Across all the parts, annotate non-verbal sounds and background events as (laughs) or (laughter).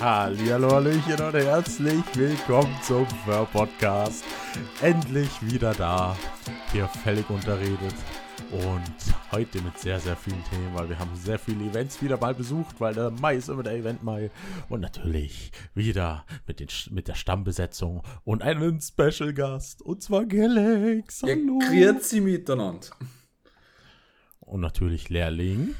Hallihallo, Hallöchen und herzlich willkommen zum Fur Podcast. Endlich wieder da, hier völlig unterredet und heute mit sehr, sehr vielen Themen, weil wir haben sehr viele Events wieder mal besucht, weil der Mai ist immer der Event Mai und natürlich wieder mit, den, mit der Stammbesetzung und einen Special Gast und zwar Galax. Hallo. Ja, grüezi miteinander. Und natürlich Lehrling.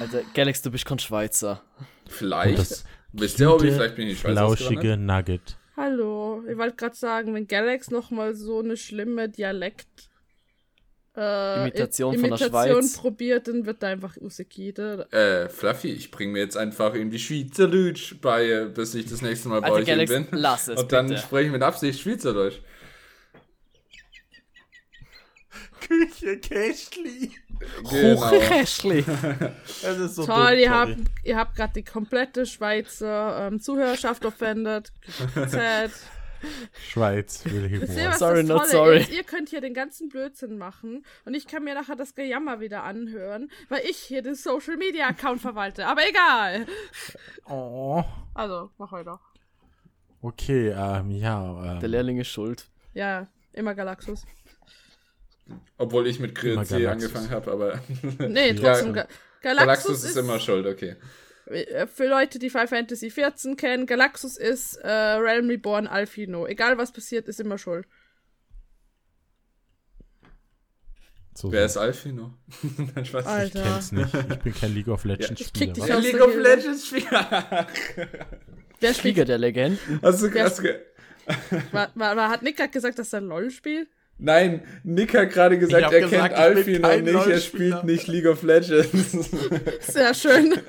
Also, Galax, du bist kein Schweizer. Vielleicht. Wisst ihr, Hobby? Vielleicht bin ich Schweizer. Flauschige Nugget. Hallo, ich wollte gerade sagen, wenn Galax nochmal so eine schlimme Dialekt äh, Imitation, von Imitation der Schweiz probiert, dann wird da einfach Usekide. Äh, Fluffy, ich bringe mir jetzt einfach irgendwie Schweizerdeutsch bei, bis ich das nächste Mal bei also euch Galax, bin. Lass es, Und dann bitte. spreche ich mit Absicht Schweizerdeutsch. Küche Kästli. Genau. Kästli. (laughs) das ist so Toll, dumm, ihr, habt, ihr habt gerade die komplette Schweizer ähm, Zuhörerschaft offendet. Schweiz, will ich Humor. Sorry, not sorry. Ist, ihr könnt hier den ganzen Blödsinn machen und ich kann mir nachher das Gejammer wieder anhören, weil ich hier den Social Media Account verwalte. Aber egal. Oh. Also, mach weiter. Okay, ähm, ja. Ähm, Der Lehrling ist schuld. Ja, immer Galaxus. Obwohl ich mit Grill C angefangen habe, aber. nee, (laughs) trotzdem. Ja, Galaxus, Galaxus ist, ist immer schuld, okay. Äh, für Leute, die Final Fantasy 14 kennen, Galaxus ist äh, Realm Reborn Alfino. Egal was passiert, ist immer schuld. So Wer ist Alfino? (laughs) Nein, Spaß. Alter. Ich kenn's nicht. Ich bin kein League of Legends ja, Spieler. Ich League of Legends Spieler. (laughs) Wer spielt der Legenden? Hast du krass war, war, war, Hat Nick gerade gesagt, dass er LOL spielt? Nein, Nick hat gerade gesagt, er gesagt, kennt Alfie noch nicht, er spielt nicht League of Legends. Sehr schön. (laughs)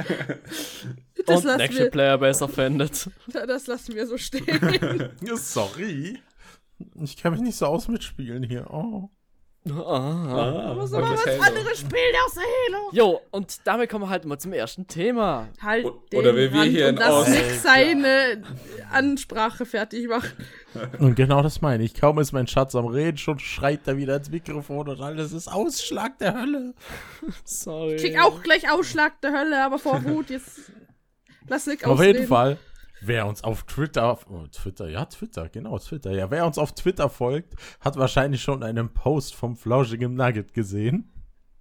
Das Und Action Player besser findet. Das lassen wir so (laughs) stehen. Sorry. Ich kann mich nicht so aus mit Spielen hier. Oh. Ah, Aber so mal was anderes spielen aus der Halo. Jo, und damit kommen wir halt mal zum ersten Thema. Halt Oder wie wir hier in Ost. Nick seine Ansprache fertig machen. Und genau das meine ich. Kaum ist mein Schatz am Reden, schon schreit er wieder ins Mikrofon und alles ist Ausschlag der Hölle. (laughs) Sorry. Ich krieg auch gleich Ausschlag der Hölle, aber vor Wut jetzt lass Nick Auf jeden Fall, wer uns auf Twitter, oh, Twitter, ja, Twitter, genau, Twitter, ja, wer uns auf Twitter folgt, hat wahrscheinlich schon einen Post vom Flauschigen Nugget gesehen.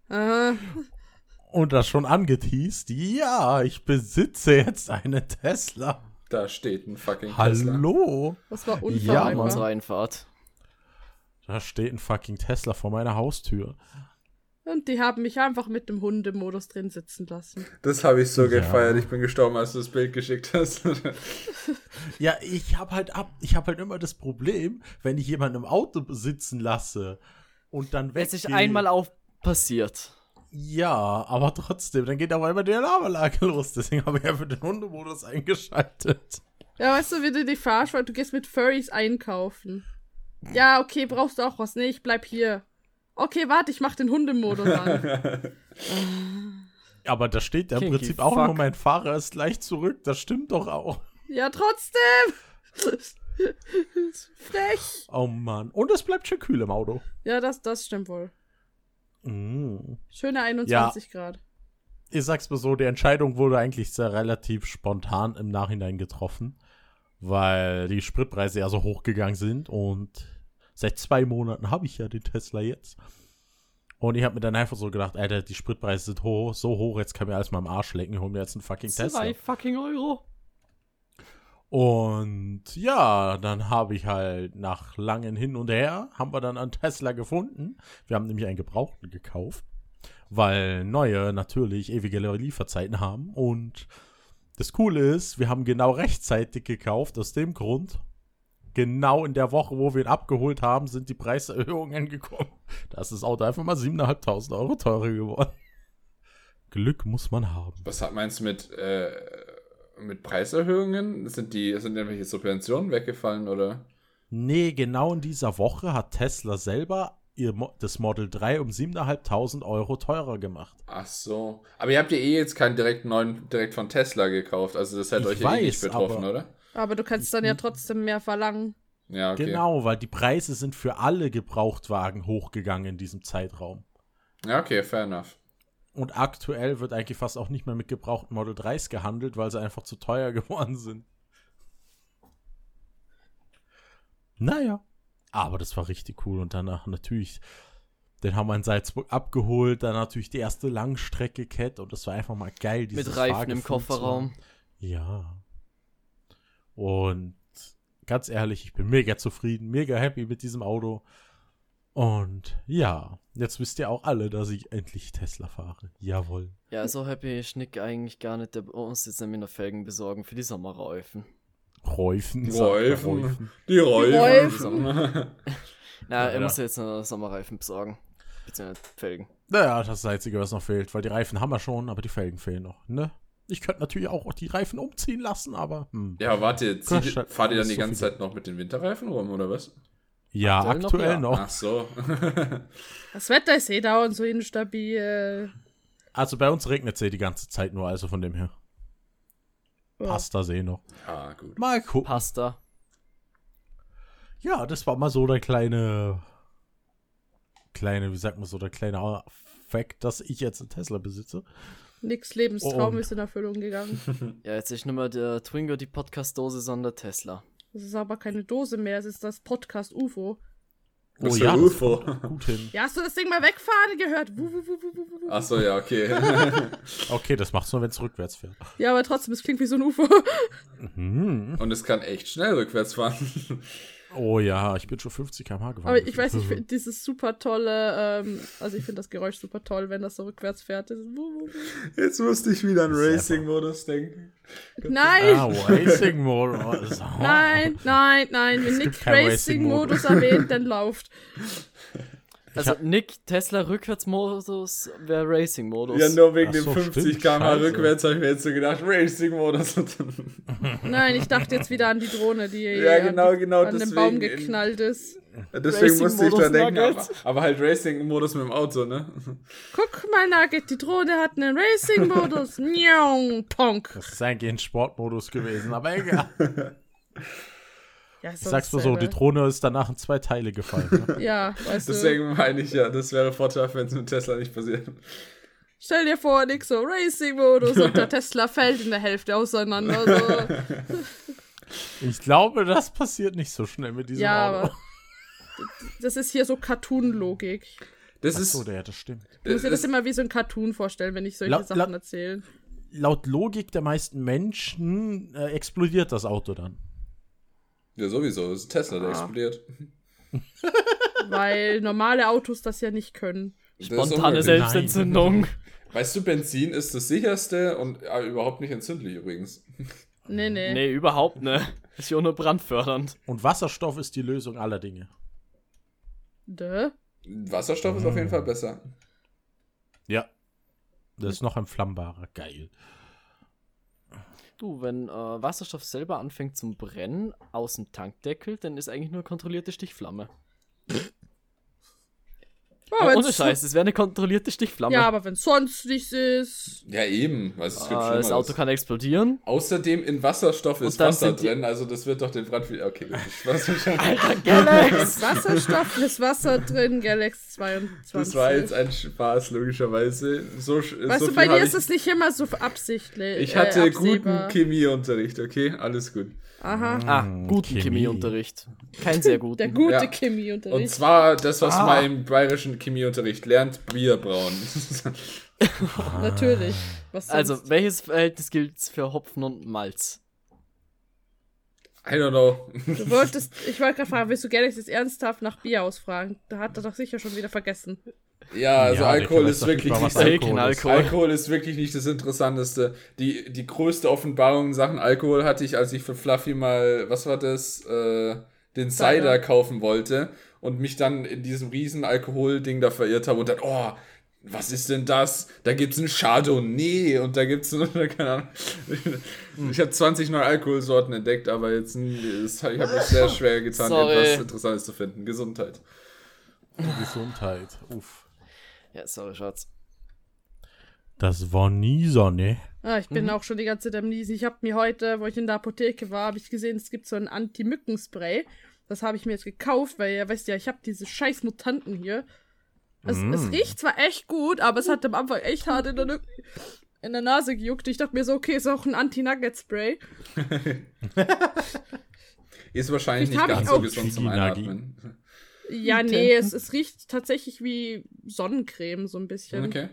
Aha. Und das schon angeteased. Ja, ich besitze jetzt eine Tesla. Da steht ein fucking Tesla. Hallo? Das war unvereinbar. Ja, unsere Einfahrt. Da steht ein fucking Tesla vor meiner Haustür. Und die haben mich einfach mit dem Hundemodus drin sitzen lassen. Das habe ich so ja. gefeiert. Ich bin gestorben, als du das Bild geschickt hast. (laughs) ja, ich habe halt ab, ich habe halt immer das Problem, wenn ich jemanden im Auto sitzen lasse und dann Wenn sich einmal auf passiert. Ja, aber trotzdem, dann geht aber immer die Alarmanlage los. Deswegen habe ich einfach den Hundemodus eingeschaltet. Ja, weißt du, wie du dich verarschst, weil du gehst mit Furries einkaufen. Ja, okay, brauchst du auch was? Nee, ich bleib hier. Okay, warte, ich mach den Hundemodus an. (laughs) aber da steht ja im Kinky Prinzip auch nur, mein Fahrer ist gleich zurück. Das stimmt doch auch. Ja, trotzdem. (laughs) Frech. Oh Mann. Und es bleibt schön kühl im Auto. Ja, das, das stimmt wohl. Mm. Schöne 21 ja. Grad. Ich sag's mal so, die Entscheidung wurde eigentlich sehr relativ spontan im Nachhinein getroffen, weil die Spritpreise ja so hochgegangen sind und seit zwei Monaten habe ich ja den Tesla jetzt. Und ich habe mir dann einfach so gedacht, Alter, die Spritpreise sind hoch, so hoch, jetzt kann mir alles mal am Arsch lecken, ich hole mir jetzt einen fucking Tesla. Zwei fucking Euro. Und ja, dann habe ich halt nach langen Hin und Her, haben wir dann einen Tesla gefunden. Wir haben nämlich einen Gebrauchten gekauft, weil neue natürlich ewige Lieferzeiten haben. Und das Coole ist, wir haben genau rechtzeitig gekauft, aus dem Grund, genau in der Woche, wo wir ihn abgeholt haben, sind die Preiserhöhungen (laughs) gekommen. Da ist das Auto einfach mal 7.500 Euro teurer geworden. Glück muss man haben. Was meinst du mit äh, mit Preiserhöhungen? Sind die, sind irgendwelche Subventionen weggefallen oder? Nee, genau in dieser Woche hat Tesla selber ihr Mo das Model 3 um 7.500 Euro teurer gemacht. Ach so. Aber ihr habt ja eh jetzt keinen direkt neuen direkt von Tesla gekauft. Also das hat ich euch ja eh nicht betroffen, aber, oder? Aber du kannst dann ja trotzdem mehr verlangen. Ja, okay. Genau, weil die Preise sind für alle Gebrauchtwagen hochgegangen in diesem Zeitraum. Ja, okay, fair enough. Und aktuell wird eigentlich fast auch nicht mehr mit gebrauchten Model 3s gehandelt, weil sie einfach zu teuer (laughs) geworden sind. Naja. Aber das war richtig cool. Und danach natürlich, den haben wir in Salzburg abgeholt. Dann natürlich die erste Langstrecke Cat. Und das war einfach mal geil. Mit Reifen im Kofferraum. Ja. Und ganz ehrlich, ich bin mega zufrieden, mega happy mit diesem Auto. Und ja, jetzt wisst ihr auch alle, dass ich endlich Tesla fahre. Jawohl. Ja, so happy ist Nick eigentlich gar nicht. Der uns jetzt nämlich noch Felgen besorgen für die Sommerreifen. Reifen. Reifen. Die Reifen. (laughs) Na, er ja. muss jetzt noch Sommerreifen besorgen. Beziehungsweise Felgen. Naja, das ist das Einzige, was noch fehlt, weil die Reifen haben wir schon, aber die Felgen fehlen noch, ne? Ich könnte natürlich auch die Reifen umziehen lassen, aber. Hm. Ja, warte, zieht, fahrt ihr dann die ganze so Zeit noch mit den Winterreifen rum, oder was? Ja, aktuell, aktuell noch, ja. noch, Ach so. (laughs) das Wetter ist eh dauernd so instabil. Also bei uns regnet es eh die ganze Zeit nur, also von dem her. Ja. Pasta See noch. Ah, gut. Mal gucken. Pasta. Ja, das war mal so der kleine, kleine, wie sagt man so, der kleine Fact, dass ich jetzt einen Tesla besitze. Nix Lebenstraum oh, ist in Erfüllung gegangen. (laughs) ja, jetzt ist nicht mehr der Twingo die Podcast-Dose, sondern Tesla. Das ist aber keine Dose mehr, es ist das Podcast UFO. Oh ja, UFO. Gut hin. Ja, hast du das Ding mal wegfahren gehört? Achso, ja, okay. (laughs) okay, das macht's nur, wenn es rückwärts fährt. Ja, aber trotzdem, es klingt wie so ein UFO. Mhm. Und es kann echt schnell rückwärts fahren. Oh ja, ich bin schon 50 km/h gefahren. Aber ich weiß, ich finde (laughs) dieses super tolle, ähm, also ich finde das Geräusch super toll, wenn das so rückwärts fährt. Jetzt musste ich wieder an Racing-Modus denken. (laughs) Nein! Ah, Racing-Modus. (laughs) Nein, nein, nein. Wenn Nick Racing-Modus erwähnt, dann läuft. Also Nick, Tesla Rückwärtsmodus wäre Racing-Modus. Ja, nur wegen so, dem 50 km rückwärts habe ich mir jetzt so gedacht, Racing-Modus. (laughs) Nein, ich dachte jetzt wieder an die Drohne, die ja, genau, genau, an den Baum geknallt ist. Deswegen musste ich dran denken, aber, aber, halt Racing-Modus mit dem Auto, ne? Guck mal, Nugget, die Drohne hat einen Racing-Modus. (laughs) Ponk. Das ist eigentlich ein Sportmodus gewesen, aber egal. (laughs) Ja, ich sag's nur so, die Drohne ist danach in zwei Teile gefallen. Ne? (laughs) ja, weißt du. Deswegen meine ich ja, das wäre vorteilhaft, wenn es mit Tesla nicht passiert. Stell dir vor, nix so Racing-Modus und der (laughs) Tesla fällt in der Hälfte auseinander. So. (laughs) Ich glaube, das passiert nicht so schnell mit diesem ja, Auto. Aber das ist hier so Cartoon-Logik. Das Ach so, ja, das stimmt. Ich muss mir das, das immer wie so ein Cartoon vorstellen, wenn ich solche laut, Sachen erzähle. Laut Logik der meisten Menschen äh, explodiert das Auto dann. Ja, sowieso. Das ist Tesla, der ah. explodiert. Weil normale Autos das ja nicht können. Spontane Selbstentzündung. Weißt du, Benzin ist das sicherste und äh, überhaupt nicht entzündlich übrigens. Nee, nee. Nee, überhaupt ne. Ist ja auch nur brandfördernd. Und Wasserstoff ist die Lösung aller Dinge. Dö? Wasserstoff ist auf jeden Fall besser. Ja. Das ist noch entflammbarer. Geil. Du, wenn äh, Wasserstoff selber anfängt zum Brennen aus dem Tankdeckel, dann ist eigentlich nur kontrollierte Stichflamme. Ja, ohne Scheiß, es wäre eine kontrollierte Stichflamme. Ja, aber wenn sonst nichts ist. Ja, eben. Was es gibt ah, das Auto kann explodieren. Außerdem in Wasserstoff ist Wasser drin, also das wird doch den Brand wieder. Okay, das (laughs) ist Alter, Galax! Wasserstoff ist Wasser drin, Galax 22. Das war jetzt ein Spaß, logischerweise. So, weißt so du, bei dir ist es nicht immer so absichtlich. Ich hatte äh, guten Chemieunterricht, okay? Alles gut. Aha. Ah, mm, guten Chemie. Chemieunterricht. Kein sehr guten. Der gute ja. Chemieunterricht. Und zwar das, was ah. man im bayerischen Chemieunterricht lernt, Bier brauen. (laughs) Natürlich. also, welches Verhältnis gilt für Hopfen und Malz? I don't know. Du wolltest, ich wollte gerade fragen, willst du gerne jetzt ernsthaft nach Bier ausfragen? Da hat er doch sicher schon wieder vergessen. Ja, also ja, Alkohol ist wirklich nicht Alkohol, Alkohol. Alkohol ist wirklich nicht das Interessanteste. Die, die größte Offenbarung in Sachen Alkohol hatte ich, als ich für Fluffy mal, was war das, äh, den Cider, kaufen wollte und mich dann in diesem riesen Alkohol-Ding da verirrt habe und dann, oh, was ist denn das? Da gibt's ein Chardonnay und da gibt's (laughs) keine Ahnung. Ich habe 20 neue Alkoholsorten entdeckt, aber jetzt ich habe mich sehr schwer getan, (laughs) Sorry. etwas Interessantes zu finden. Gesundheit. Gesundheit. Uff. Ja, sorry, Schatz. Das war Nieser, ne? Ah, ich bin mhm. auch schon die ganze Zeit am Niesen. Ich habe mir heute, wo ich in der Apotheke war, habe ich gesehen, es gibt so ein Anti-Mückenspray. Das habe ich mir jetzt gekauft, weil ihr wisst ja, ich habe diese scheiß Mutanten hier. Es, Mm. es riecht zwar echt gut, aber es hat am Anfang echt hart in der, in der Nase gejuckt. Ich dachte mir so, okay, ist auch ein Anti-Nugget-Spray. (laughs) (laughs) Ist wahrscheinlich Vielleicht nicht ganz so gesund zum. Einatmen. Ja, nee, es, es riecht tatsächlich wie Sonnencreme, so ein bisschen. Okay.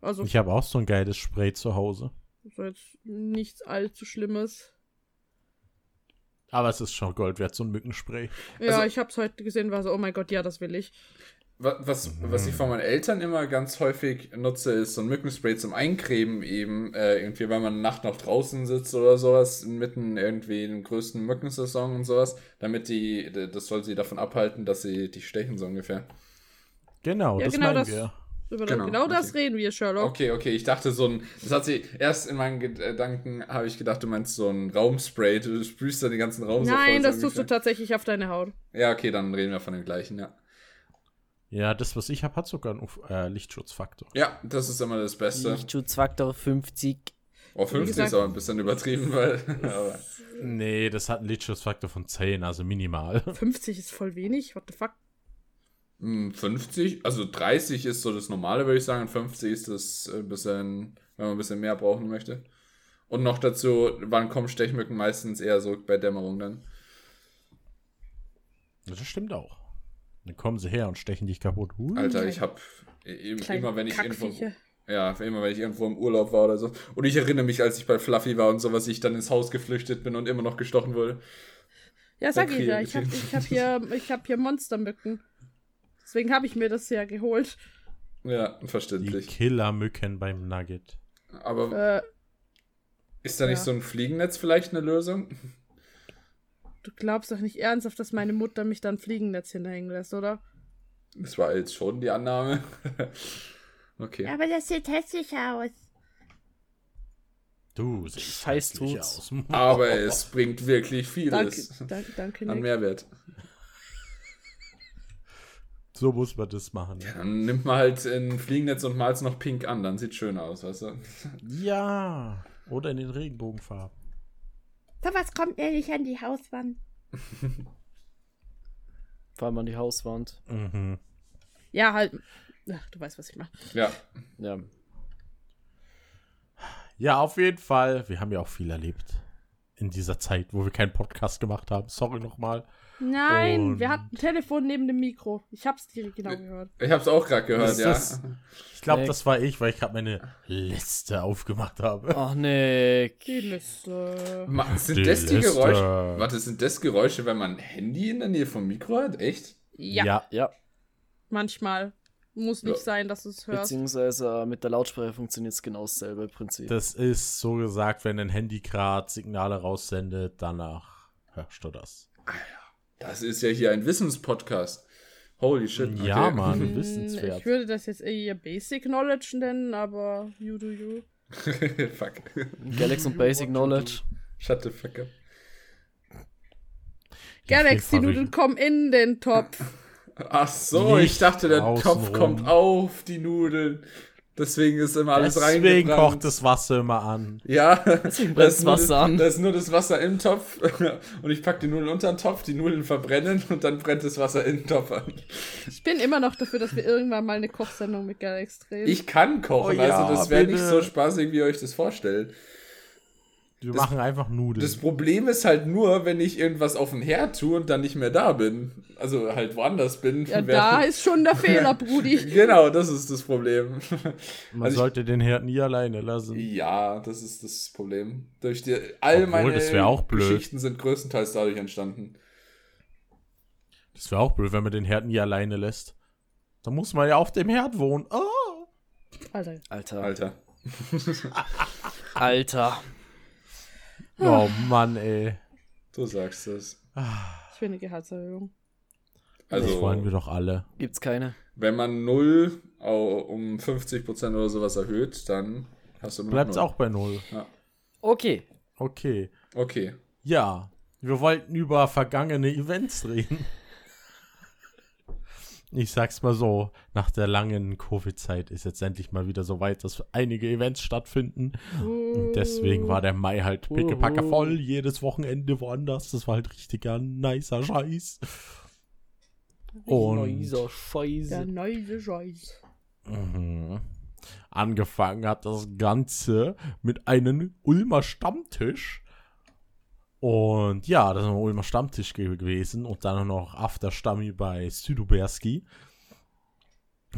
Also, Ich habe auch so ein geiles Spray zu Hause. so jetzt nichts allzu Schlimmes. Aber es ist schon Gold wert, so ein Mückenspray. Ja, Also- ich hab's heute gesehen, war so, oh mein Gott, ja, das will ich. Wa- Was, was ich von meinen Eltern immer ganz häufig nutze, ist so ein Mückenspray zum Eincremen eben, äh, irgendwie, wenn man Nacht noch draußen sitzt oder sowas, mitten irgendwie im größten Mückensaison und sowas, damit die, das soll sie davon abhalten, dass sie dich stechen, so ungefähr. Genau, Ja, das genau meinen das- wir. Über Genau, genau, das okay. reden wir, Sherlock. Okay, okay, ich dachte so ein, das hat sie, erst in meinen Gedanken habe ich gedacht, du meinst so ein Raumspray, du sprühst dann den ganzen Raum so voll. Nein, so das tust du tatsächlich auf deine Haut. Ja, okay, dann reden wir von dem gleichen, ja. Ja, das, was ich habe, hat sogar einen UV äh, Lichtschutzfaktor. Ja, das ist immer das Beste. Lichtschutzfaktor 50. Oh, 50 gesagt- ist aber ein bisschen übertrieben, weil. (laughs) aber, Nee, das hat einen Lichtschutzfaktor von 10, also minimal. (laughs) 50 ist voll wenig, what the fuck? hm, 50, also 30 ist so das Normale, würde ich sagen. und 50 ist das ein bisschen, wenn man ein bisschen mehr brauchen möchte. Und noch dazu, wann kommen Stechmücken meistens eher so bei Dämmerung dann? Das stimmt auch. Dann kommen sie her und stechen dich kaputt. Hui. Alter, ich hab e- Kleine immer, wenn ich irgendwo. Ja, immer wenn ich irgendwo im Urlaub war oder so. Und ich erinnere mich, als ich bei Fluffy war und sowas, ich dann ins Haus geflüchtet bin und immer noch gestochen wurde. Ja, sag ich ja, ich hab, okay. ich hab hier, (laughs) ich hab hier Monstermücken. Deswegen habe ich mir das ja geholt. Ja, Die verständlich. Killermücken beim Nugget. Aber Äh, ist da nicht ja. so ein Fliegennetz vielleicht eine Lösung? Du glaubst doch nicht ernsthaft, dass meine Mutter mich dann Fliegennetz hinhängen lässt, oder? Das war jetzt schon die Annahme. (laughs) okay. aber das sieht hässlich aus. Du siehst Scheiß hässlich tut's. aus. (laughs) Aber es bringt wirklich Danke, vieles danke, danke an Nick. Mehrwert. (laughs) So muss man das machen. Dann nimmt man halt ein Fliegennetz und malt es noch pink an, dann sieht schön aus, weißt du? Ja. Oder in den Regenbogenfarben. So was kommt mir nicht an die Hauswand. (laughs) Vor allem an die Hauswand. Mhm. Ja, halt. Ach, du weißt, was ich meine. Ja. Ja. Ja, auf jeden Fall. Wir haben ja auch viel erlebt. In dieser Zeit, wo wir keinen Podcast gemacht haben. Sorry nochmal. Nein, Und- wir hatten ein Telefon neben dem Mikro. Ich hab's direkt genau gehört. Ich hab's auch gerade gehört, ja. das- Ich glaube, das war ich, weil ich gerade meine Liste aufgemacht habe. Ach, Nick. Die Liste. Ma- Sind Die das die Liste. Geräusche? Warte, sind das Geräusche, wenn man ein Handy in der Nähe vom Mikro hat? Echt? Ja, Ja, manchmal. Muss nicht Ja. sein, dass du es hörst. beziehungsweise äh, mit der Lautsprecher funktioniert es genau dasselbe Prinzip. Das ist so gesagt, wenn ein Handy gerade Signale raussendet, danach hörst du das. Das ist ja hier ein Wissenspodcast. Holy shit. Ja, okay. Mann. Hm, wissenswert. Ich würde das jetzt eher Basic Knowledge nennen, aber you do you. (laughs) fuck. Galax und Basic Knowledge. Shut the fuck up. Ja, auf jeden Galaxy Fall will Nudeln ich- kommen in den Topf. Ach so, Nicht ich dachte, der Topf rum. kommt auf die Nudeln. Deswegen ist immer alles Deswegen reingebrannt. kocht das Wasser immer an. Ja, brennt da ist, das Wasser an. da ist nur das Wasser im Topf (laughs) und ich packe die Nudeln unter den Topf, die Nudeln verbrennen und dann brennt das Wasser in den Topf an. Ich bin immer noch dafür, dass wir irgendwann mal eine Kochsendung mit Galax drehen. Ich kann kochen, Oh ja, also das wäre nicht so spaßig, wie ihr euch das vorstellt. Wir Das- machen einfach Nudeln. Das Problem ist halt nur, wenn ich irgendwas auf den Herd tue und dann nicht mehr da bin. Also halt woanders bin. ja, da ist schon der (laughs) Fehler, Brudi. Genau, das ist das Problem. Man also ich- sollte den Herd nie alleine lassen. Ja, das ist das Problem. Durch die, all Obwohl, meine das wär auch blöd. Geschichten sind größtenteils dadurch entstanden. Das wäre auch blöd, wenn man den Herd nie alleine lässt. Da muss man ja auf dem Herd wohnen. Oh. Alter. Alter. Alter. Alter. Oh Mann, ey. Du sagst es. Ich will eine Gehaltserhöhung. das Also, wollen wir doch alle. Gibt's keine. wenn man 0 au- um 50% oder sowas erhöht, dann hast du Bleibt's null. auch bei Null. Okay. Okay. Okay. Ja, wir wollten über vergangene Events reden. Ich sag's mal so, nach der langen Covid-Zeit ist jetzt endlich mal wieder so weit, dass einige Events stattfinden. Und deswegen war der Mai halt pickepacker voll, jedes Wochenende woanders. Das war halt richtiger nicer Scheiß. Und Neuser Scheiße. Der neue Scheiß. Mhm. Angefangen hat das Ganze mit einem Ulmer Stammtisch. Und ja, das ist ein Ulmer Stammtisch ge- gewesen. Und dann noch Afterstammi bei Süduberski.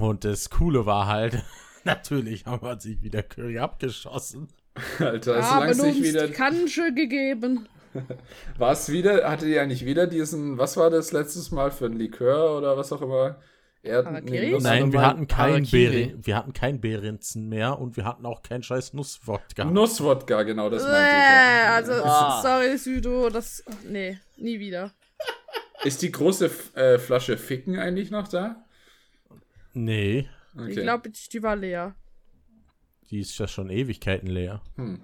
Und das Coole war halt, (laughs) natürlich haben wir sich wieder Curry abgeschossen. (laughs) Alter, es nicht uns wieder. die Kansche gegeben. (laughs) War es wieder, hattet ihr eigentlich wieder diesen, was war das letztes Mal für ein Likör oder was auch immer? Erden, Harakiri? Nuss- Nein, wir hatten kein. Beeren, wir hatten kein Behrensen mehr und wir hatten auch kein scheiß Nusswodka. Nusswodka, genau, das meinte ich. Äh, Ja. also, Ah. sorry, Südo, das. Nee, nie wieder. Ist die große äh, Flasche Ficken eigentlich noch da? Nee, Okay. Ich glaube, die war leer. die ist ja schon Ewigkeiten leer. Hm.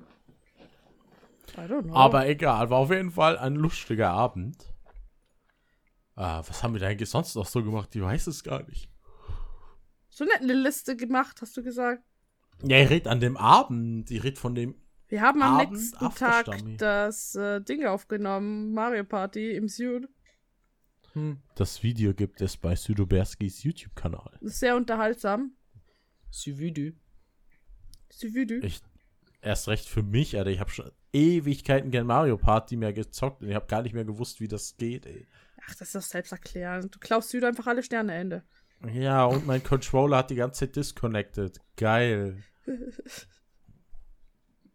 I don't know. Aber egal, war auf jeden Fall ein lustiger Abend. Ah, was haben wir da eigentlich sonst noch so gemacht? Ich weiß es gar nicht. So nett eine Liste gemacht, hast du gesagt. Ja, ich rede an dem Abend. Ich rede von dem. Wir haben am Abend nächsten Tag das äh, Ding aufgenommen, Mario Party im Süd. Hm. Das Video gibt es bei Südoberskis YouTube-Kanal. Sehr unterhaltsam. Süvidü. Südü. Ich erst recht für mich, Alter. Ich habe schon Ewigkeiten gern Mario Party mehr gezockt und ich habe gar nicht mehr gewusst, wie das geht, ey. Ach, das ist doch selbsterklärend. Du klaust Süd einfach alle Sterne Ende. Ja, und mein Controller hat die ganze Zeit disconnected. Geil. (laughs)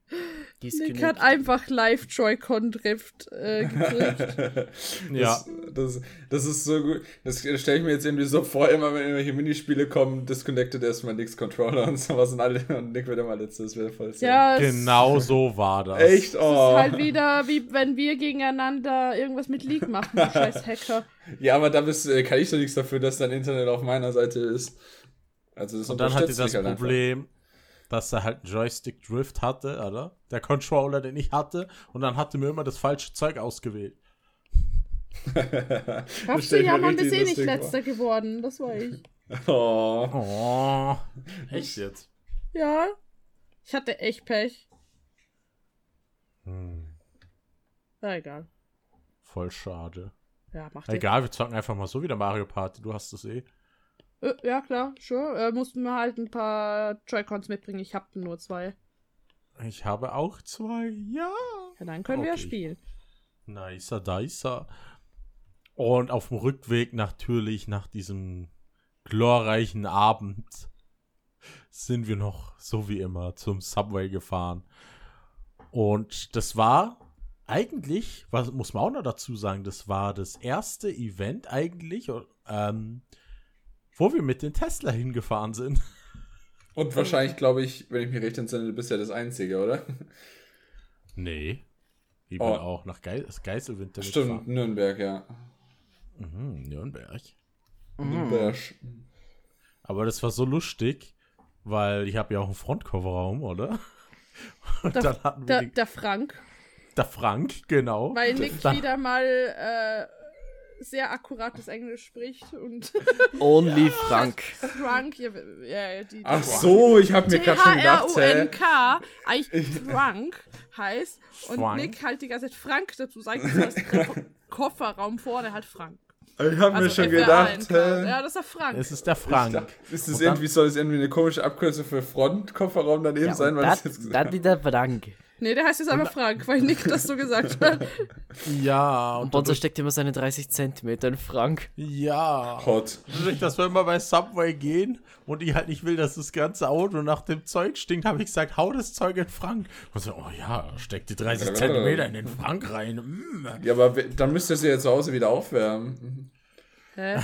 (laughs) Nick hat einfach live Joy-Con-Drift äh, gekriegt. (laughs) Ja. Das, das, das ist so gut. Das stelle ich mir jetzt irgendwie so vor, immer wenn irgendwelche Minispiele kommen, disconnected erstmal Nix Controller und sowas und alle und Nick wird immer letztes. Das wäre voll ja, Genau so war das. Echt? Oh. ist halt wieder wie wenn wir gegeneinander irgendwas mit League machen, du (laughs) scheiß Hacker. Ja, aber da bist, äh, kann ich doch nichts dafür, dass dein Internet auf meiner Seite ist. Also das Und dann hatte unterstützt das halt einfach. Dass er halt einen Joystick-Drift hatte, oder? Der Controller, den ich hatte. Und dann hatte mir immer das falsche Zeug ausgewählt. (laughs) Hast ich du ja mal bist eh nicht letzter geworden, das war ich. (laughs) Oh. Oh. Echt jetzt? Ja. Ich hatte echt Pech. Hm, Na egal. voll schade. Ja, mach dir. Egal, wir zocken einfach mal so wieder Mario Party. Du hast es eh. Äh, ja, klar, sure. Äh, mussten wir halt ein paar Joy-Cons mitbringen. Ich hab nur zwei. Ich habe auch zwei. Ja. Ja, dann können wir Okay. spielen. Nicer, dicer. Und auf dem Rückweg natürlich nach diesem glorreichen Abend sind wir noch, so wie immer, zum Subway gefahren. Und das war eigentlich, was muss man auch noch dazu sagen, das war das erste Event eigentlich, ähm, wo wir mit den Tesla hingefahren sind. Und wahrscheinlich, glaube ich, wenn ich mich recht entsinne, bist ja das Einzige, oder? Nee. Ich Oh. bin auch nach Geis Geiselwind damit Stimmt, gefahren. Nürnberg, ja. Mhm, Nürnberg. Nürnberg. Aber das war so lustig, weil ich habe ja auch einen Frontkofferraum, oder? (laughs) Und Der, dann hatten wir der, den, der Frank, der Frank, genau. weil Nick wieder mal äh, sehr akkurates Englisch spricht und (laughs) Only Frank. Frank, ja, ja, die, Ach so, ich habe mir gerade schon gedacht, hä? T-H-R-U-N-K, eigentlich Frank heißt. Und Frank. Nick halt die ganze Zeit Frank dazu sagt, das (laughs) Kofferraum vorne halt Frank. Ich habe mir Also schon FR1, gedacht, hä? Ja, das ist der Frank. Es ist der Frank. Ist das Und dann- irgendwie, soll das irgendwie eine komische Abkürzung für Frontkofferraum daneben Ja, sein? und Weil das, jetzt das wieder Frank. Nee, der heißt jetzt einfach Frank, weil Nick das so gesagt hat. (laughs) Ja, und Und Bonzo steckt immer seine 30 Zentimeter in Frank. ja. Hot. Dadurch, dass wir immer bei Subway gehen und ich halt nicht will, dass das ganze Auto nach dem Zeug stinkt, habe ich gesagt, hau das Zeug in Frank. Und so, oh ja, steck die 30 Zentimeter in den Frank rein. Mm. Ja, aber dann müsst ihr sie ja zu Hause wieder aufwärmen. Hä?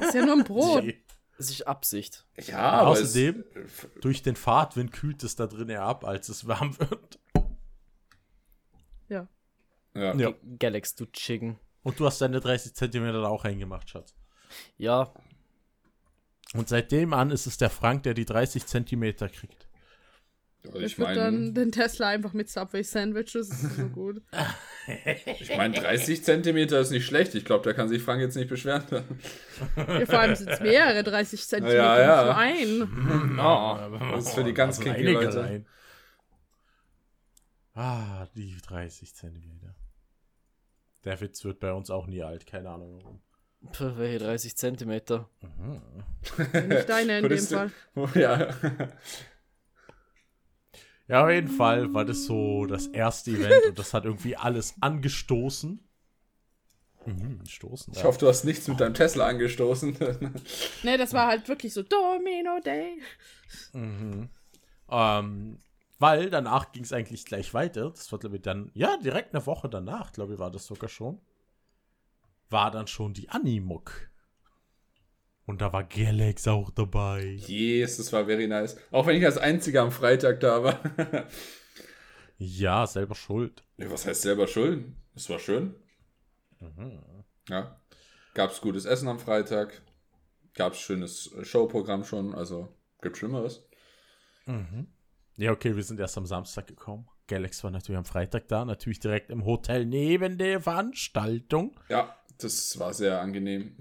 Ist ja nur ein Brot. (laughs) Das ist Absicht. Ja, aber Außerdem- es, Durch den Fahrtwind kühlt es da drin eher ab, als es warm wird. Ja. ja. Galax, du Chicken. Und du hast deine 30 Zentimeter da auch reingemacht, Schatz. Ja, Und seitdem an ist es der Frank, der die 30 Zentimeter kriegt. Ich Ich würde dann meine, den Tesla einfach mit Subway Sandwiches, das ist so gut. (laughs) ich mein, 30 Zentimeter ist nicht schlecht. Ich glaube, da kann sich Frank jetzt nicht beschweren. Ja, vor allem sind es mehrere 30 Zentimeter, Ja, (laughs) ja. nicht nur ein. Oh, das ist für die ganz Also kinky Leute. rein. Ah, die 30 Zentimeter. Der Witz wird bei uns auch nie alt, keine Ahnung warum. Pff, welche 30 Zentimeter? Nicht deine in dem Fall. (laughs) Oh, ja. (laughs) Ja, auf jeden Fall war das so das erste Event und das hat irgendwie alles angestoßen. Mhm, stoßen. Ich hoffe, du hast nichts mit deinem Tesla angestoßen. Ne, das war halt wirklich so Domino Day. Ähm, weil danach ging es eigentlich gleich weiter. Das war, glaube ich, dann, ja, direkt eine Woche danach, glaube ich, war das sogar schon. War dann schon die Animuk. Und da war Galax auch dabei. yes, das war very nice. Auch wenn ich als einziger am Freitag da war. (laughs) Ja, selber schuld. Ja, was heißt selber schuld? Es war schön. Mhm. Ja. Gab's gutes Essen am Freitag. Gab's schönes äh, Showprogramm schon. Also, gibt Schlimmeres. Ja, okay, wir sind erst am Samstag gekommen. Galax war natürlich am Freitag da, natürlich direkt im Hotel neben der Veranstaltung. Ja, das war sehr angenehm.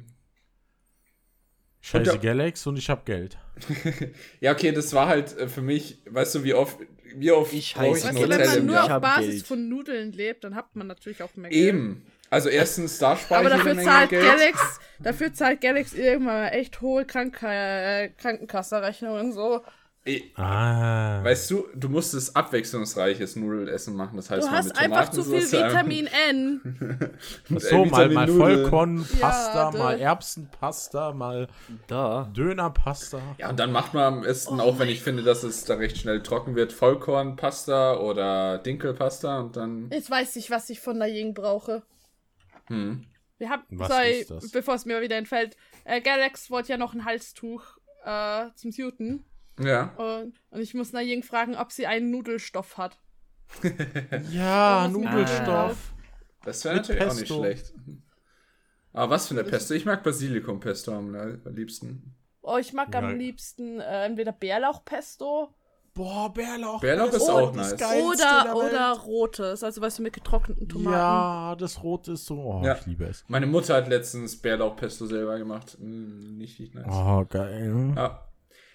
Scheiße Und der- Galax und ich hab Geld. (laughs) Ja, okay, das war halt äh, für mich, weißt du, wie oft, wie oft Ich heiße ein du, wenn Hotel man nur Jahr? Auf Basis Geld. von Nudeln lebt, dann hat man natürlich auch mehr Geld. Eben. Also erstens, da spare Aber ich dafür eine Menge zahlt Geld. Galax, dafür zahlt Galax irgendwann mal echt hohe Krank äh, Krankenkassenrechnungen so. Eh, Ah. Weißt du, du musstest abwechslungsreiches Nudelessen machen. Das heißt Du hast mit einfach zu viel Vitamin N. (laughs) so, äh, mal, mal. Vollkornpasta, Ja, mal Erbsenpasta, mal Da. Dönerpasta. Ja, und dann macht man am besten, Oh auch wenn ich finde, dass es da recht schnell trocken wird, Vollkornpasta oder Dinkelpasta und dann. Jetzt weiß ich, was ich von der Ying brauche. Hm. Wir haben, Was sorry, ist das? bevor es mir wieder entfällt, äh, Galax wollte ja noch ein Halstuch äh, zum Suiten. Ja. Und, und ich muss Naying fragen, ob sie einen Nudelstoff hat. (laughs) Ja, mit Nudelstoff. Das wäre natürlich auch nicht Pesto. schlecht. Aber was für eine Pesto? Ich mag Basilikum-Pesto am am liebsten. Oh, ich mag Ja. am liebsten äh, entweder Bärlauchpesto Boah, Bärlauch. Bärlauch ist Oh, auch nice. Oder, oder rotes, also weißt du, mit getrockneten Tomaten. Ja, das Rote ist so. Oh, Ja. ich liebe es. Meine Mutter hat letztens Bärlauchpesto selber gemacht. Mm, nicht, nicht nice. Oh, geil. Ja.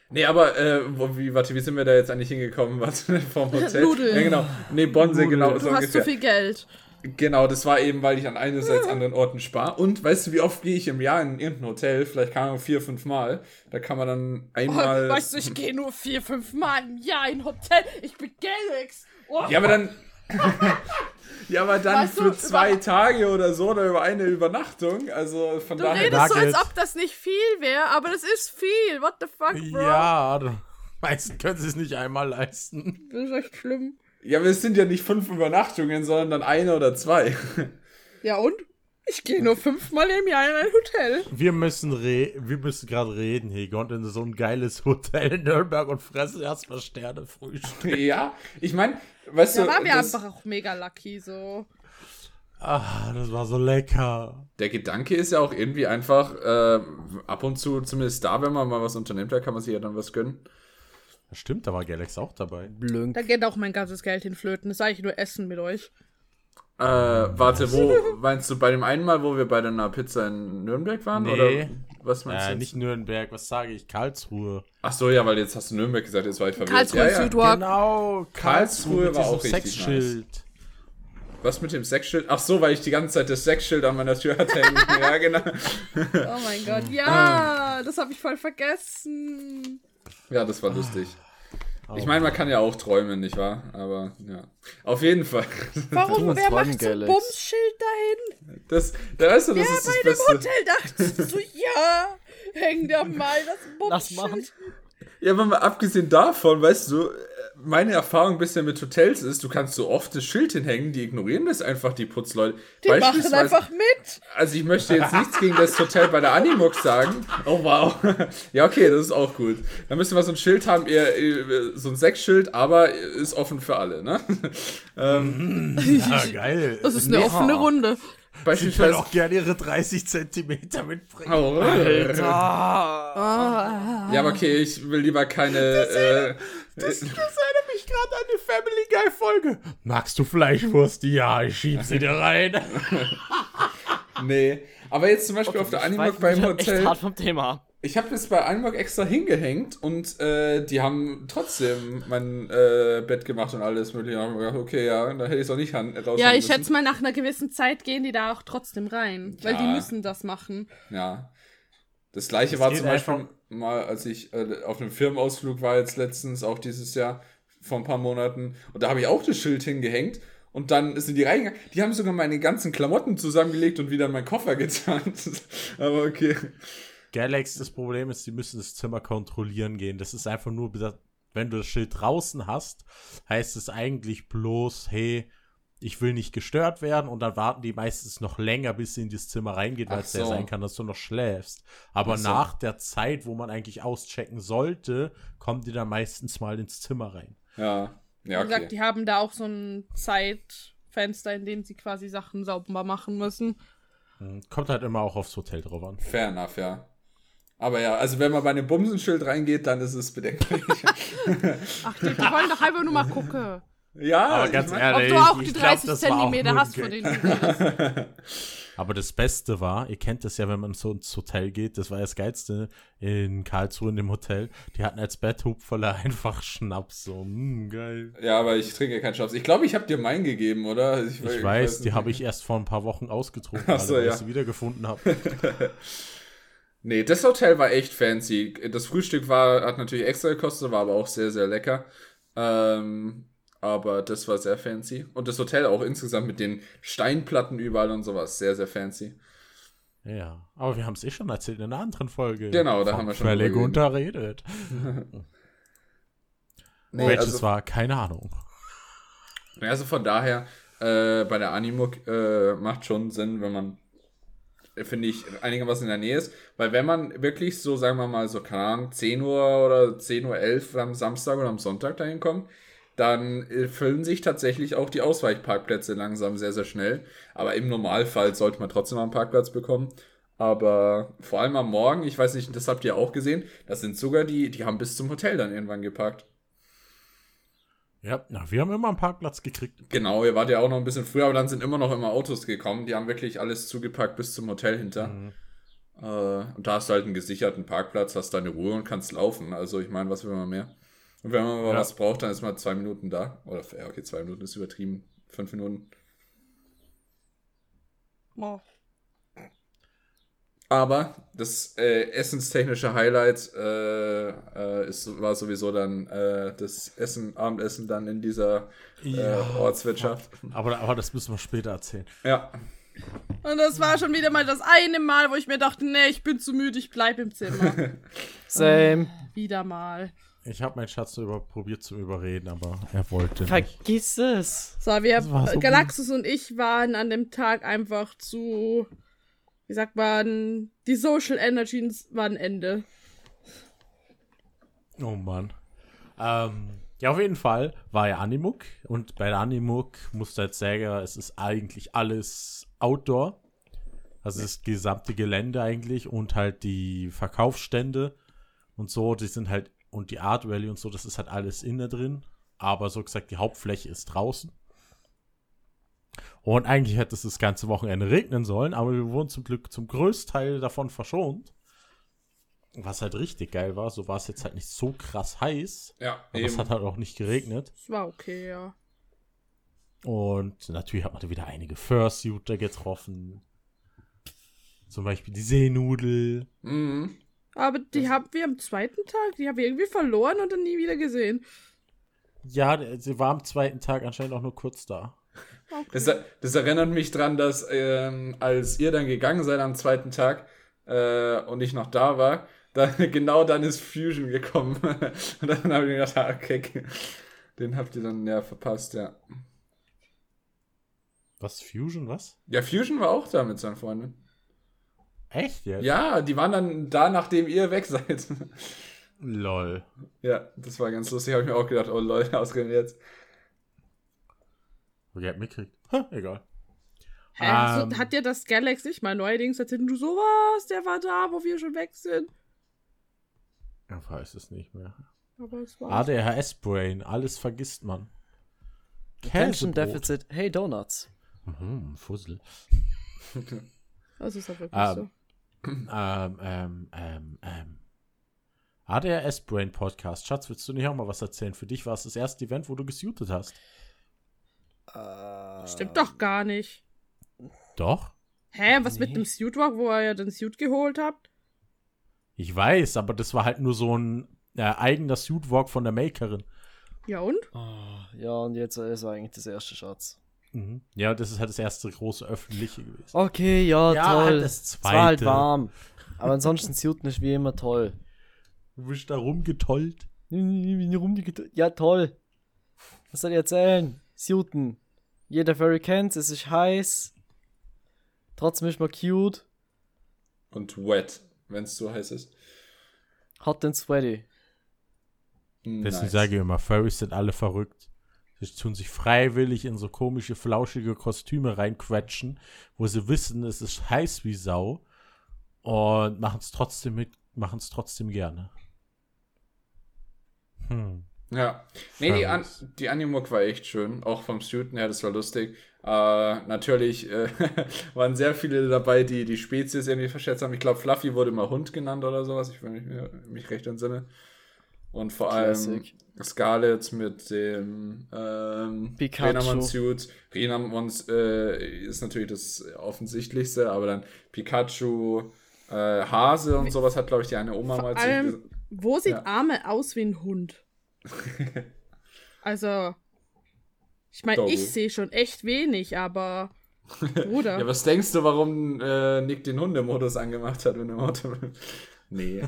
Nee, aber, äh, wo, wie, warte, wie sind wir da jetzt eigentlich hingekommen? (laughs) Warte, vom Hotel? Nudeln. Ja, genau. Nee, Bonse, Nudeln. genau. Du so hast ungefähr. zu viel Geld. Genau, das war eben, weil ich an einerseits anderen Orten spare. Und weißt du, wie oft gehe ich im Jahr in irgendein Hotel? Vielleicht kann man vier, fünf Mal. Da kann man dann einmal. Oh, weißt du, ich gehe nur vier, fünf Mal im Jahr in ein Hotel. Ich bin Galax. Oh, ja, aber dann. (laughs) ja, aber dann Weißt du, für zwei über- Tage oder so oder über eine Übernachtung. Also von du daher. redest so, als ob das nicht viel wäre, aber das ist viel. What the fuck, bro? Ja, die (laughs) meisten können es nicht einmal leisten. Das ist echt schlimm. Ja, aber es sind ja nicht fünf Übernachtungen, sondern dann eine oder zwei. Ja, und? Ich gehe nur fünfmal im Jahr in ein Hotel. Wir müssen, re wir müssen gerade reden, Hegon, in so ein geiles Hotel in Nürnberg und fressen erstmal Sterne Frühstück. ja, ich meine, weißt Da du. waren wir das- einfach auch mega lucky, so. Ah, das war so lecker. Der Gedanke ist ja auch irgendwie einfach, äh, ab und zu, zumindest da, wenn man mal was unternimmt, da kann man sich ja dann was gönnen. Stimmt, da war Galax auch dabei. Blünk. Da geht auch mein ganzes Geld hin flöten. Das sage ich nur Essen mit euch. Äh, warte, wo (laughs) meinst du bei dem einen Mal, wo wir bei einer Pizza in Nürnberg waren? Nee. Oder was meinst Äh, du? jetzt? nicht Nürnberg, was sage ich? Karlsruhe. Ach so, ja, weil jetzt hast du Nürnberg gesagt, jetzt war ich verwirrt. Karlsruhe ja, ja. Südwalk. Genau, Karlsruhe mit war auch richtig Sexschild. Was mit dem Sexschild? Ach so, weil ich die ganze Zeit das Sexschild an meiner Tür hatte. (laughs) (laughs) ja, genau. Oh mein Gott. Ja, das habe ich voll vergessen. Ja, das war lustig. Oh. Ich meine, man kann ja auch träumen, nicht wahr? Aber ja. Auf jeden Fall. Warum? Wer macht so ein. Bumsschild dahin? Das, da weißt du, das Ja, ist das bei dem Beste. Hotel dachtest du so, ja, häng da mal das Lass machen. Ja, aber mal abgesehen davon, weißt du, meine Erfahrung bisher mit Hotels ist, du kannst so oft das Schild hinhängen, die ignorieren das einfach, die Putzleute. Die machen einfach mit. Also ich möchte jetzt nichts gegen das Hotel bei der Animux sagen. (laughs) Oh wow. (laughs) Ja, okay, das ist auch gut. Dann müssen wir so ein Schild haben, eher, so ein Sechsschild, aber ist offen für alle, ne? (laughs) ähm, Ja, geil. Das ist eine offene Runde. Beispielsweise. auch gerne ihre 30 Zentimeter mitbringen. Oh, Ah. Ja, aber okay, ich will lieber keine. Äh, Das, das erinnert mich gerade an die Family Guy Folge. Magst du Fleischwurst? Ja, ich schieb sie dir rein. (laughs) nee. Aber jetzt zum Beispiel auf der Ich Animux weiche beim Echt Hotel. hart vom Thema ab. Ich habe das bei Einmark extra hingehängt und äh, die haben trotzdem mein äh, Bett gemacht und alles mögliche. Und gedacht, okay, ja, dann hätte ich es auch nicht han- raushängen Ja, ich müssen. schätze mal, nach einer gewissen Zeit gehen die da auch trotzdem rein. Weil die Ja. müssen das machen. Ja. Das gleiche Es war zum Beispiel einfach- mal, als ich äh, auf einem Firmenausflug war jetzt letztens, auch dieses Jahr, vor ein paar Monaten. Und da habe ich auch das Schild hingehängt. Und dann sind die reingegangen. Die haben sogar meine ganzen Klamotten zusammengelegt und wieder in meinen Koffer (laughs) getan. Aber okay. Galax, das Problem ist, die müssen das Zimmer kontrollieren gehen. Das ist einfach nur, wenn du das Schild draußen hast, heißt es eigentlich bloß, hey, ich will nicht gestört werden und dann warten die meistens noch länger, bis sie in das Zimmer reingeht, weil es ja so. sein kann, dass du noch schläfst. Aber so. nach der Zeit, wo man eigentlich auschecken sollte, kommen die dann meistens mal ins Zimmer rein. Ja. Ja, Wie gesagt, okay. die haben da auch so ein Zeitfenster, in dem sie quasi Sachen sauber machen müssen. Hm, Kommt halt immer auch aufs Hotel drauf an. Fair enough, ja. Aber ja, also wenn man bei einem Bumsenschild reingeht, dann ist es bedenklich. (laughs) Ach, die, die wollen doch einfach nur mal gucken. ja, Aber ich ganz mein- ehrlich, Ob du auch ich die glaub, 30 das war auch Zentimeter hast, von denen. (laughs) Aber das Beste war, ihr kennt das ja, wenn man so ins Hotel geht, das war ja das Geilste in Karlsruhe in dem Hotel. Die hatten als Betthupferle einfach Schnaps, so, mh, geil. Ja, aber ich trinke keinen Schnaps. Ich glaube, ich habe dir meinen gegeben, oder? Ich weiß, die habe ich erst vor ein paar Wochen ausgetrunken, Ach so, weil ja. ich sie wiedergefunden habe. (laughs) Nee, das Hotel war echt fancy. Das Frühstück war, hat natürlich extra gekostet, war aber auch sehr, sehr lecker. Ähm, aber das war sehr fancy. Und das Hotel auch insgesamt mit den Steinplatten überall und sowas, sehr, sehr fancy. Ja, aber wir haben es eh schon erzählt in einer anderen Folge. Genau, da haben wir schon Völlig unterredet. (laughs) Nee, Welches also, war, keine Ahnung. also von daher, äh, bei der Animuk äh, macht schon Sinn, wenn man, finde ich, einigermaßen in der Nähe ist. Weil wenn man wirklich so, sagen wir mal, so, keine Ahnung, 10 Uhr oder 10.11 Uhr am Samstag oder am Sonntag dahin kommt, dann äh, füllen sich tatsächlich auch die Ausweichparkplätze langsam sehr, sehr schnell. Aber im Normalfall sollte man trotzdem einen Parkplatz bekommen. Aber vor allem am Morgen, ich weiß nicht, das habt ihr auch gesehen, das sind sogar die, die haben bis zum Hotel dann irgendwann geparkt. Ja, na, wir haben immer einen Parkplatz gekriegt. Genau, ihr wart ja auch noch ein bisschen früher, aber dann sind immer noch immer Autos gekommen. Die haben wirklich alles zugepackt bis zum Hotel hinter. Mhm. Äh, und da hast du halt einen gesicherten Parkplatz, hast deine Ruhe und kannst laufen. Also ich meine, was will man mehr? Und wenn man mal Ja. was braucht, dann ist man zwei Minuten da. Oder ja, okay, zwei Minuten ist übertrieben. Fünf Minuten. Oh. Aber das äh, essenstechnische Highlight äh, äh, ist, war sowieso dann äh, das Essen, Abendessen dann in dieser äh, Ortswirtschaft. Aber, aber das müssen wir später erzählen. Ja. Und das war schon wieder mal das eine Mal, wo ich mir dachte, nee, ich bin zu müde, ich bleib im Zimmer. (laughs) Same. wieder mal. Ich habe meinen Schatz über, probiert zu überreden, aber er wollte nicht. Vergiss es. So, wir, so Galaxus und ich waren an dem Tag einfach zu, wie sagt man, die Social Energies waren Ende. Oh Mann. Ähm, ja, auf jeden Fall war ja Animuk. Und bei der Animuk musst du jetzt sagen, es ist eigentlich alles Outdoor. Also das gesamte Gelände eigentlich und halt die Verkaufsstände und so, die sind halt, und die Art Valley und so, das ist halt alles innen drin. Aber so gesagt, die Hauptfläche ist draußen. Und eigentlich hätte es das ganze Wochenende regnen sollen, aber wir wurden zum Glück zum größten Teil davon verschont. Was halt richtig geil war, so war es jetzt halt nicht so krass heiß, Ja, aber es hat halt auch nicht geregnet. Es war okay, ja. Und natürlich hat man da wieder einige Fursuiter getroffen. Zum Beispiel die Seenudel. Mhm. Aber die haben wir am zweiten Tag, die haben wir irgendwie verloren und dann nie wieder gesehen. Ja, sie war am zweiten Tag anscheinend auch nur kurz da. Okay. Das, das erinnert mich dran, dass ähm, als ihr dann gegangen seid am zweiten Tag äh, und ich noch da war, dann, (laughs) genau dann ist Fusion gekommen. (laughs) und dann habe ich mir gedacht, ah, okay, (laughs) den habt ihr dann ja verpasst, ja. Was? Fusion, was? Ja, Fusion war auch da mit seinen Freunden. Echt jetzt? Ja, die waren dann da, nachdem ihr weg seid. Lol. ja, das war ganz lustig. Habe ich mir auch gedacht, oh Leute, ausgerechnet jetzt. Wer hat mitgekriegt? Ha, egal. Hä, Ähm. du, hat dir das Galax nicht mal neuerdings erzählt? Und du so, was? Der war da, wo wir schon weg sind. Ich weiß es nicht mehr. Aber es war. ADHS-Brain, alles vergisst man. Attention. Deficit. Hey Donuts. Mhm, Fussel. Das ist ja wirklich Ähm, so. ähm, ähm, ähm, ähm. ADRS Brain Podcast. Schatz, willst du nicht auch mal was erzählen? Für dich war es das erste Event, wo du gesuited hast. Äh, Stimmt doch gar nicht. Doch? Hä, was mit Nee. dem Suit Walk, wo ihr ja den Suit geholt habt? Ich weiß, aber das war halt nur so ein äh, eigener Suitwalk von der Makerin. Ja und? Ah, Ja, und jetzt ist eigentlich das erste Schatz. Mhm. Ja, das ist halt das erste große öffentliche gewesen. Okay, ja, Ja, toll. halt das Es war halt zweite. warm. Aber ansonsten Suiten ist wie immer toll. Du bist da rumgetollt. Ja, toll. Was soll ich erzählen? Suiten. Jeder Furry kennt's, es ist heiß. Trotzdem ist man cute. Und wet, wenn es so heiß ist. Hot and sweaty. Deswegen sage ich immer, Furries sind alle verrückt. Sie tun sich freiwillig in so komische, flauschige Kostüme reinquetschen, wo sie wissen, es ist heiß wie Sau und machen es trotzdem mit, machen es trotzdem gerne. Hm. Ja. Nee, die, An die Animuk war echt schön. Auch vom Student her, das war lustig. Äh, natürlich äh, (laughs) waren sehr viele dabei, die die Spezies irgendwie verschätzt haben. Ich glaube, Fluffy wurde mal Hund genannt oder sowas, ich, wenn ich mir- mich recht entsinne. Und vor Classic. allem Scarlet mit dem ähm, Pikachu. Renamon-Suit. Renamon äh, ist natürlich das Offensichtlichste, aber dann Pikachu, äh, Hase und sowas hat, glaube ich, die eine Oma Vor mal allem, wo sieht Ja. Arme aus wie ein Hund? (laughs) also, ich meine, ich sehe schon echt wenig, aber (laughs) Bruder. Ja, was denkst du, warum äh, Nick den Hundemodus angemacht hat, wenn er im Auto (laughs) Nee.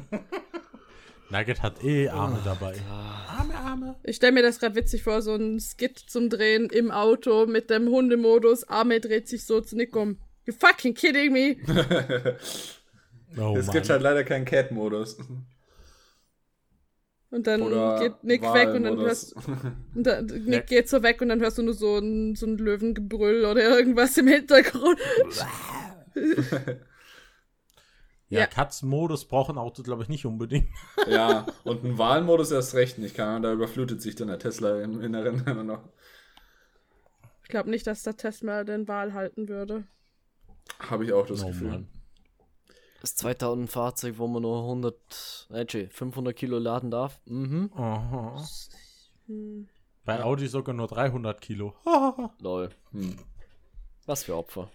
Nugget hat eh Arme dabei. Arme, Arme. Ich stelle mir das gerade witzig vor, so ein Skit zum Drehen im Auto mit dem Hundemodus. Arme dreht sich so zu Nick um. You fucking kidding me? Oh, es Mann. gibt halt leider keinen Cat-Modus. Und dann Oder geht Nick weg und dann hörst und dann, (laughs) Nick geht so weg und dann hörst du nur so ein, so ein Löwengebrüll oder irgendwas im Hintergrund. (laughs) ja, Ja. Katzenmodus brauchen Autos, glaube ich, nicht unbedingt. (laughs) ja, und ein Wahlmodus erst recht nicht. Kann, da überflutet sich dann der Tesla im Inneren immer noch. Ich glaube nicht, dass der Tesla den Wahl halten würde. Habe ich auch das Oh, Gefühl. Mann. Das 2000 Fahrzeug, wo man nur 100, äh, Entschuldigung, 500 Kilo laden darf. Mhm. Aha. Bei Audi sogar nur 300 Kilo. (laughs) Lol. Hm. Was für Opfer.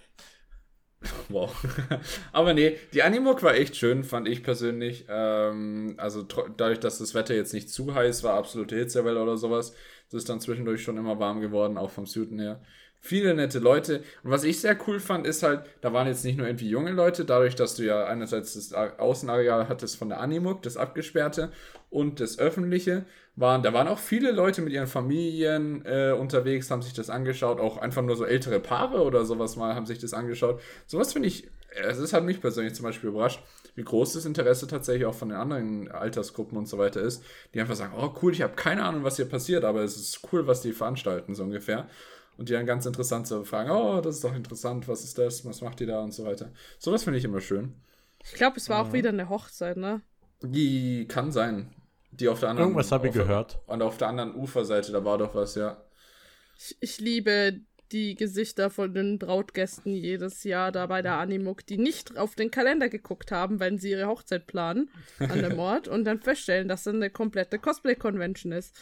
Wow. (laughs) Aber nee, die Animuk war echt schön, fand ich persönlich. Ähm, also dadurch, dass das Wetter jetzt nicht zu heiß war, absolute Hitzewelle oder sowas, es ist dann zwischendurch schon immer warm geworden, auch vom Süden her. Viele nette Leute. Und was ich sehr cool fand, ist halt, da waren jetzt nicht nur irgendwie junge Leute, dadurch, dass du ja einerseits das Außenareal hattest von der Animuk, das abgesperrte und das öffentliche, waren, da waren auch viele Leute mit ihren Familien äh, unterwegs, haben sich das angeschaut, auch einfach nur so ältere Paare oder sowas mal haben sich das angeschaut. Sowas finde ich, es halt mich persönlich zum Beispiel überrascht, wie groß das Interesse tatsächlich auch von den anderen Altersgruppen und so weiter ist, die einfach sagen, oh cool, ich habe keine Ahnung, was hier passiert, aber es ist cool, was die veranstalten, so ungefähr. Und die dann ganz interessant zu fragen, oh, das ist doch interessant, was ist das, was macht ihr da und so weiter. Sowas finde ich immer schön. Ich glaube, es war auch wieder eine Hochzeit, ne? Die kann sein. Die auf der anderen Irgendwas habe ich gehört. Und auf der anderen Uferseite, da war doch was, ja. Ich, ich liebe die Gesichter von den Brautgästen jedes Jahr da bei der Animuk, die nicht auf den Kalender geguckt haben, wenn sie ihre Hochzeit planen an dem (laughs) Ort und dann feststellen, dass das eine komplette Cosplay-Convention ist.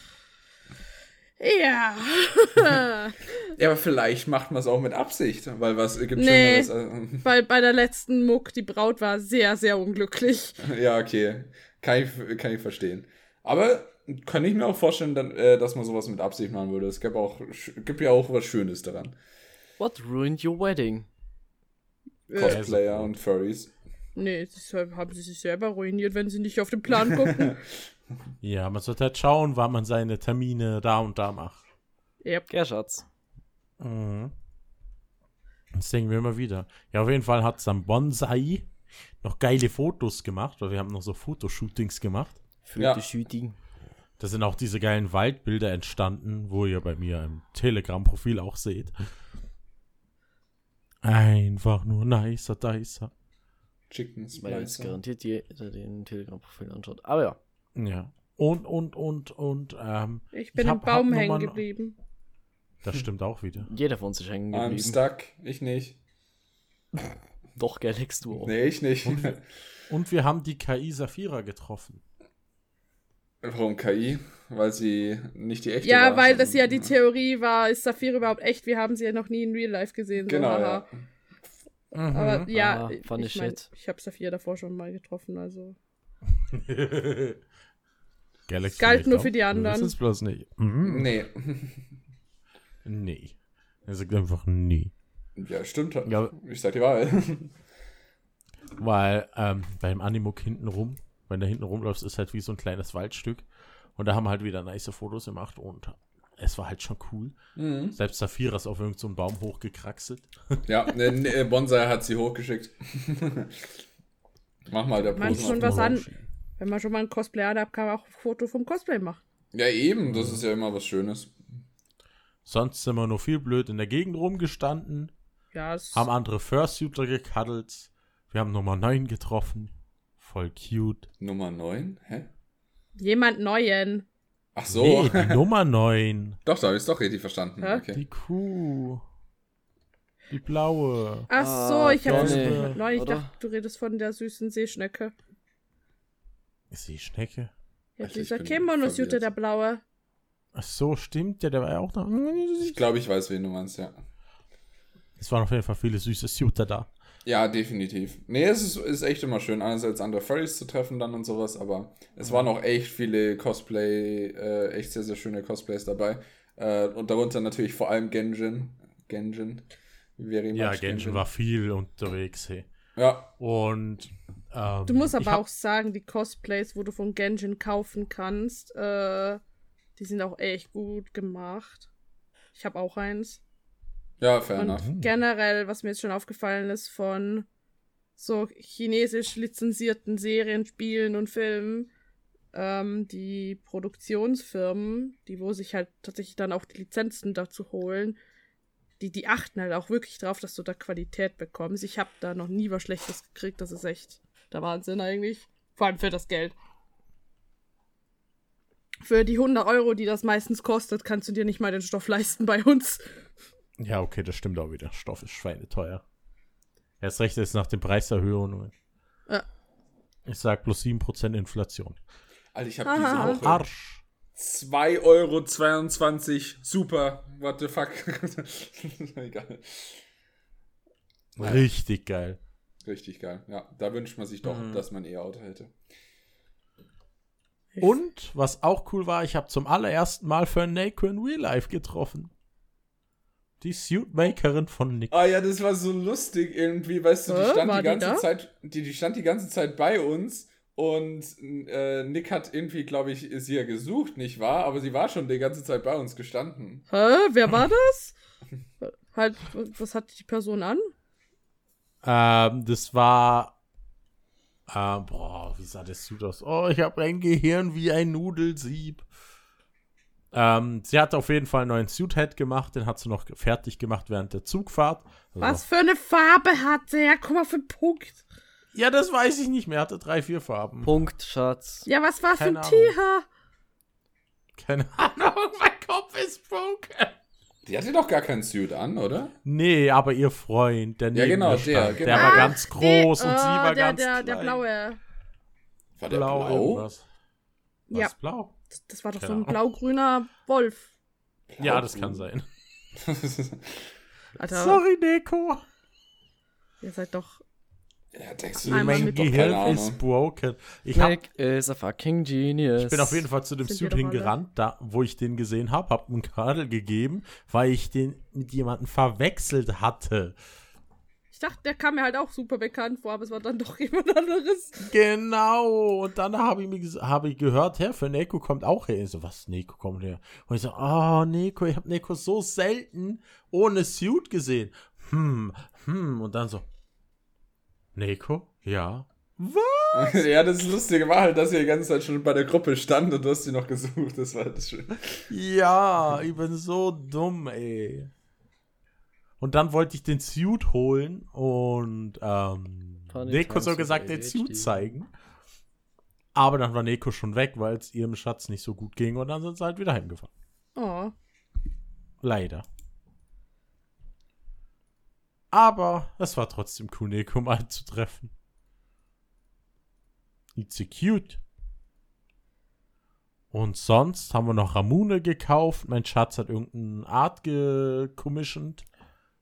Ja. (laughs) Ja, aber vielleicht macht man es auch mit Absicht, weil was gibt Nee. Schöneres. (laughs) als- bei, bei der letzten Muck, die Braut war sehr, sehr unglücklich. ja, okay. Kann ich, kann ich verstehen. Aber kann ich mir auch vorstellen, dann, äh, dass man sowas mit Absicht machen würde. Es gibt, auch, gibt ja auch was Schönes daran. What ruined your wedding? Äh, Cosplayer und Furries. nee, das haben sie sich selber ruiniert, wenn sie nicht auf den Plan gucken. (laughs) Ja, man sollte halt schauen, wann man seine Termine da und da macht. yep. Ja, Schatz. Mhm. Das sehen wir immer wieder. Ja, auf jeden Fall hat dann Bonsai noch geile Fotos gemacht, weil wir haben noch so Fotoshootings gemacht. Für Ja. die Shooting. Da sind auch diese geilen Waldbilder entstanden, wo ihr bei mir im Telegram-Profil auch seht. Einfach nur nicer, dicer. Chicken Weil jetzt Splicer. garantiert jeder den Telegram-Profil anschaut. Aber ja. Ja. Und, und, und, und, ähm, Ich bin Ich im hab- hab Baum hängen geblieben. das stimmt auch wieder. Jeder von uns ist hängen I'm geblieben. stuck. Ich nicht. Doch, Galax Duo. Nee, ich nicht. Und wir haben die KI Saphira getroffen. Warum KI? Weil sie nicht die echte Ja, war, weil das ja die Theorie war, ist Saphir überhaupt echt? Wir haben sie ja noch nie in Real Life gesehen. So, Genau, haha. ja. Aber ja, Ah, ich, ich, mein, ich habe Saphir davor schon mal getroffen, also. (laughs) Galaxy Galt nur für die anderen. wissen's bloß nicht. Mhm. Nee. (laughs) Nee. Er sagt einfach nie. Ja, stimmt. Ja. Ich sag die Wahl. (laughs) Weil ähm, beim Animuk hinten rum, wenn du hinten rumläufst, ist halt wie so ein kleines Waldstück. Und da haben wir halt wieder nice Fotos gemacht und es war halt schon cool. Mhm. Selbst Saphira ist auf irgendeinen so Baum hochgekraxelt. Ja, ne, ne, Bonsai hat sie hochgeschickt. Mach mal der Meinst Pose schon was an? Wenn man schon mal ein Cosplay hat, kann man auch ein Foto vom Cosplay machen. Ja, eben, das ist ja immer was Schönes. Sonst sind wir nur viel blöd in der Gegend rumgestanden, Ja, haben andere Fursuiter gekaddelt. Wir haben Nummer 9 getroffen. Voll cute. Nummer 9? Hä? jemand Neuen. Ach so. Nee, die (laughs) Nummer 9. Doch, da habe ich es doch richtig verstanden. Hä? Okay. Die Kuh. Die blaue. Ach Ah, so, ich habe Neuen. Ich oder? dachte, du redest von der süßen Seeschnecke. Ist die Schnecke? Ja, Alter, ich dieser Kimono-Suite, verwirrt. der blaue. Ach so, stimmt. Ja, der war ja auch noch. Ich glaube, ich weiß, wen du meinst, ja. Es waren auf jeden Fall viele süße Suiter da. Ja, definitiv. Nee, es ist, ist echt immer schön, einerseits andere Furries zu treffen dann und sowas, aber es waren auch echt viele Cosplay, äh, echt sehr, sehr schöne Cosplays dabei. Äh, und darunter natürlich vor allem Genjin. Genjin. Very Ja, Genshin war viel unterwegs, hey. Ja, Und ähm, Du musst aber auch sagen, die Cosplays, wo du von Genjin kaufen kannst, äh, die sind auch echt gut gemacht. Ich habe auch eins. ja, fair Und enough. generell, was mir jetzt schon aufgefallen ist von so chinesisch lizenzierten Serien, Spielen und Filmen, ähm, die Produktionsfirmen, die wo sich halt tatsächlich dann auch die Lizenzen dazu holen, die, die achten halt auch wirklich drauf, dass du da Qualität bekommst. Ich habe da noch nie was Schlechtes gekriegt, das ist echt der Wahnsinn eigentlich. Vor allem für das Geld. Für die 100 Euro, die das meistens kostet, kannst du dir nicht mal den Stoff leisten bei uns. Ja, okay, das stimmt auch wieder. Stoff ist schweineteuer. Erst recht ist nach den Preiserhöhungen. Ja. Ich sag plus 7% Inflation. Alter, ich habe diese Woche Arsch. 2,22 Euro. Super. What the fuck? (laughs) Egal. Richtig geil. Richtig geil. Ja, da wünscht man sich doch, Mhm. dass man E-Auto hätte. Und was auch cool war, ich habe zum allerersten Mal für Neko in Real Life getroffen. Die Suitmakerin von Nick. Ah ja, das war so lustig irgendwie, weißt du, die Äh, stand die die ganze da? Zeit, die, die stand die ganze Zeit bei uns und äh, Nick hat irgendwie, glaube ich, sie ja gesucht, nicht wahr? Aber sie war schon die ganze Zeit bei uns gestanden. Hä? Wer war das? (laughs) halt, was hat die Person an? Ähm, das war. Ähm, boah, wie sah das Suit aus? Oh, ich habe ein Gehirn wie ein Nudelsieb. Ähm, sie hat auf jeden Fall einen neuen Suit-Head gemacht, den hat sie noch fertig gemacht während der Zugfahrt. Also- Was für eine Farbe hat der? Guck mal für einen Punkt. Ja, das weiß ich nicht mehr. Er hatte drei, vier Farben. Punkt, Schatz. Ja, was war für ein Keine Tier? Keine (laughs) Ahnung, mein Kopf ist broken. Die hatte doch gar keinen Suit an, oder? Nee, aber ihr Freund, der Ja, genau, der, genau. der war Ach, ganz groß der- und sie oh, war der, ganz der, klein. der blaue. War der blau, blau? Was, Ja. blau? Das war doch Keine so ein blau-grüner Wolf. Ja, das kann sein. (laughs) Alter, Sorry, Neko. ihr seid doch. Ja, denkst du, Einmal mein Gehirn ist broken. Ich, hab, Nick is a fucking genius. ich bin auf jeden Fall zu dem Suit hingerannt, da, wo ich den gesehen habe, hab einen Kadel gegeben, weil ich den mit jemandem verwechselt hatte. Ich dachte, der kam mir halt auch super bekannt vor, aber es war dann doch (laughs) jemand anderes. Genau. Und dann habe ich, mir hab ich gehört, Herr, für Neko kommt auch her. Ich so, was, Neko kommt her? Und ich so, oh, Neko, ich habe Neko so selten ohne Suit gesehen. Hm, hm. Und dann so, Neko? Ja. (laughs) ja, das Lustige war halt, dass sie die ganze Zeit schon bei der Gruppe stand und du hast sie noch gesucht. Das war das schön. Ja, ich bin so dumm, ey. Und dann wollte ich den Suit holen und ähm, Neko so gesagt den. Suit zeigen. Aber dann war Neko schon weg, weil es ihrem Schatz nicht so gut ging und dann sind sie halt wieder heimgefahren. Oh. Leider. Aber es war trotzdem cool, Neko mal zu treffen. It's so cute. Und sonst haben wir noch Ramune gekauft. Mein Schatz hat irgendeine Art gecommissioned,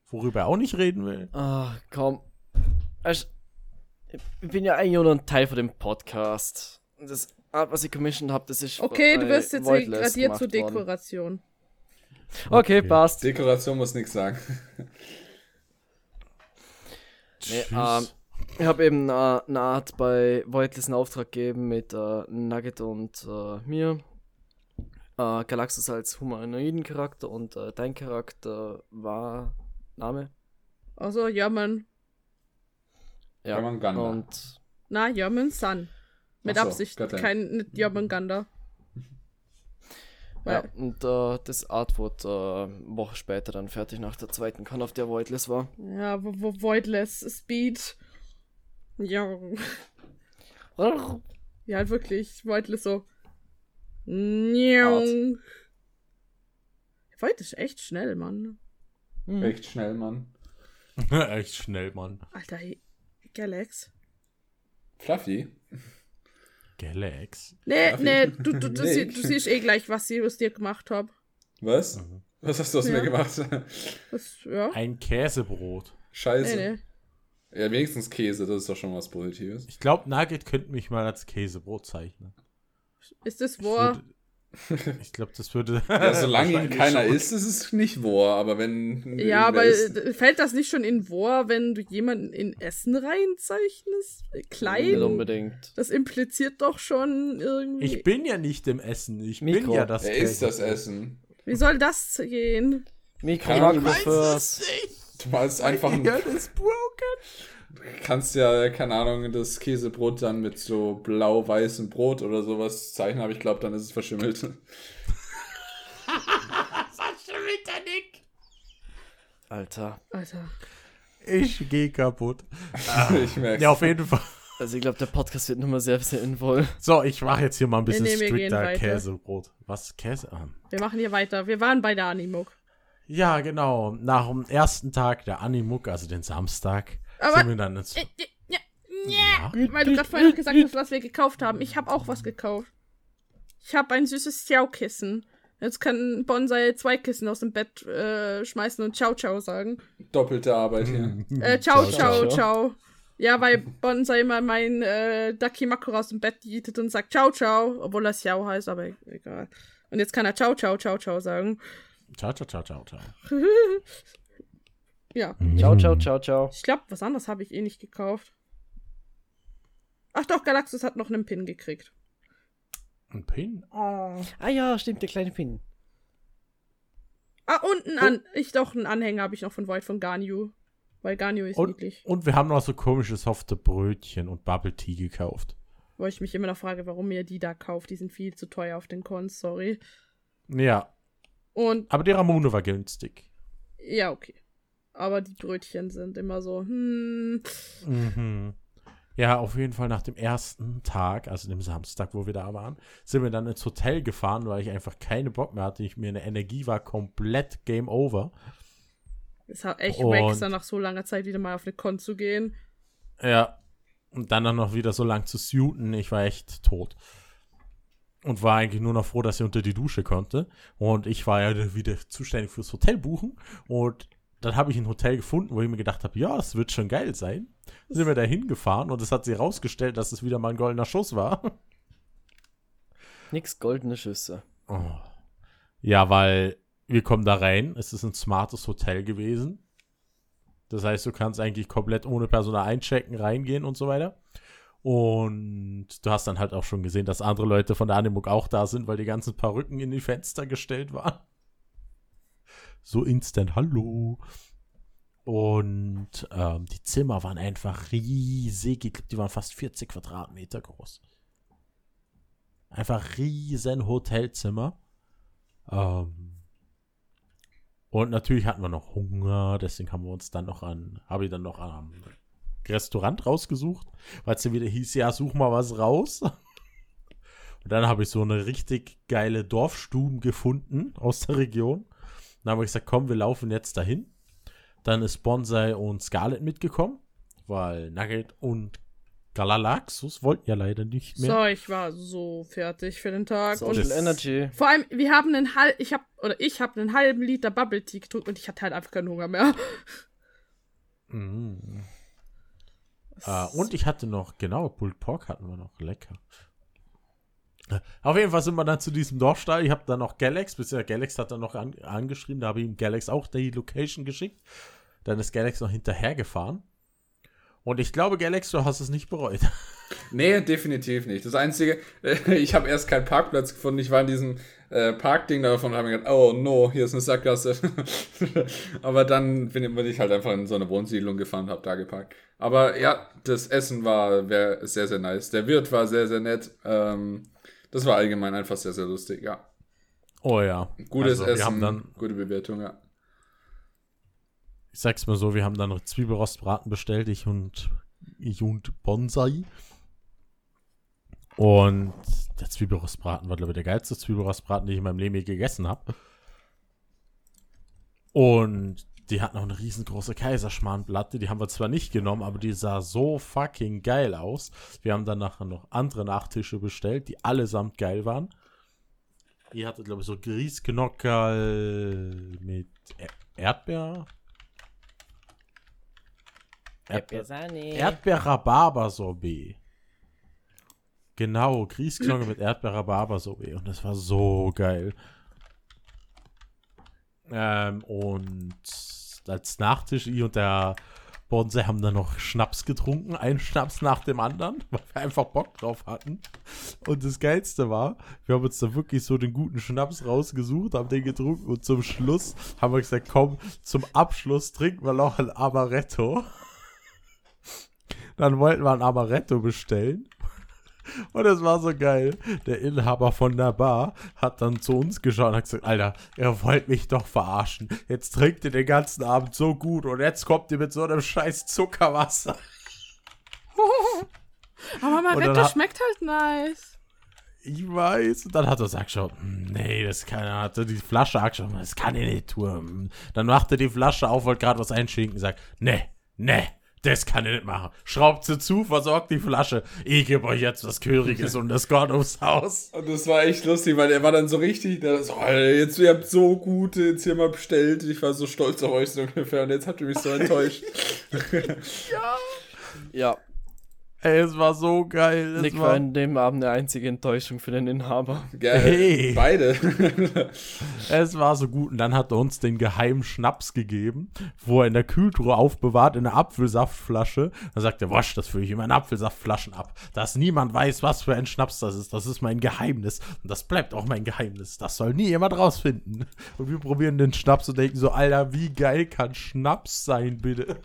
worüber er auch nicht reden will. Ah, komm. Also, ich bin ja eigentlich nur ein Teil von dem Podcast. Und Das Art, was ich commissioned habe, das ist. Okay, du wirst jetzt gradiert zur. Dekoration. Okay, Okay. passt. Dekoration muss nichts sagen. (laughs) Nee, ähm, ich habe eben äh, eine Art bei Voidless einen Auftrag gegeben mit äh, Nugget und äh, mir. Äh, Galaxus als humanoiden Charakter und äh, dein Charakter war Name? Also, German. Ja. German Ganda. Und Na, German Sun. Mit so, Absicht. Kein nicht German Ganda. Ja, und äh, das Art wurde äh, eine Woche später dann fertig nach der zweiten Con, auf der Voidless war. ja, wo, wo Voidless, Speed. Ja. Ja, halt wirklich. Voidless so. Njau. Void ist echt schnell, Mann. Hm. Echt schnell, Mann. (laughs) Echt schnell, Mann. Alter, Galax. Fluffy. Galax. Nee, Darf ich? nee, du, du, du, (laughs) Nee. sie, du siehst eh gleich, was ich aus dir gemacht habe. Was? Mhm. Was hast du aus Ja. mir gemacht? Das, ja. Ein Käsebrot. Scheiße. Nee, nee. Ja, wenigstens Käse, das ist doch schon was Positives. Ich glaube, Nugget könnte mich mal als Käsebrot zeichnen. Ist das wahr? Ich glaube, das würde. (laughs) Ja, solange ihn keiner schon. isst, ist es nicht wahr, aber wenn. Ja, aber äh, fällt das nicht schon in War, wenn du jemanden in Essen reinzeichnest? Nicht Klein? unbedingt. Das impliziert doch schon irgendwie. Ich bin ja nicht im Essen. Ich bin Mikro. ja das Er isst das. Essen. Wie soll das gehen? Mikro, Mikro ich first. Du meinst einfach. Ja, das ist broken. Du kannst ja, keine Ahnung, das Käsebrot dann mit so blau-weißem Brot oder sowas zeichnen, aber ich glaube, dann ist es verschimmelt. (laughs) Alter. Alter. Ich gehe kaputt. (laughs) ich merke Ja, auf jeden Fall. Also ich glaube, der Podcast wird nochmal sehr sinnvoll. So, ich mache jetzt hier mal ein bisschen Nee, nee, strikter. Käsebrot. Was? Käse? Ah. Wir machen hier weiter. Wir waren bei der Animuk. Ja, genau. Nach dem ersten Tag der Animuk, also den Samstag, Aber- sind wir dann ins. Äh, äh, ja, Ja. ja. Weil du gerade vorhin noch gesagt hast, was wir gekauft haben. Ich habe auch was gekauft. Ich habe ein süßes Ciao-Kissen. Jetzt kann Bonsai zwei Kissen aus dem Bett äh, schmeißen und Ciao Ciao sagen. doppelte Arbeit hier. Äh, ciao, Ciao, ciao, ciao. ciao, Ja, weil Bonsai immer mein äh, Dakimakura aus dem Bett jietet und sagt Ciao, ciao, obwohl er Xiao heißt, aber egal. Und jetzt kann er Ciao, ciao, ciao, ciao sagen. Ciao, ciao, ciao, ciao, ciao. (laughs) Ja, Ciao, ciao, ciao, ciao. ich glaube, was anderes habe ich eh nicht gekauft. Ach doch, Galaxus hat noch einen Pin gekriegt. Ein Pin? Oh. Ah ja, stimmt, der kleine Pin. Ah, und ein An ich doch, einen Anhänger habe ich noch von Void von Ganyu. Weil Ganyu ist Und, niedlich. und wir haben noch so komische softe Brötchen und Bubble Tea gekauft. Wo ich mich immer noch frage, warum ihr die da kauft. Die sind viel zu teuer auf den Cons, sorry. Ja, Und aber die Ramune war günstig. Ja, okay. Aber die Brötchen sind immer so, hm. Mhm. Ja, auf jeden Fall nach dem ersten Tag, also dem Samstag, wo wir da waren, sind wir dann ins Hotel gefahren, weil ich einfach keine Bock mehr hatte. Ich, mir eine Energie war komplett Game Over. Ist halt echt wack, dann nach so langer Zeit wieder mal auf eine Con zu gehen. Ja. Und dann, dann noch wieder so lang zu suiten. Ich war echt tot. Und war eigentlich nur noch froh, dass ich unter die Dusche konnte. Und ich war ja wieder zuständig fürs Hotel buchen. Und dann habe ich ein Hotel gefunden, wo ich mir gedacht habe, ja, es wird schon geil sein. Sind wir da hingefahren und es hat sich herausgestellt, dass es wieder mal ein goldener Schuss war. Nix goldene Schüsse. Oh. Ja, weil wir kommen da rein. Es ist ein smartes Hotel gewesen. Das heißt, du kannst eigentlich komplett ohne Personal einchecken, reingehen und so weiter. Und du hast dann halt auch schon gesehen, dass andere Leute von der Animuk auch da sind, weil die ganzen Perücken in die Fenster gestellt waren. So instant Hallo. Und ähm, die Zimmer waren einfach riesig. Ich glaube, die waren fast 40 Quadratmeter groß. Einfach riesen Hotelzimmer. Ähm, und natürlich hatten wir noch Hunger, deswegen haben wir uns dann noch an, habe ich dann noch am Restaurant rausgesucht, weil es ja wieder hieß, ja, such mal was raus. (laughs) Und dann habe ich so eine richtig geile Dorfstuben gefunden aus der Region. Dann habe ich gesagt, komm, wir laufen jetzt dahin. Dann ist Bonsai und Scarlet mitgekommen, weil Nugget und Galalaxus wollten ja leider nicht mehr. So, ich war so fertig für den Tag. Social das- Energy. Vor allem, wir haben einen halb, ich hab, oder ich habe einen halben Liter Bubble Tea getrunken und ich hatte halt einfach keinen Hunger mehr. Mhm. Ah, und ich hatte noch, genau, Pulled Pork hatten wir noch, lecker. Auf jeden Fall sind wir dann zu diesem Dorfstall. Ich habe dann noch Galax, bisher Galax hat dann noch an, angeschrieben, da habe ich ihm Galax auch die Location geschickt. Dann ist Galax noch hinterhergefahren. Und ich glaube, Galax, du hast es nicht bereut. (laughs) Nee, definitiv nicht. Das Einzige, (laughs) ich habe erst keinen Parkplatz gefunden. Ich war in diesem äh, Parkding davon und habe mir gedacht, oh no, hier ist eine Sackgasse. (laughs) Aber dann bin ich halt einfach in so eine Wohnsiedlung gefahren und habe da geparkt. Aber ja, das Essen war sehr, sehr nice. Der Wirt war sehr, sehr nett. Ähm, das war allgemein einfach sehr, sehr lustig, ja. Oh ja. Gutes Also, Essen, dann, gute Bewertung, ja. ich sag's mal so, wir haben dann noch Zwiebelrostbraten bestellt, ich und ich und Bonsai. Und der Zwiebelrostbraten war, glaube ich, der geilste Zwiebelrostbraten, den ich in meinem Leben je gegessen habe. Und die hat noch eine riesengroße Kaiserschmarrnplatte. Die haben wir zwar nicht genommen, aber die sah so fucking geil aus. Wir haben dann nachher noch andere Nachtische bestellt, die allesamt geil waren. Die hatte, glaube ich, so Grießknockerl mit Er- Erdbeer. Erdbeer. Erdbeer-Rhabarber-Sorbet. Genau, Grießknocke mit Erdbeer-Rhabarber-Sorbet. Und das war so geil. Ähm, und als Nachtisch, ich und der Bonsai haben dann noch Schnaps getrunken. Einen Schnaps nach dem anderen, (laughs) weil wir einfach Bock drauf hatten. Und das Geilste war, wir haben uns da wirklich so den guten Schnaps rausgesucht, haben den getrunken und zum Schluss haben wir gesagt, komm, zum Abschluss trinken wir noch ein Amaretto. (laughs) Dann wollten wir ein Amaretto bestellen. Und es war so geil. Der Inhaber von der Bar hat dann zu uns geschaut und hat gesagt, Alter, ihr wollt mich doch verarschen. Jetzt trinkt ihr den ganzen Abend so gut und jetzt kommt ihr mit so einem scheiß Zuckerwasser. (laughs) Aber Und Amaretto hat- schmeckt halt nice. Ich weiß. Und dann hat er gesagt, schon, "Hm, nee, das kann er. Hat er die Flasche angeschaut, das kann ich nicht tun. Dann macht er die Flasche auf, wollte gerade was einschinken, sagt, nee, nee, das kann ich nicht machen. Schraubt sie zu, versorgt die Flasche. Ich gebe euch jetzt was Köriges und das Gott ums Haus. Und das war echt lustig, weil er war dann so richtig, der so, Alter, jetzt, ihr habt so gute jetzt hier mal bestellt. Ich war so stolz auf euch so ungefähr und jetzt habt ihr mich so enttäuscht. (laughs) Ja, Ey, es war so geil. Es Nick war war, in dem Abend eine einzige Enttäuschung für den Inhaber. Geil. Hey. Beide. (laughs) es war so gut. Und dann hat er uns den geheimen Schnaps gegeben, wo er in der Kühltruhe aufbewahrt, in einer Apfelsaftflasche. Dann sagt er, wasch das fülle ich in meine Apfelsaftflaschen ab. Dass niemand weiß, was für ein Schnaps das ist. Das ist mein Geheimnis. Und das bleibt auch mein Geheimnis. Das soll nie jemand rausfinden. Und wir probieren den Schnaps und denken so, Alter, wie geil kann Schnaps sein, bitte?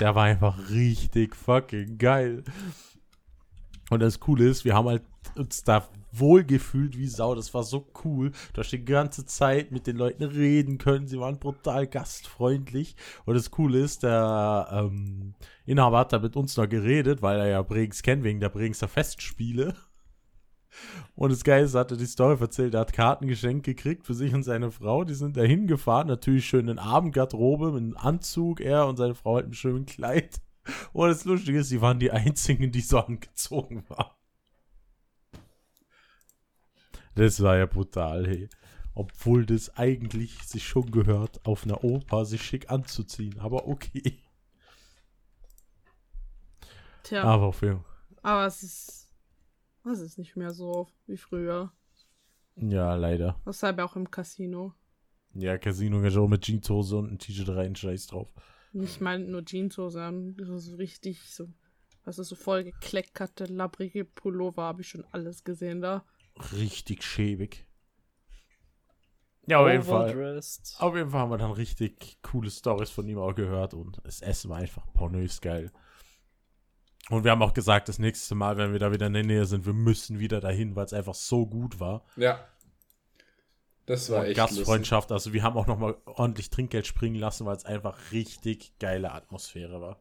Der war einfach richtig fucking geil. Und das Coole ist, wir haben halt uns da wohlgefühlt wie Sau. Das war so cool. Du hast die ganze Zeit mit den Leuten reden können. Sie waren brutal gastfreundlich. Und das Coole ist, der ähm, Inhaber hat da mit uns noch geredet, weil er ja Bregenz kennt, wegen der Bregenzer Festspiele. Und das Geile ist, er die Story erzählt, er hat Karten geschenkt gekriegt für sich und seine Frau. Die sind da hingefahren, natürlich schön in Abendgarderobe, mit einem Anzug, er und seine Frau halt mit schönem Kleid. Und das Lustige ist, sie waren die einzigen, die so angezogen waren. Das war ja brutal, hey. Obwohl das eigentlich sich schon gehört, auf einer Oper sich schick anzuziehen. Aber okay. Tja, Aber auf jeden aber es ist, es ist nicht mehr so wie früher. Ja, leider. Deshalb auch im Casino. Ja, Casino ja schon mit Jeanshose und ein T-Shirt rein, scheiß drauf. Nicht mal nur Jeans, sondern so so richtig so, was ist so voll gekleckerte, labbrige Pullover, habe ich schon alles gesehen da. Richtig schäbig. Ja, auf jeden Fall. Auf jeden Fall haben wir dann richtig coole Stories von ihm auch gehört und das Essen war einfach pornös geil. Und wir haben auch gesagt, das nächste Mal, wenn wir da wieder in der Nähe sind, wir müssen wieder dahin, weil es einfach so gut war. ja. Das war Und echt Gastfreundschaft, also wir haben auch nochmal ordentlich Trinkgeld springen lassen, weil es einfach richtig geile Atmosphäre war.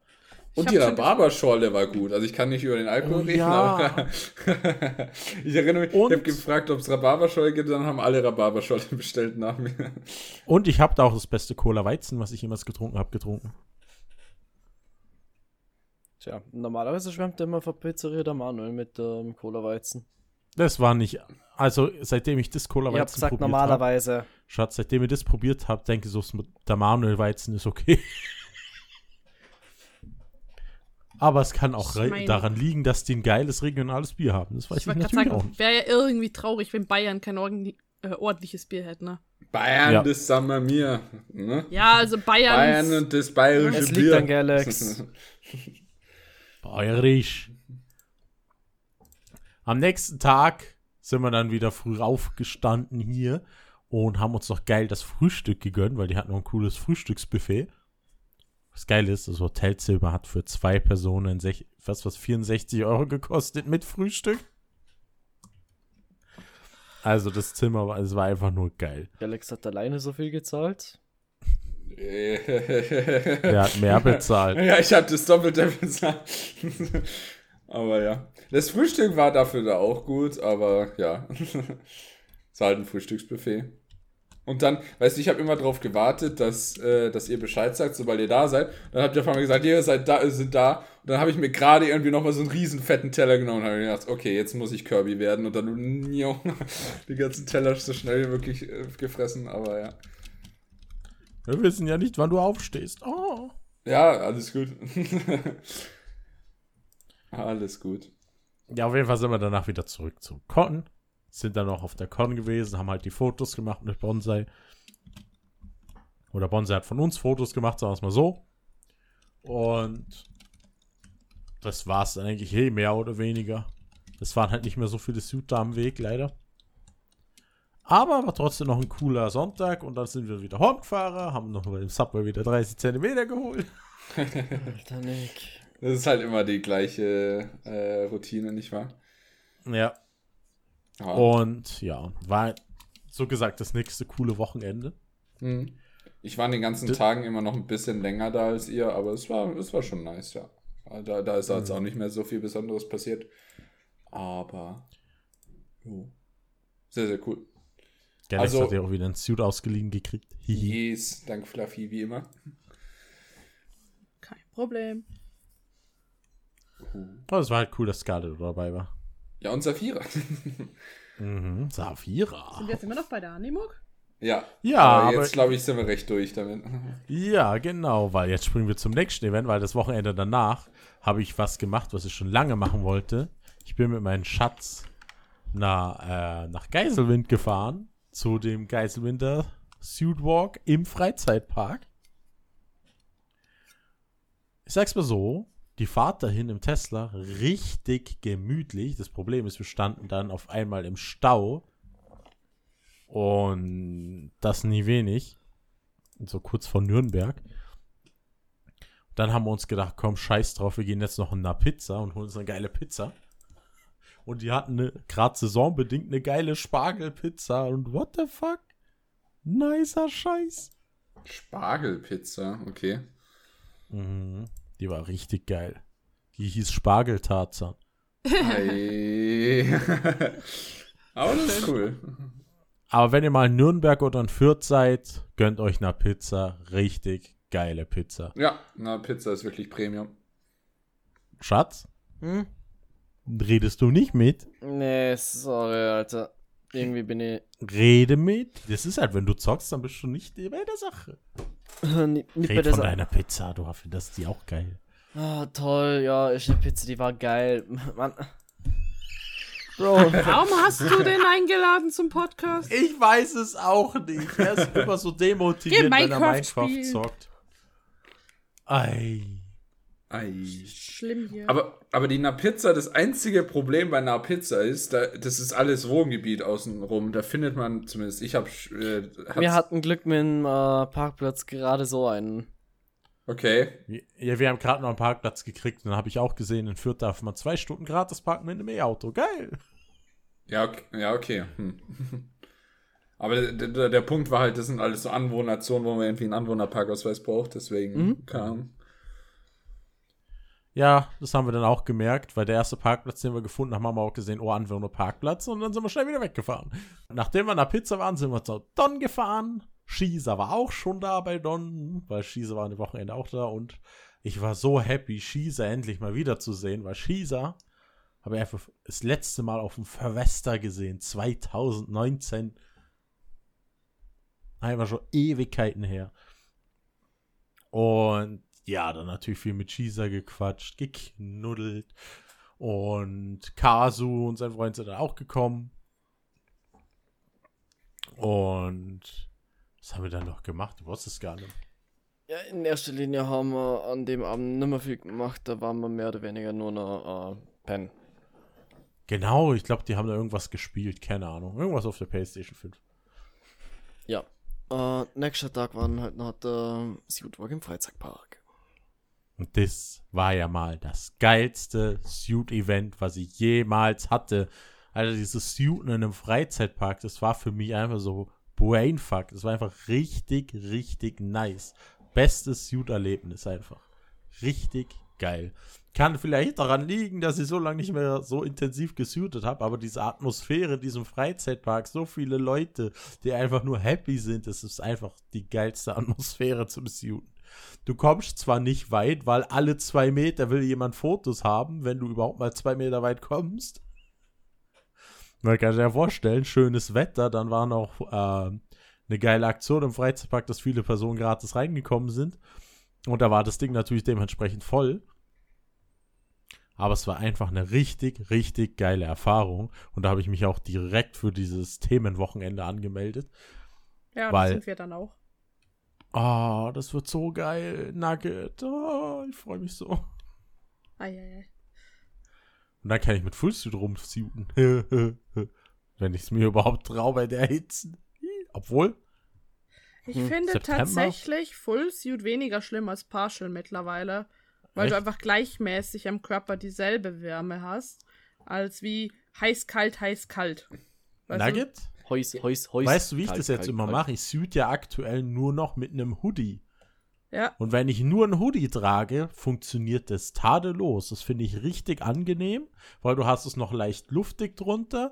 Und die Rhabarberschorle war gut. Also ich kann nicht über den Alkohol Oh, reden, ja. aber (laughs) ich erinnere mich, Und- ich habe gefragt, ob es Rhabarberschorle gibt, dann haben alle Rhabarberschorle (laughs) bestellt nach mir. Und ich habe da auch das beste Cola Weizen, was ich jemals getrunken habe, getrunken. Tja, normalerweise schwärmt immer von Pizzeria der Manuel mit ähm, Cola-Weizen. Das war nicht. Also, seitdem ich das Cola Ich hab Weizen gesagt, probiert habe, normalerweise. Schatz, seitdem ich das probiert habe, denke ich so, der Manuel Weizen ist okay. (laughs) Aber es kann auch Ich rei- mein- daran liegen, dass die ein geiles regionales Bier haben. Das weiß Ich ich, wollte gerade natürlich auch sagen, nicht. wäre ja irgendwie traurig, wenn Bayern kein ordentlich, äh, ordentliches Bier hätte, ne? Bayern, Ja. das sagen wir mir. Ne? Ja, also Bayern. Bayern und das bayerische Es Bier. liegt an Galax. (laughs) Bayerisch. Am nächsten Tag sind wir dann wieder früh aufgestanden hier und haben uns noch geil das Frühstück gegönnt, weil die hatten noch ein cooles Frühstücksbuffet. Was geil ist, das Hotelzimmer hat für zwei Personen sech, was, was 64 Euro gekostet mit Frühstück. Also das Zimmer war, es war einfach nur geil. Galax hat alleine so viel gezahlt. (laughs) Er hat mehr bezahlt. Ja, ich habe das Doppelte bezahlt. (laughs) aber ja. Das Frühstück war dafür da auch gut, aber ja. (laughs) Es war halt ein Frühstücksbuffet. Und dann, weißt du, ich habe immer darauf gewartet, dass, äh, dass ihr Bescheid sagt, sobald ihr da seid. Dann habt ihr auf einmal gesagt, ihr seid da, sind da. Und dann habe ich mir gerade irgendwie nochmal so einen riesen fetten Teller genommen und habe gedacht, okay, jetzt muss ich Kirby werden. Und dann die ganzen Teller so schnell wie möglich äh, gefressen, aber ja. Wir wissen ja nicht, wann du aufstehst. Oh. Ja, alles gut. (laughs) alles gut. Ja, auf jeden Fall sind wir danach wieder zurück zum Con. Sind dann noch auf der Con gewesen, haben halt die Fotos gemacht mit Bonsai. Oder Bonsai hat von uns Fotos gemacht, sagen wir es mal so. Und das war es dann eigentlich eh mehr oder weniger. Es waren halt nicht mehr so viele Suit da am Weg, leider. Aber war trotzdem noch ein cooler Sonntag und dann sind wir wieder heimgefahren, haben noch bei dem Subway wieder 30 Zentimeter geholt. (laughs) Alter Nick. Das ist halt immer die gleiche äh, Routine, nicht wahr? Ja. Ja. Und ja, war so gesagt das nächste coole Wochenende. Mhm. Ich war an den ganzen D- Tagen immer noch ein bisschen länger da als ihr, aber es war, es war schon nice, ja. Da, da ist jetzt auch nicht mehr so viel Besonderes passiert. Aber jo. sehr, sehr cool. Galax Also- hat ja auch wieder ein Suit ausgeliehen gekriegt. Hihi. Yes, dank Fluffy, wie immer. Kein Problem. Aber es war halt cool, dass Scarlett dabei war. Ja, und Saphira. (laughs) Mhm. Saphira. Sind wir jetzt immer noch bei der Animuk? ja. Ja, aber aber, jetzt glaube ich, sind wir recht durch damit. (laughs) ja, genau, weil jetzt springen wir zum nächsten Event, weil das Wochenende danach habe ich was gemacht, was ich schon lange machen wollte. Ich bin mit meinem Schatz nach, äh, nach Geiselwind gefahren, zu dem Geiselwinder Suit Walk im Freizeitpark. Ich sag's mal so, die Fahrt dahin im Tesla richtig gemütlich. Das Problem ist, wir standen dann auf einmal im Stau. Und das nie wenig. So kurz vor Nürnberg. Dann haben wir uns gedacht, komm, scheiß drauf, wir gehen jetzt noch in eine Pizza und holen uns eine geile Pizza. Und die hatten eine, gerade saisonbedingt eine geile Spargelpizza. Und what the fuck? Nicer Scheiß. Spargelpizza, okay. Mhm. Die war richtig geil. Die hieß Spargeltarzan. (laughs) Aber das ist cool. Aber wenn ihr mal in Nürnberg oder in Fürth seid, gönnt euch eine Pizza. Richtig geile Pizza. Ja, na, Pizza ist wirklich Premium. Schatz, Hm? Redest du nicht mit? Nee, sorry, Alter. Irgendwie bin ich Rede mit. Das ist halt, wenn du zockst, dann bist du nicht bei der Sache. nicht, (laughs) nicht bei Red der von Sa- deiner Pizza, du findest die auch geil. Ah, toll, ja, ist eine Pizza, die war geil. (laughs) Mann. Bro, (laughs) Warum hast du den eingeladen zum Podcast? Ich weiß es auch nicht. Er ist immer so demotiviert, wenn er Minecraft zockt. Ei. Ei. Schlimm hier. Aber, aber die Napizza, das einzige Problem bei Napizza ist, da, das ist alles Wohngebiet außenrum. Da findet man zumindest, ich habe. Äh, wir hatten Glück mit dem äh, Parkplatz gerade so einen. Okay. Ja, wir haben gerade noch einen Parkplatz gekriegt und dann habe ich auch gesehen, in Fürth darf man zwei Stunden gratis parken mit einem E-Auto. Geil. Ja, okay. Ja, okay. Hm. (laughs) Aber der, der, der Punkt war halt, das sind alles so Anwohnerzonen, wo man irgendwie einen Anwohnerparkausweis braucht, deswegen Mhm. kam. Ja, das haben wir dann auch gemerkt, weil der erste Parkplatz, den wir gefunden haben, haben wir auch gesehen, oh, Anwohnerparkplatz und dann sind wir schnell wieder weggefahren. Nachdem wir nach Pizza waren, sind wir zu Don gefahren. Schießer war auch schon da bei Don, weil Schießer war eine Wochenende auch da und ich war so happy, Schießer endlich mal wiederzusehen, weil Schießer habe ich einfach das letzte Mal auf dem Verwester gesehen, 2019. Einfach schon Ewigkeiten her. Und ja, dann natürlich viel mit Cheeser gequatscht, geknuddelt. Und Kasu und sein Freund sind dann auch gekommen. Und was haben wir dann noch gemacht? Du wusstest es gar nicht. Ja, in erster Linie haben wir an dem Abend nicht mehr viel gemacht, da waren wir mehr oder weniger nur noch äh, pennen. Genau, ich glaube, die haben da irgendwas gespielt, keine Ahnung. Irgendwas auf der PlayStation 5. Ja. Äh, nächster Tag waren halt noch der Suitwalk im Freizeitpark. Und das war ja mal das geilste Suit-Event, was ich jemals hatte. Also dieses Suiten in einem Freizeitpark, das war für mich einfach so Brainfuck. Das war einfach richtig, richtig nice. Bestes Suit-Erlebnis einfach. Richtig geil. Kann vielleicht daran liegen, dass ich so lange nicht mehr so intensiv gesuitet habe, aber diese Atmosphäre in diesem Freizeitpark, so viele Leute, die einfach nur happy sind, das ist einfach die geilste (laughs) Atmosphäre zum Suiten. Du kommst zwar nicht weit, weil alle zwei Meter will jemand Fotos haben, wenn du überhaupt mal zwei Meter weit kommst. Man kann sich ja vorstellen, schönes Wetter, dann war noch äh, eine geile Aktion im Freizeitpark, dass viele Personen gratis reingekommen sind. Und da war das Ding natürlich dementsprechend voll. Aber es war einfach eine richtig, richtig geile Erfahrung. Und da habe ich mich auch direkt für dieses Themenwochenende angemeldet. Ja, Weil- das sind wir dann auch. Ah, das wird so geil. Nugget. Ah, ich freue mich so. Eieiei. Und dann kann ich mit Fullsuit rumsuiten. (laughs) Wenn ich es mir überhaupt traue bei der Hitze. Obwohl, Ich Hm, finde September? tatsächlich Full Suit weniger schlimm als Partial mittlerweile. Weil du Echt? einfach gleichmäßig am Körper dieselbe Wärme hast, als wie heiß, kalt, heiß, kalt. Weißt du? Heus, Heus, Heus. weißt du, wie ich Kalt, das jetzt kalt, immer kalt. mache? Ich suit ja aktuell nur noch mit einem Hoodie. Ja, Und wenn ich nur ein Hoodie trage, funktioniert das tadellos. Das finde ich richtig angenehm, weil du hast es noch leicht luftig drunter.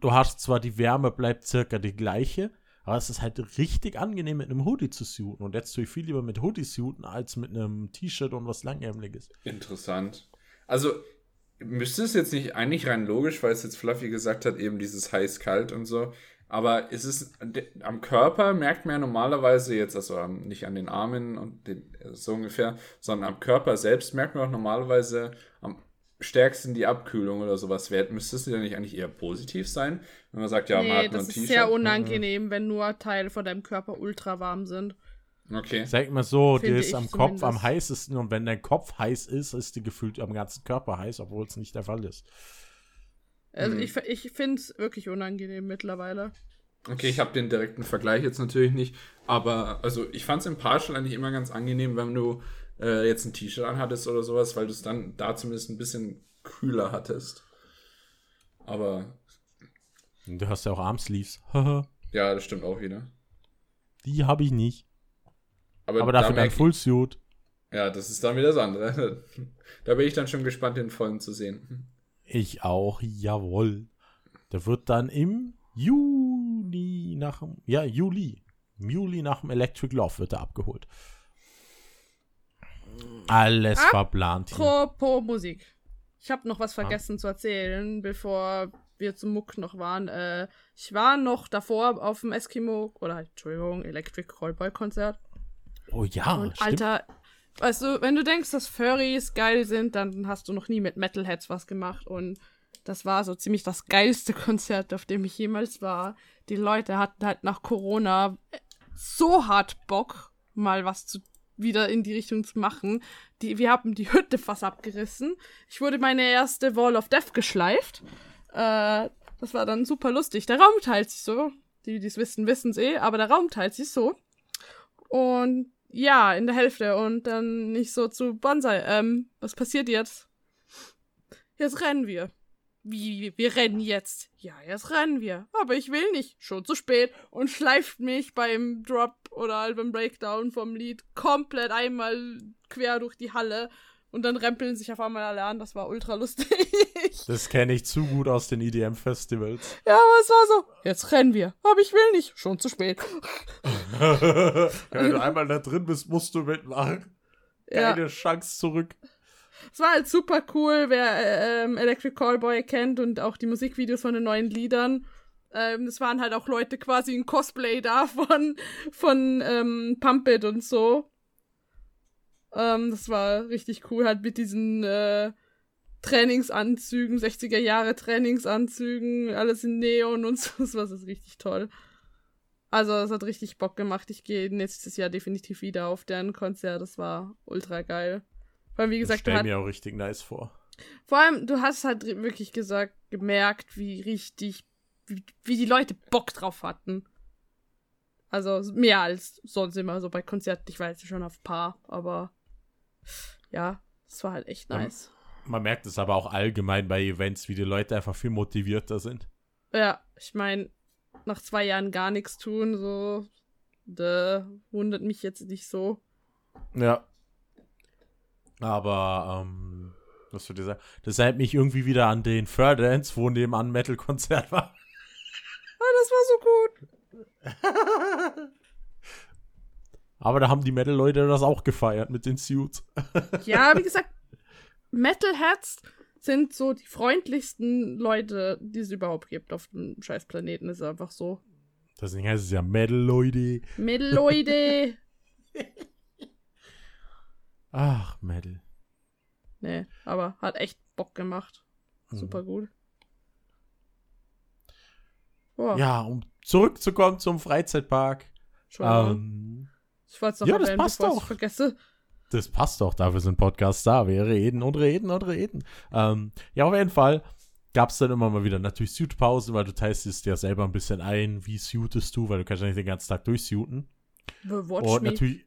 Du hast zwar die Wärme bleibt circa die gleiche, aber es ist halt richtig angenehm mit einem Hoodie zu suiten. Und jetzt tue ich viel lieber mit Hoodie suiten als mit einem T-Shirt und was langärmeliges. Interessant. Also, müsste es jetzt nicht eigentlich rein logisch, weil es jetzt Fluffy gesagt hat, eben dieses heiß-kalt und so. Aber ist es am Körper merkt man ja normalerweise jetzt, also nicht an den Armen und den, so ungefähr, sondern am Körper selbst merkt man auch normalerweise am stärksten die Abkühlung oder sowas. Müsste es ja nicht eigentlich eher positiv sein, wenn man sagt, ja, man nee, hat nur das ein ist T-Shirt. sehr unangenehm, wenn nur Teile von deinem Körper ultra warm sind. Okay. Sag mal so, die Finde ist ich am Kopf am heißesten und wenn dein Kopf heiß ist, ist die gefühlt am ganzen Körper heiß, obwohl es nicht der Fall ist. Also Mhm. ich, ich finde es wirklich unangenehm mittlerweile. Okay, ich habe den direkten Vergleich jetzt natürlich nicht, aber also ich fand es im Partial eigentlich immer ganz angenehm, wenn du äh, jetzt ein T-Shirt anhattest oder sowas, weil du es dann da zumindest ein bisschen kühler hattest. Aber du hast ja auch Armsleeves. (laughs) ja, das stimmt auch wieder. die habe ich nicht. Aber, Aber da dafür dann merk- Fullsuit. Ja, das ist dann wieder das andere. (laughs) da bin ich dann schon gespannt, den vollen zu sehen. Ich auch, jawohl. Der wird dann im Juni nach dem, ja, Juli. Im Juli nach dem Electric Love wird er abgeholt. Alles Ah, verplant hier. Apropos Musik. Ich habe noch was vergessen zu erzählen, bevor wir zum Muck noch waren. Äh, ich war noch davor auf dem Eskimo, oder Entschuldigung, Electric Callboy Konzert. Oh ja, Und stimmt. Alter, weißt du, wenn du denkst, dass Furries geil sind, dann hast du noch nie mit Metalheads was gemacht. Und das war so ziemlich das geilste (laughs) Konzert, auf dem ich jemals war. Die Leute hatten halt nach Corona so hart Bock, mal was zu wieder in die Richtung zu machen. Die, wir haben die Hütte fast abgerissen. Ich wurde meine erste Wall of Death geschleift. Äh, das war dann super lustig. Der Raum teilt sich so. Die, die es wissen, wissen es eh, aber der Raum teilt sich so. Und ja, in der Hälfte. Und dann nicht so zu Bonsai. Ähm, was passiert jetzt? Jetzt rennen wir. Wie, wir rennen jetzt? Ja, jetzt rennen wir. Aber ich will nicht. Schon zu spät. Und schleift mich beim Drop oder halt beim Breakdown vom Lied komplett einmal quer durch die Halle. Und dann rempeln sich auf einmal alle an. Das war ultra lustig. (laughs) Das kenne ich zu gut aus den EDM-Festivals. ja, aber es war so. Jetzt rennen wir. Aber ich will nicht. Schon zu spät. (laughs) Wenn du einmal da drin bist, musst du mitmachen. Ja. Keine Chance zurück. Es war halt super cool, wer äh, ähm, Electric Callboy kennt und auch die Musikvideos von den neuen Liedern. Ähm, es waren halt auch Leute quasi in Cosplay da von, von ähm, Pump It und so. Ähm, das war richtig cool, halt mit diesen äh, Trainingsanzügen, 60er Jahre Trainingsanzügen, alles in Neon und (laughs) so. Das war das richtig toll. Also, es hat richtig Bock gemacht. Ich gehe nächstes Jahr definitiv wieder auf deren Konzert. Das war ultra geil. Weil, wie Ich gesagt, du stell mir auch richtig nice vor. vor allem, du hast halt wirklich gesagt, gemerkt, wie richtig, wie, wie die Leute Bock drauf hatten. Also mehr als sonst immer so bei Konzerten. Ich weiß schon auf paar, aber ja, es war halt echt nice. Man merkt es aber auch allgemein bei Events, wie die Leute einfach viel motivierter sind. Ja, ich meine, nach zwei Jahren gar nichts tun, so, da wundert mich jetzt nicht so. Ja. Aber, ähm, was soll ich sagen? Das erinnert mich irgendwie wieder an den Furdance, wo nebenan ein Metal-Konzert war. Ah, das war so gut. (laughs) Aber da haben die Metal-Leute das auch gefeiert mit den Suits. (laughs) Ja, wie gesagt, Metalheads sind so die freundlichsten Leute, die es überhaupt gibt auf dem scheiß Planeten. Ist einfach so. Deswegen heißt es ja Metal-Leute. Metal-Leute. (laughs) Ach, Metal. nee, aber hat echt Bock gemacht. Mhm. Super gut. Boah, Ja, um zurückzukommen zum Freizeitpark. schon. Ähm, ich wollte es noch ja, das erwähnen, passt bevor ich doch. vergesse. das passt doch, dafür sind Podcasts da. Wir reden und reden und reden. Ähm, ja, auf jeden Fall gab es dann immer mal wieder natürlich Suit-Pausen, weil du teilst es dir selber ein bisschen ein, wie suitest du, weil du kannst ja nicht den ganzen Tag durchsuiten. Watch Und natürlich,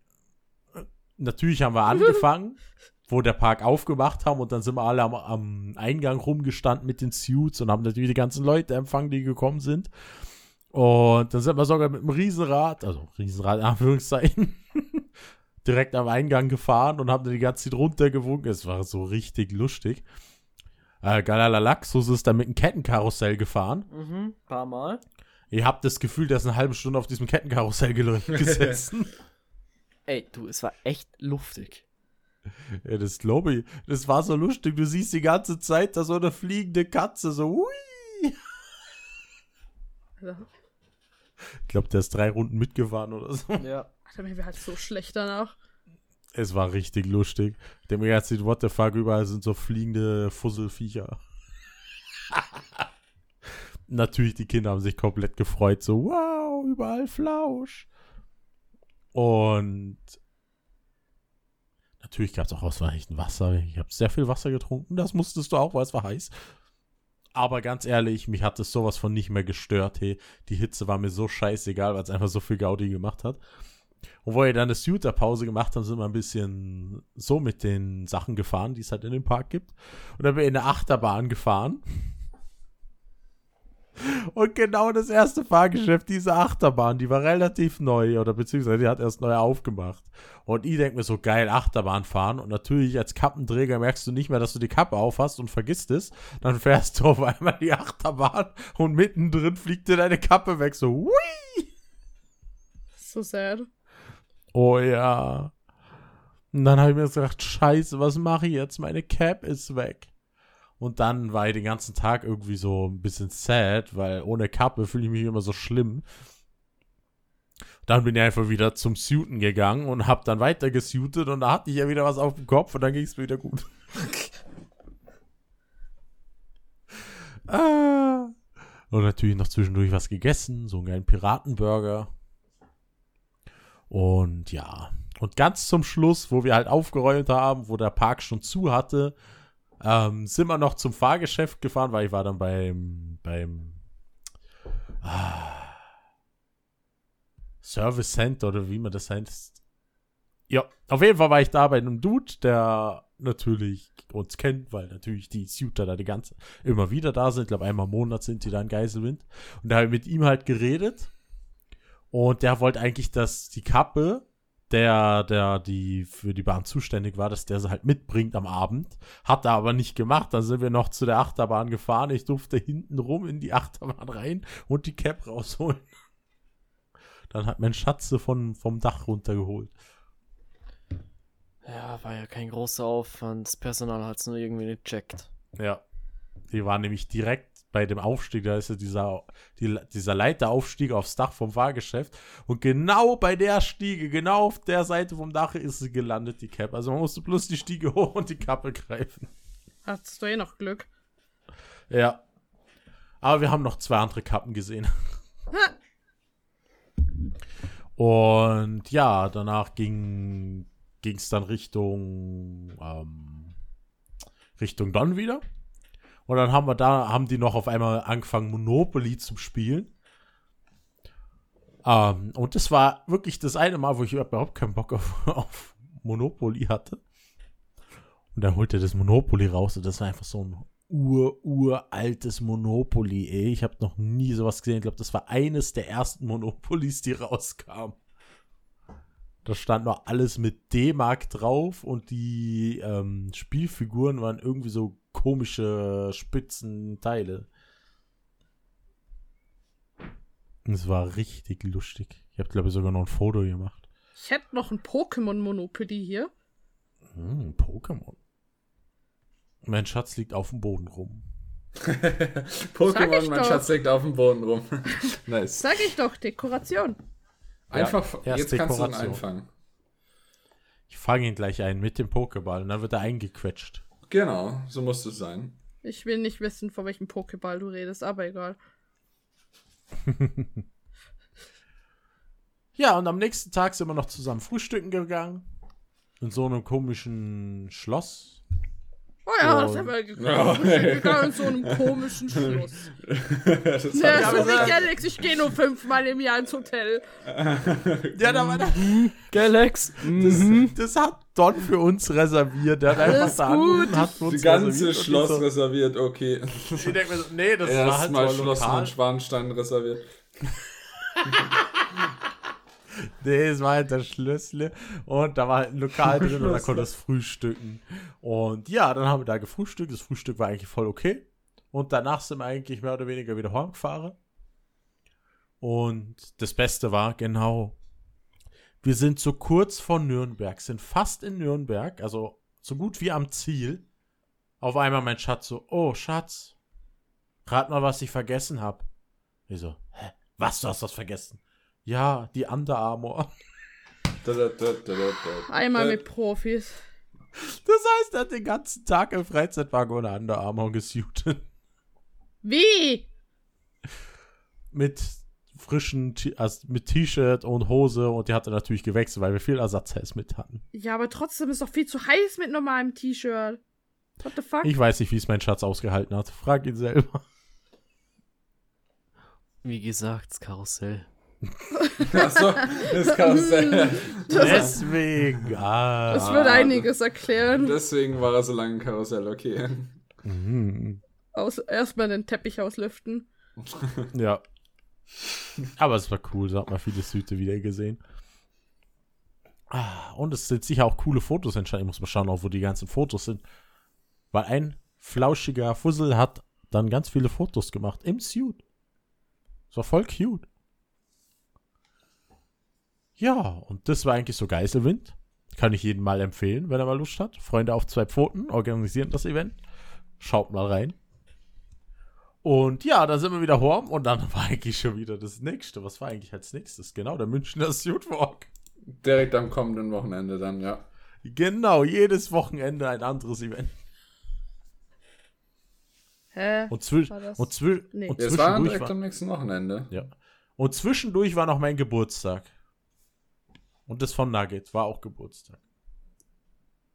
äh, natürlich haben wir angefangen, (laughs) wo der Park aufgemacht haben und dann sind wir alle am, am Eingang rumgestanden mit den Suits und haben natürlich die ganzen Leute empfangen, die gekommen sind. Und dann sind wir sogar mit einem Riesenrad, also Riesenrad in Anführungszeichen, (laughs) direkt am Eingang gefahren und haben dann die ganze Zeit runtergewunken. Es war so richtig lustig. Äh, Galalaxus ist dann mit einem Kettenkarussell gefahren. Mhm, paar Mal. Ihr habt das Gefühl, der ist eine halbe Stunde auf diesem Kettenkarussell (laughs) gesessen. Ey, du, es war echt luftig. Ja, das glaube ich. Das war so lustig. Du siehst die ganze Zeit da so eine fliegende Katze, so hui. Alter, Ich glaube, der ist drei Runden mitgefahren oder so. Ja. Alter, mir wäre halt so schlecht danach. Es war richtig lustig. Der mir jetzt what the fuck, überall sind so fliegende Fusselviecher. (laughs) Natürlich, die Kinder haben sich komplett gefreut, so wow, überall Flausch. Und natürlich gab es auch ausreichend Wasser. Ich habe sehr viel Wasser getrunken. Das musstest du auch, weil es war heiß. Aber ganz ehrlich, mich hat es sowas von nicht mehr gestört. Hey, die Hitze war mir so scheißegal, weil es einfach so viel Gaudi gemacht hat. Und wo wir dann eine Shooter-Pause gemacht haben, sind wir ein bisschen so mit den Sachen gefahren, die es halt in dem Park gibt. Und dann bin ich in eine Achterbahn gefahren. Und genau das erste Fahrgeschäft, diese Achterbahn, die war relativ neu oder beziehungsweise die hat erst neu aufgemacht. Und ich denke mir so, geil, Achterbahn fahren. Und natürlich als Kappenträger merkst du nicht mehr, dass du die Kappe aufhast und vergisst es. Dann fährst du auf einmal die Achterbahn und mittendrin fliegt dir deine Kappe weg. So, hui! So sad. Oh ja. Und dann habe ich mir gedacht, scheiße, was mache ich jetzt? Meine Cap ist weg. Und dann war ich den ganzen Tag irgendwie so ein bisschen sad, weil ohne Kappe fühle ich mich immer so schlimm. Dann bin ich einfach wieder zum Suiten gegangen und habe dann weiter gesuitet und da hatte ich ja wieder was auf dem Kopf und dann ging es mir wieder gut. (laughs) ah. Und natürlich noch zwischendurch was gegessen, so einen geilen Piratenburger. Und ja, und ganz zum Schluss, wo wir halt aufgeräumt haben, wo der Park schon zu hatte, ähm, sind wir noch zum Fahrgeschäft gefahren, weil ich war dann beim, beim ah, Service Center oder wie man das heißt. Ja, auf jeden Fall war ich da bei einem Dude, der natürlich uns kennt, weil natürlich die Suiter da die ganze immer wieder da sind. Ich glaube, einmal im Monat sind die da in Geiselwind. Und da habe ich mit ihm halt geredet. Und der wollte eigentlich, dass die Kappe der, der die für die Bahn zuständig war, dass der sie halt mitbringt am Abend. Hat er aber nicht gemacht. Dann sind wir noch zu der Achterbahn gefahren. Ich durfte hinten rum in die Achterbahn rein und die Cap rausholen. Dann hat mein Schatze von, vom Dach runtergeholt. Ja, war ja kein großer Aufwand. Das Personal hat es nur irgendwie nicht checkt. Ja. Die war nämlich direkt bei dem Aufstieg, da ist ja dieser, die, dieser Leiteraufstieg aufs Dach vom Fahrgeschäft. Und genau bei der Stiege, genau auf der Seite vom Dach ist sie gelandet, die Cap. Also man musste bloß die Stiege (laughs) hoch und die Kappe greifen. Hattest du eh noch Glück. Ja. Aber wir haben noch zwei andere Kappen gesehen. (laughs) Und ja, danach ging es dann Richtung ähm, Richtung Don wieder. Und dann haben wir da, haben die noch auf einmal angefangen, Monopoly zu spielen. Ähm, und das war wirklich das eine Mal, wo ich überhaupt keinen Bock auf, (laughs) auf Monopoly hatte. Und dann holte er das Monopoly raus und das war einfach so ein ur, uraltes Monopoly, ey. Ich habe noch nie sowas gesehen. Ich glaube, das war eines der ersten Monopolies, die rauskamen. Da stand noch alles mit D-Mark drauf und die ähm, Spielfiguren waren irgendwie so komische spitzen Teile. Es war richtig lustig. Ich habe, glaube ich, sogar noch ein Foto gemacht. Ich hätte noch ein Pokémon-Monopoly hier. Hm, Pokémon. Mein Schatz liegt auf dem Boden rum. (laughs) Pokémon, mein doch. Schatz liegt auf dem Boden rum. (laughs) nice. Sag ich doch, Dekoration. Einfach, erst jetzt kannst du ihn Dekoration. einfangen. Ich fange ihn gleich ein mit dem Pokéball und dann wird er eingequetscht. Genau, so muss es sein. Ich will nicht wissen, von welchem Pokéball du redest, aber egal. (laughs) Ja, und am nächsten Tag sind wir noch zusammen frühstücken gegangen. In so einem komischen Schloss. Oh ja, das haben wir gekommen. Wir gegangen in so einem komischen Schluss. (laughs) das Ja, so ich- wie Galax, ich gehe nur fünfmal im Jahr ins Hotel. (laughs) Ja, da war Galax. das, Mhm. das hat Don für uns reserviert. Der hat einfach da gut. hat für uns Die ganze Schloss so, reserviert, okay. Ich denk mir so, nee, das (laughs) war halt Erstmal so Schloss lokal. Neuschwanstein reserviert. Nee, es war halt der Schlüssel und da war halt ein Lokal drin und da konnte es frühstücken. Und ja, dann haben wir da gefrühstückt. Das Frühstück war eigentlich voll okay. Und danach sind wir eigentlich mehr oder weniger wieder heimgefahren. Und das Beste war, genau, wir sind so kurz von Nürnberg, sind fast in Nürnberg, also so gut wie am Ziel. Auf einmal mein Schatz so, oh Schatz, rat mal, was ich vergessen habe. Ich so, hä, was, du hast was vergessen? Ja, die Under Armour. (laughs) Da, da, da, da, da, da. Einmal Äh, mit Profis. Das heißt, er hat den ganzen Tag im Freizeitwagen ohne Under Armour gesuitet. (laughs) Wie? Mit frischen, T also mit T-Shirt und Hose und die hat er natürlich gewechselt, weil wir viel Ersatzheiß mit hatten. Ja, aber trotzdem ist doch viel zu heiß mit normalem T-Shirt. What the fuck? Ich weiß nicht, wie es mein Schatz ausgehalten hat. Frag ihn selber. Wie gesagt, das Karussell. (laughs) Achso, das Karussell. (laughs) Deswegen. Ah. das würde einiges erklären. Deswegen war er so lange im Karussell, okay. Mhm. Aus, erstmal den Teppich auslüften. (laughs) Ja. Aber es war cool, so hat man viele Süte wieder gesehen. Ah, und es sind sicher auch coole Fotos entstanden. Ich muss mal schauen, auch wo die ganzen Fotos sind. Weil ein flauschiger Fussel hat dann ganz viele Fotos gemacht im Suit. Das war voll cute. Ja, und das war eigentlich so Geiselwind. Kann ich jedem mal empfehlen, wenn er mal Lust hat. Freunde auf zwei Pfoten organisieren das Event. Schaut mal rein. Und ja, dann sind wir wieder home und dann (laughs) war eigentlich schon wieder das nächste. Was war eigentlich als nächstes? Genau, der Münchner (laughs) Suit Walk. Direkt am kommenden Wochenende dann, ja. Genau, jedes Wochenende ein anderes Event. Hä? Und, zwisch War das- und, zwi Nee. und Es war zwischendurch direkt war, am nächsten Wochenende. ja. Und zwischendurch war noch mein Geburtstag. Und das von Nugget war auch Geburtstag.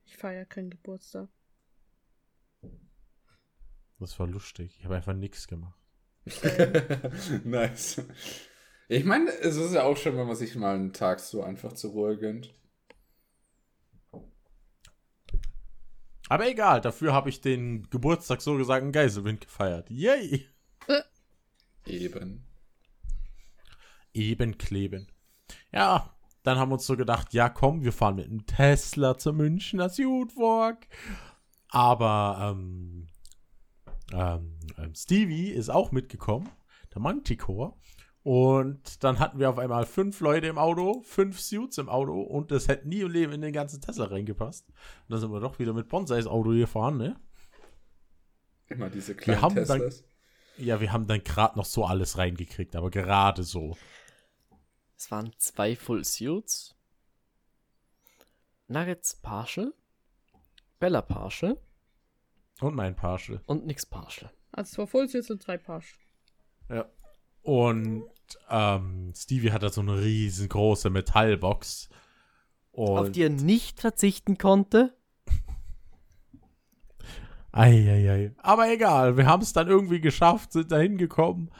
Ich feiere keinen Geburtstag. Das war lustig. Ich habe einfach nichts gemacht. (laughs) nice. Ich meine, es ist ja auch schön, wenn man sich mal einen Tag so einfach zur Ruhe gönnt. Aber egal, dafür habe ich den Geburtstag so gesagt in Geiselwind gefeiert. Yay! Eben. Eben kleben. Ja, dann haben wir uns so gedacht, ja komm, wir fahren mit einem Tesla zu München als Jutwalk. Aber ähm, ähm, ähm, Stevie ist auch mitgekommen, der Manticore. Und dann hatten wir auf einmal fünf Leute im Auto, fünf Suits im Auto und das hätte nie im Leben in den ganzen Tesla reingepasst. Und dann sind wir doch wieder mit Bonsais Auto gefahren, ne? Immer diese kleinen haben dann- Teslas. Ja, wir haben dann gerade noch so alles reingekriegt, aber gerade so. Es waren zwei Full Suits. Nuggets Partial. Bella Partial. Und mein Partial. Und nix Partial. Also zwei Fullsuits und drei Pasch. Ja. Und ähm, Stevie hat da so eine riesengroße Metallbox. Auf die er nicht verzichten konnte. Eieiei. Aber egal, wir haben es dann irgendwie geschafft, sind da hingekommen,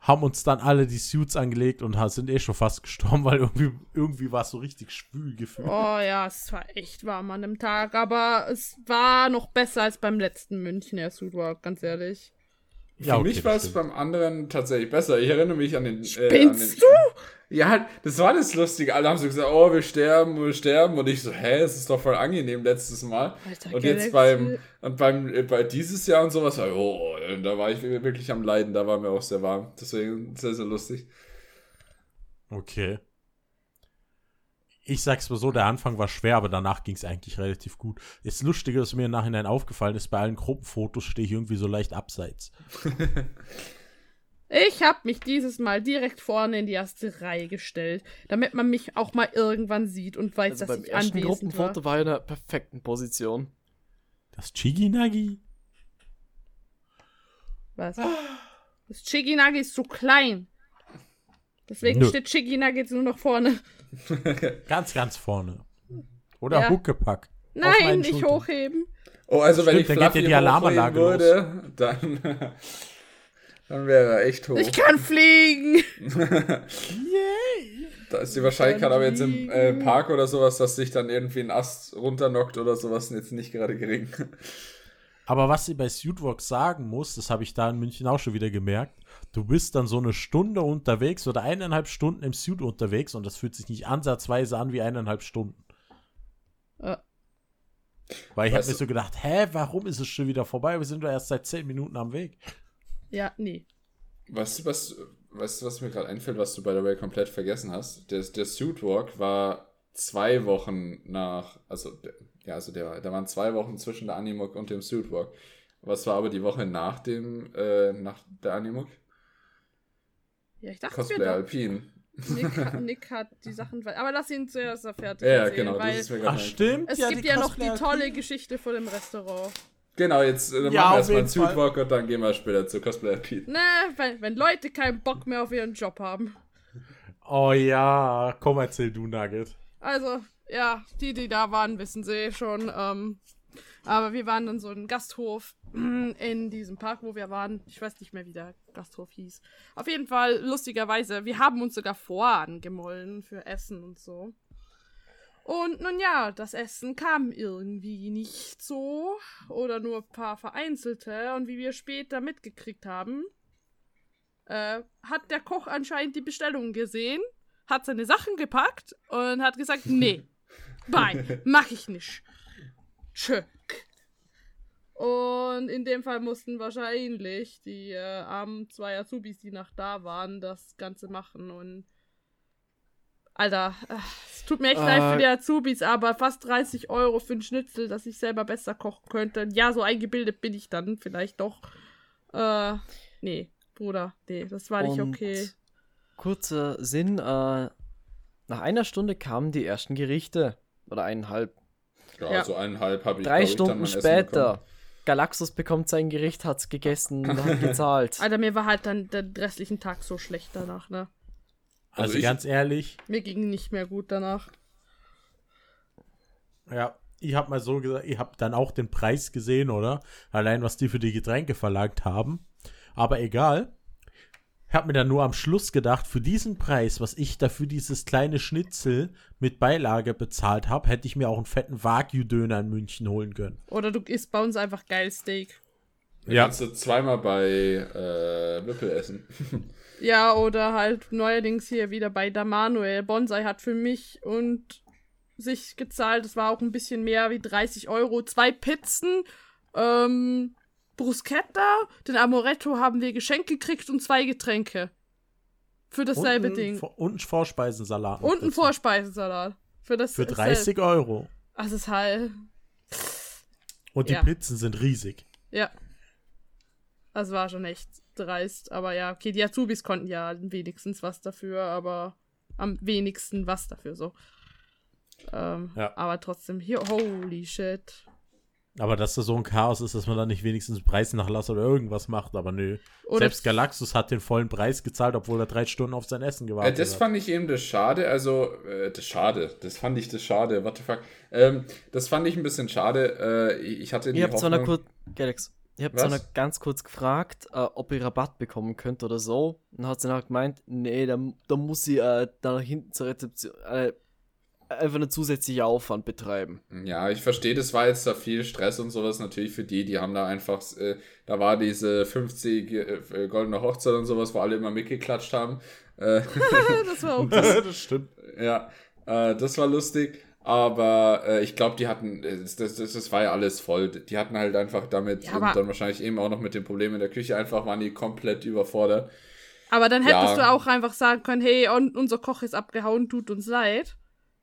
haben uns dann alle die Suits angelegt und sind eh schon fast gestorben, (laughs) weil irgendwie, irgendwie war es so richtig schwül gefühlt. Oh ja, es war echt warm an dem Tag, aber es war noch besser als beim letzten Münchner Suitwalk, ganz ehrlich. Für okay, mich war es beim anderen tatsächlich besser. Ich erinnere mich an den. Äh, an Spinnst den, Ja, das war das Lustige. Alle haben so gesagt, oh, wir sterben, wir sterben. Und ich so, hä, es ist doch voll angenehm letztes Mal. Alter, und jetzt beim, und beim äh, bei dieses Jahr und sowas, oh, da war ich wirklich am Leiden, da war mir auch sehr warm. Deswegen sehr, sehr lustig. Okay. Ich sag's mal so, der Anfang war schwer, aber danach ging's eigentlich relativ gut. Das Lustige, was mir im Nachhinein aufgefallen ist, bei allen Gruppenfotos stehe ich irgendwie so leicht abseits. (laughs) Ich habe mich dieses Mal direkt vorne in die erste Reihe gestellt, damit man mich auch mal irgendwann sieht und weiß, Also dass beim ich ersten anwesend war. Gruppenfoto war er in einer perfekten Position. Das Chigi-Nagi? Was? Das Chiginagi ist zu klein. Deswegen Nö. steht Chiginagi jetzt nur noch vorne. (laughs) Ganz, ganz vorne. Oder Ja. Huckepack. Nein, nicht Schultern. hochheben. Oh, also wenn Stimmt, ich dann geht Fluffy die Alarmanlage hochheben würde, dann, (laughs) dann wäre er echt hoch. Ich kann fliegen. (laughs) Da ist die Wahrscheinlichkeit aber jetzt im äh, Park oder sowas, dass sich dann irgendwie ein Ast runternockt oder sowas jetzt nicht gerade gering. Aber was sie bei Suitwalk sagen muss, das habe ich da in München auch schon wieder gemerkt, du bist dann so eine Stunde unterwegs oder eineinhalb Stunden im Suit unterwegs und das fühlt sich nicht ansatzweise an wie eineinhalb Stunden. Ja. Weil ich habe mir so gedacht, hä, warum ist es schon wieder vorbei? Wir sind doch erst seit zehn Minuten am Weg. Ja, nee. Weißt du, was, weißt du, was mir gerade einfällt, was du by the way komplett vergessen hast? Der, der Suitwalk war zwei Wochen nach, also, ja, also der, da waren zwei Wochen zwischen der Animuk und dem Suitwalk. Was war aber die Woche nach dem, äh, nach der Animuk? Ja, ich dachte Cosplay mir. Alpine. Nick, hat- (laughs) Nick hat die Sachen. Aber lass ihn zuerst fertig Ja, erzählen, genau, weil das ist mir Ach, stimmt. es ja, gibt ja noch die tolle Geschichte vor dem Restaurant. Genau, jetzt äh, dann Ja, machen wir erstmal einen. Suitwalk und dann gehen wir später zu Cosplay Alpine. Ne, wenn, wenn Leute keinen Bock mehr auf ihren Job haben. Oh ja, komm, erzähl du, Nugget. Also, ja, die, die da waren, wissen sie schon. Ähm, aber wir waren dann so ein Gasthof (clears throat) in diesem Park, wo wir waren. Ich weiß nicht mehr, wie der Gasthof hieß. Auf jeden Fall, lustigerweise, wir haben uns sogar vorangemollen für Essen und so. Und nun ja, das Essen kam irgendwie nicht so. Oder nur ein paar vereinzelte. Und wie wir später mitgekriegt haben, äh, hat der Koch anscheinend die Bestellung gesehen, hat seine Sachen gepackt und hat gesagt, (laughs) nee, bye, mach ich nicht. Tschö. Und in dem Fall mussten wahrscheinlich die äh, armen zwei Azubis, die noch da waren, das Ganze machen. Und Alter, äh, es tut mir echt leid für Äh. die Azubis, aber fast 30 Euro für ein Schnitzel, dass ich selber besser kochen könnte. Ja, so eingebildet bin ich dann vielleicht doch. Äh, nee, Bruder, nee, das war nicht okay. Kurzer Sinn, äh, nach einer Stunde kamen die ersten Gerichte. Oder eineinhalb. Ja, Ja. so eineinhalb habe ich Drei ich, Stunden mein Essen später. Galaxus bekommt sein Gericht, hat's gegessen und hat (laughs) gezahlt. Alter, mir war halt dann den restlichen Tag so schlecht danach, ne? Also, Also ich- ganz ehrlich, Mir ging nicht mehr gut danach. Ja, ich habe mal so gesagt, ich habe dann auch den Preis gesehen, oder? Allein, was die für die Getränke verlangt haben. Aber egal. Ich habe mir dann nur am Schluss gedacht, für diesen Preis, was ich dafür dieses kleine Schnitzel mit Beilage bezahlt habe, hätte ich mir auch einen fetten Wagyu-Döner in München holen können. Oder du isst bei uns einfach geil Steak. Da Kannst du zweimal bei äh, Wippel essen. (laughs) Ja, oder halt neuerdings hier wieder bei Damanuel. Bonsai hat für mich und sich gezahlt. Das war auch ein bisschen mehr wie 30 Euro. Zwei Pizzen, ähm, Bruschetta, den Amoretto haben wir geschenkt gekriegt und zwei Getränke. Für dasselbe und ein, Ding. Und ein Vorspeisensalat. Und ein Vorspeisensalat. Für, das Für 30 Euro. Ach, das ist halt. Und die Ja. Pizzen sind riesig. Ja. Das war schon echt dreist. Aber ja, okay, die Azubis konnten ja wenigstens was dafür, aber am wenigsten was dafür so. Ähm, Ja. Aber trotzdem, hier, holy shit. Aber dass da so ein Chaos ist, dass man da nicht wenigstens Preisnachlass oder irgendwas macht, aber nö. Oder Selbst Galaxus hat den vollen Preis gezahlt, obwohl er drei Stunden auf sein Essen Äh, gewartet das hat. fand ich eben das Schade, also, äh, das Schade, das fand ich das Schade, what the fuck. Ähm, das fand ich ein bisschen schade. Äh, ich hatte die Hoffnung, kurz, Galax, ich habe Was? zwar noch ganz kurz gefragt, äh, ob ich Rabatt bekommen könnt oder so. Und hat sie dann gemeint, nee, da, da muss sie äh, da nach hinten zur Rezeption äh, einfach einen zusätzlichen Aufwand betreiben. Ja, ich verstehe, das war jetzt da viel Stress und sowas natürlich für die, die haben da einfach, äh, da war diese 50 äh, goldene Hochzeit und sowas, wo alle immer mitgeklatscht haben. Äh, (laughs) (laughs) das war auch das stimmt. ja, äh, das war lustig. Aber äh, ich glaube, die hatten, äh, das, das, das war ja alles voll. Die hatten halt einfach damit Ja, und dann wahrscheinlich eben auch noch mit den Problemen in der Küche einfach waren die komplett überfordert. Aber dann hättest Ja. du auch einfach sagen können, hey, un unser Koch ist abgehauen, tut uns leid.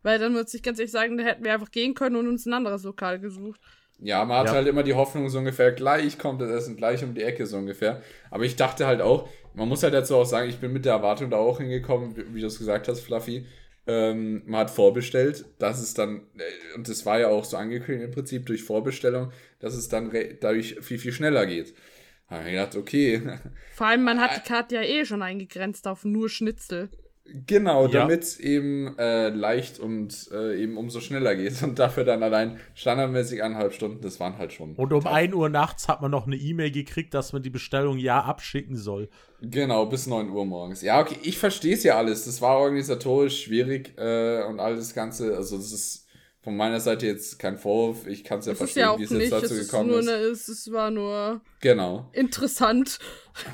Weil dann würde ich ganz ehrlich sagen, dann hätten wir einfach gehen können und uns ein anderes Lokal gesucht. Ja, man hat Ja. halt immer die Hoffnung, so ungefähr gleich kommt das Essen gleich um die Ecke, so ungefähr. Aber ich dachte halt auch, man muss halt dazu auch sagen, ich bin mit der Erwartung da auch hingekommen, wie, wie du es gesagt hast, Fluffy. Ähm, man hat vorbestellt, dass es dann, äh, und das war ja auch so angekündigt im Prinzip durch Vorbestellung, dass es dann dadurch viel, viel schneller geht. Da habe ich gedacht, okay, Vor allem, man hat die Karte ja eh schon eingegrenzt auf nur Schnitzel. Genau, Ja. damit es eben äh, leicht und äh, eben umso schneller geht. Und dafür dann allein standardmäßig eineinhalb Stunden, das waren halt schon. Und um tough. 1 Uhr nachts hat man noch eine E-Mail gekriegt, dass man die Bestellung ja abschicken soll. Genau, bis 9 Uhr morgens. Ja, okay, ich verstehe es ja alles. Das war organisatorisch schwierig äh, und all das Ganze. Also, das ist von meiner Seite jetzt kein Vorwurf. Ich kann es ja Das ist verstehen, ja wie es nicht, jetzt es dazu ist gekommen nur ist. eine, es, es war nur Genau. interessant. (laughs)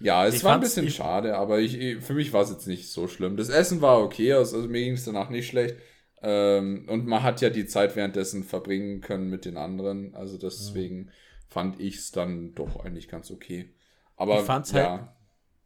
Ja, es Ich war ein bisschen schade, aber ich, für mich war es jetzt nicht so schlimm. Das Essen war okay, also, also mir ging es danach nicht schlecht. Ähm, und man hat ja die Zeit währenddessen verbringen können mit den anderen. Also deswegen fand ich es dann doch eigentlich ganz okay. Aber Ich fand's ja. halt-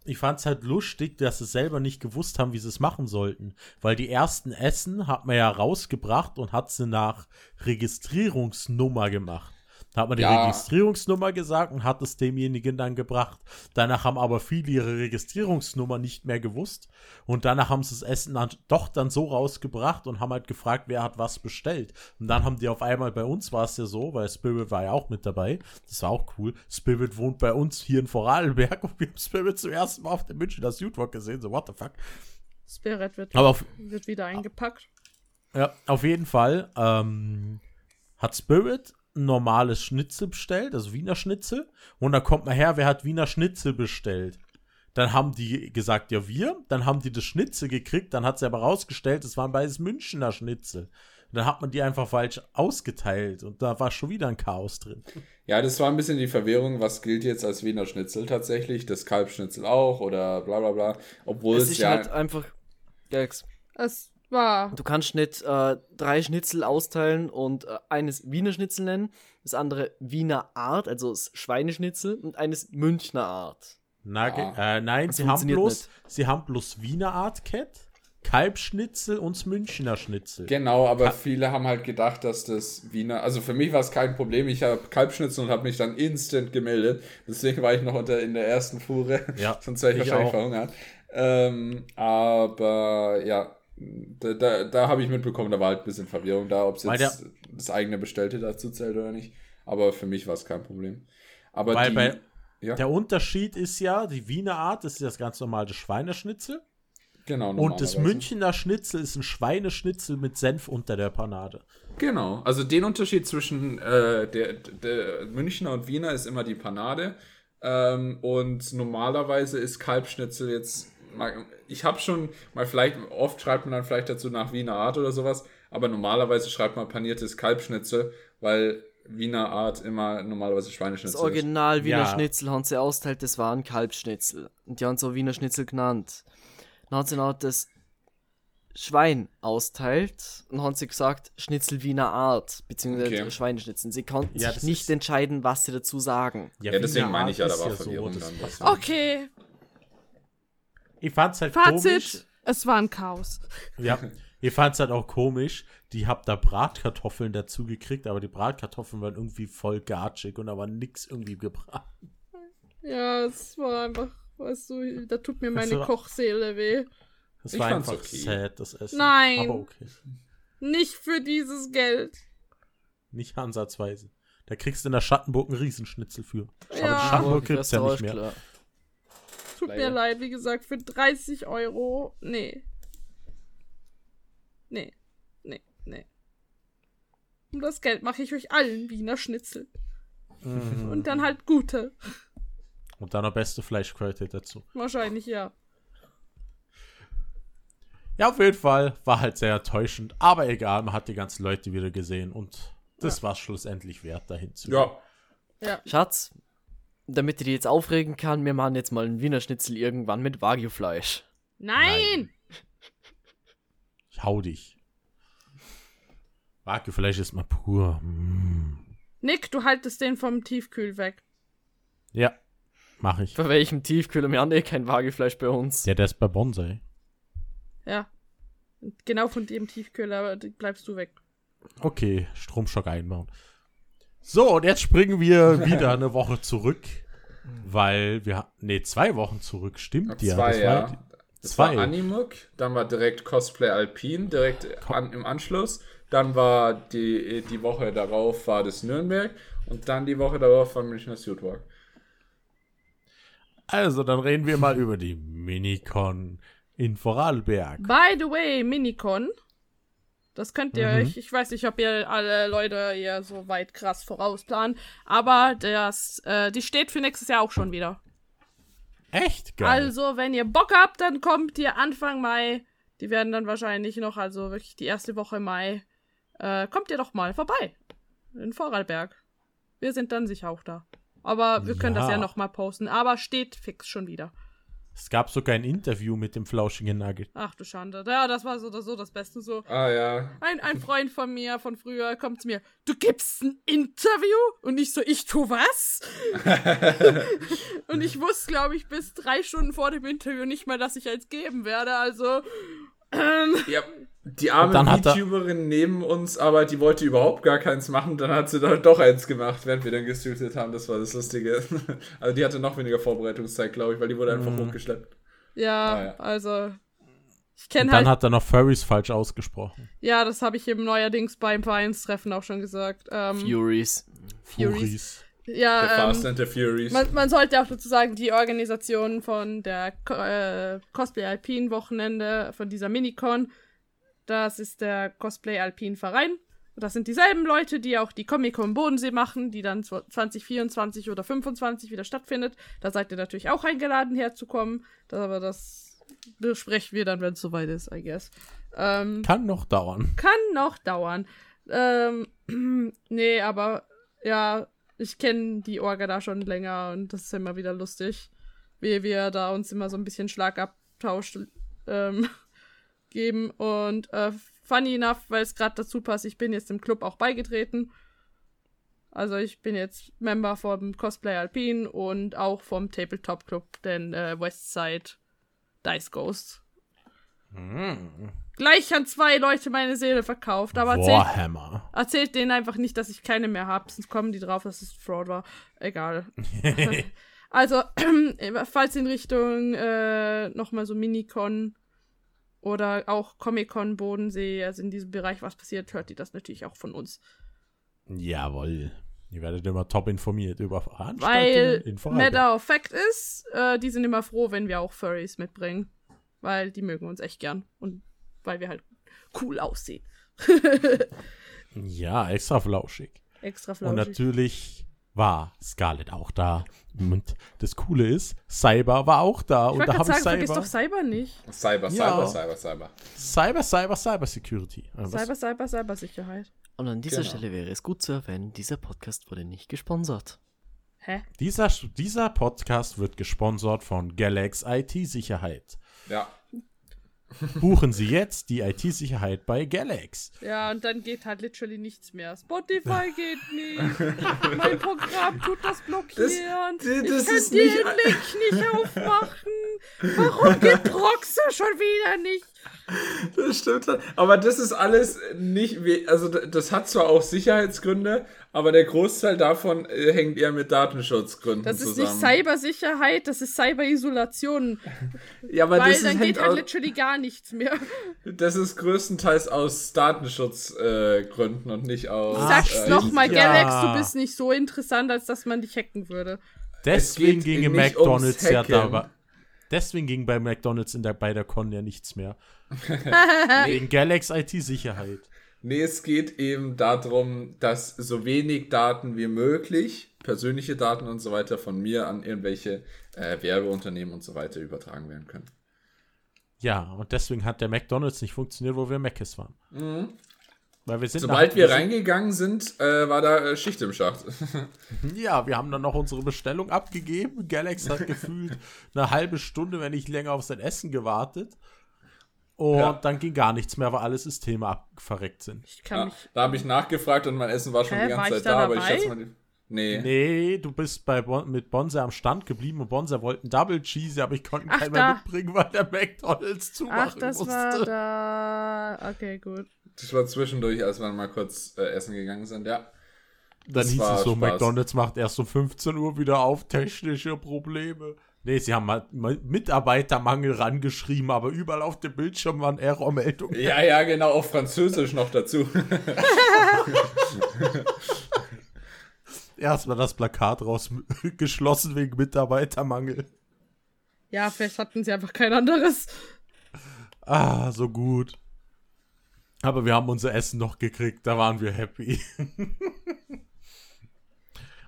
Ich fand's halt lustig, dass sie selber nicht gewusst haben, wie sie es machen sollten. Weil die ersten Essen hat man ja rausgebracht und hat sie nach Registrierungsnummer gemacht. Da hat man die Ja. Registrierungsnummer gesagt und hat es demjenigen dann gebracht. Danach haben aber viele ihre Registrierungsnummer nicht mehr gewusst. Und danach haben sie das Essen dann doch dann so rausgebracht und haben halt gefragt, wer hat was bestellt. Und dann haben die auf einmal, bei uns war es ja so, weil Spirit war ja auch mit dabei. Das war auch cool. Spirit wohnt bei uns hier in Vorarlberg (laughs) und wir haben Spirit zum ersten Mal auf der Münchner Südwalk gesehen. So, what the fuck. Spirit wird, Aber auf, wird wieder eingepackt. ja, auf jeden Fall ähm, hat Spirit ein normales Schnitzel bestellt, also Wiener Schnitzel. Und dann kommt mal her, wer hat Wiener Schnitzel bestellt? Dann haben die gesagt, ja, wir. Dann haben die das Schnitzel gekriegt. Dann hat sie aber rausgestellt, es waren beides Münchner Schnitzel. Und dann hat man die einfach falsch ausgeteilt. Und da war schon wieder ein Chaos drin. Ja, das war ein bisschen die Verwirrung, was gilt jetzt als Wiener Schnitzel tatsächlich, das Kalbschnitzel auch oder bla bla bla. Obwohl Es es, ist ja. halt einfach, Galax, Es war. du kannst nicht äh, drei Schnitzel austeilen und äh, eines Wiener Schnitzel nennen, das andere Wiener Art, also das Schweineschnitzel und eines Münchner Art. Na, Ja. äh, nein, Das sie haben, bloß, sie haben bloß Wiener Art Cat, Kalbschnitzel und das Münchner Schnitzel. Genau, aber viele haben halt gedacht, dass das Wiener, also für mich war es kein Problem. Ich habe Kalbschnitzel und habe mich dann instant gemeldet. Deswegen war ich noch unter in der ersten Fuhre. Ja, (laughs) Sonst wäre ich, ich wahrscheinlich auch. verhungert. Ähm, aber ja, da, da, da habe ich mitbekommen, da war halt ein bisschen Verwirrung da, ob es jetzt das eigene Bestellte dazu zählt oder nicht. Aber für mich war es kein Problem. Aber Weil die, bei- ja, Der Unterschied ist ja, die Wiener Art ist das ganz normale Schweineschnitzel. genau. Und das. Münchner Schnitzel ist ein Schweineschnitzel mit Senf unter der Panade. Genau, also den Unterschied zwischen äh, der, der Münchner und Wiener ist immer die Panade. Ähm, und normalerweise ist Kalbschnitzel jetzt, ich habe schon mal vielleicht, oft schreibt man dann vielleicht dazu nach Wiener Art oder sowas, aber normalerweise schreibt man paniertes Kalbschnitzel, weil Wiener Art immer normalerweise Das Schweineschnitzel. Original Wiener Ja. Schnitzel haben sie austeilt, das waren Kalbschnitzel. Und die haben so Wiener Schnitzel genannt. Dann haben sie noch das Schwein austeilt und haben sie gesagt, Schnitzel Wiener Art, beziehungsweise Okay. Schweineschnitzel. Sie konnten Ja, sich das nicht ist- entscheiden, was sie dazu sagen. Ja, deswegen Wiener meine ich ja, da ist war Verwirrung das dann. passt. deswegen. Okay, Ich fand's halt komisch. Fazit, es war ein Chaos. Ja, ihr fand's halt auch komisch. Die habt da Bratkartoffeln dazu gekriegt, aber die Bratkartoffeln waren irgendwie voll gatschig und da war nix irgendwie gebraten. Ja, es war einfach, weißt du, da tut mir meine war- Kochseele weh. Das Ich war fand's einfach okay. sad, das Essen. Nein. Aber okay. Nicht für dieses Geld. Nicht ansatzweise. Da kriegst du in der Schattenburg einen Riesenschnitzel für. Aber die Ja. Schattenburg gibt's ja nicht mehr. klar. Tut mir Leider. leid, wie gesagt, für 30 Euro. Nee. Nee. Nee. Nee. Um das Geld mache ich euch allen Wiener Schnitzel. Mhm. Und dann halt gute. Und dann noch beste Fleischqualität dazu. Wahrscheinlich ja. Ja, auf jeden Fall war halt sehr enttäuschend. Aber egal, man hat die ganzen Leute wieder gesehen und das war schlussendlich wert, dahin zu Ja, Schatz, damit ich dich jetzt aufregen kann, wir machen jetzt mal einen Wiener Schnitzel irgendwann mit Wagyu-Fleisch. Nein! Ich hau dich. Wagyu Fleisch ist mal pur. Mm. Nick, du haltest den vom Tiefkühl weg. Ja, mach ich. Für welchem Tiefkühler? Wir haben eh kein Wagyu-Fleisch bei uns. Ja, der ist bei Bonsai. Ja. Genau von dem Tiefkühler bleibst du weg. Okay, Stromschock einbauen. So, und jetzt springen wir wieder eine Woche zurück, weil wir, nee, zwei Wochen zurück, stimmt ja. zwei, das war ja. die- Das zwei. war Animuk, dann war direkt Cosplay Alpin, direkt an, im Anschluss. Dann war die, die Woche darauf war das Nürnberg und dann die Woche darauf war Münchner Suitwalk. Also, dann reden wir mal über die Minicon in Vorarlberg. By the way, Minicon. Das könnt ihr Mhm. euch, ich weiß nicht, ob ihr alle Leute hier so weit krass vorausplanen, aber das, äh, die steht für nächstes Jahr auch schon wieder. Echt geil. Also, wenn ihr Bock habt, dann kommt ihr Anfang Mai. Die werden dann wahrscheinlich noch, also wirklich die erste Woche Mai. Äh, kommt ihr doch mal vorbei. In Vorarlberg. Wir sind dann sicher auch da. Aber wir können das Ja. ja noch mal posten. Aber steht fix schon wieder. Es gab sogar ein Interview mit dem flauschigen Nugget. Ach du Schande. Ja, das war so oder so das Beste. So, Ah ja. ein, ein Freund von mir von früher kommt zu mir, du gibst ein Interview? Und ich so, ich tu was? (laughs) und ich wusste, glaube ich, bis drei Stunden vor dem Interview nicht mal, dass ich eins geben werde. Also, ähm, ja. Die arme dann er- VTuberin neben uns, aber die wollte überhaupt gar keins machen. Dann hat sie dann doch eins gemacht, während wir dann gestreamt haben. Das war das Lustige. (laughs) Also die hatte noch weniger Vorbereitungszeit, glaube ich, weil die wurde einfach Mhm. hochgeschleppt. ja, Ah, ja. also. Ich kenne dann halt. hat er noch Furries falsch ausgesprochen. ja, das habe ich eben neuerdings beim Vereinstreffen auch schon gesagt. Ähm, Furies. Furies. Der ja, Fast ähm, and the Furious. man, man sollte auch dazu sagen, die Organisation von der äh, Cosplay Alpin Wochenende, von dieser Minicon, das ist der Cosplay Alpin Verein. Das sind dieselben Leute, die auch die Comic-Con Bodensee machen, die dann 2024 oder 25 wieder stattfindet. Da seid ihr natürlich auch eingeladen herzukommen. Das, aber das besprechen wir dann, wenn es soweit ist, I guess. Ähm, Kann noch dauern. kann noch dauern. Ähm, (clears throat) nee, aber ja, ich kenne die Orga da schon länger und das ist immer wieder lustig, wie wir da uns immer so ein bisschen Schlagabtausch ähm, (laughs) geben. Und äh, funny enough, weil es gerade dazu passt, ich bin jetzt im Club auch beigetreten. Also ich bin jetzt Member vom Cosplay Alpine und auch vom Tabletop Club, den äh, Westside Dice Ghost. Gleich an zwei Leute meine Seele verkauft, aber erzählt, erzählt denen einfach nicht, dass ich keine mehr habe, sonst kommen die drauf, dass es Fraud war. Egal. (laughs) also, (clears throat) falls in Richtung äh, nochmal so Minicon oder auch Comic-Con Bodensee, also in diesem Bereich was passiert, hört ihr das natürlich auch von uns. Jawohl. Ihr werdet immer top informiert über Veranstaltungen Weil. Matter of Fact ist, äh, die sind immer froh, wenn wir auch Furries mitbringen. Weil die mögen uns echt gern. Und weil wir halt cool aussehen. (laughs) Ja, extra flauschig. Extra Und flauschig. natürlich war Scarlett auch da. Und das Coole ist, Cyber war auch da. Ich und da sagen, vergiss Cyber, doch Cyber nicht. Cyber, Ja. Cyber, Cyber, Cyber. Cyber, Cyber, Cyber Security. Äh, was? Cyber, Cyber, Cybersicherheit. Und an dieser Genau. Stelle wäre es gut zu erwähnen, dieser Podcast wurde nicht gesponsert. Hä? Dieser, dieser Podcast wird gesponsert von Galax IT-Sicherheit. Ja. Buchen Sie jetzt die IT-Sicherheit bei Galax. Ja, und dann geht halt literally nichts mehr. Spotify geht nicht. mein Programm tut das blockieren. Das- das ich kann ist den nicht- Link nicht aufmachen. Warum geht Proxy schon wieder nicht? Das stimmt. Aber das ist alles nicht, also das hat zwar auch Sicherheitsgründe, aber der Großteil davon äh, hängt eher mit Datenschutzgründen Das ist zusammen. nicht Cybersicherheit, das ist Cyberisolation. (laughs) ja, aber Weil das ist, dann hängt geht halt literally gar nichts mehr. das ist größtenteils aus Datenschutzgründen äh, und nicht aus. Sag's stimmt, nochmal, ja. Galax, du bist nicht so interessant, als dass man dich hacken würde. Deswegen geht ging nicht McDonalds ja dabei. Deswegen ging bei McDonalds in der, bei der Con ja nichts mehr. (laughs) Wegen Galax IT-Sicherheit. Nee, es geht eben darum, dass so wenig Daten wie möglich, persönliche Daten und so weiter, von mir an irgendwelche äh, Werbeunternehmen und so weiter übertragen werden können. Ja, und deswegen hat der McDonalds nicht funktioniert, wo wir Mc's waren. Weil wir sind Sobald nach- wir reingegangen sind, äh, war da äh, Schicht im Schacht. (laughs) Ja, wir haben dann noch unsere Bestellung abgegeben. Galax hat gefühlt (laughs) eine halbe Stunde, wenn nicht länger, auf sein Essen gewartet. Und Ja. dann ging gar nichts mehr, weil alle Systeme abverreckt sind. Ich kann Ja, mich. da habe ich nachgefragt und mein Essen war schon Hä, die ganze Zeit da da, aber ich dabei? schätze mal. Nee. Nee, du bist bei bon mit Bonse am Stand geblieben und Bonse wollte einen Double Cheese, aber ich konnte Ach, keinen mehr mitbringen, weil der McDonalds zumachen Ach, das musste. war da. Okay, gut. Das war zwischendurch, als wir mal kurz äh, essen gegangen sind, ja. Dann das hieß es so, Spaß. McDonalds macht erst um 15 Uhr wieder auf, technische Probleme. Nee, sie haben mal mal Mitarbeitermangel rangeschrieben, aber überall auf dem Bildschirm waren Error-Meldungen. Ja, ja, genau, auf Französisch noch dazu. (laughs) (laughs) Erstmal das Plakat rausgeschlossen (laughs) wegen Mitarbeitermangel. Ja, vielleicht hatten sie einfach kein anderes. Ah, so gut. Aber wir haben unser Essen noch gekriegt, da waren wir happy. (laughs)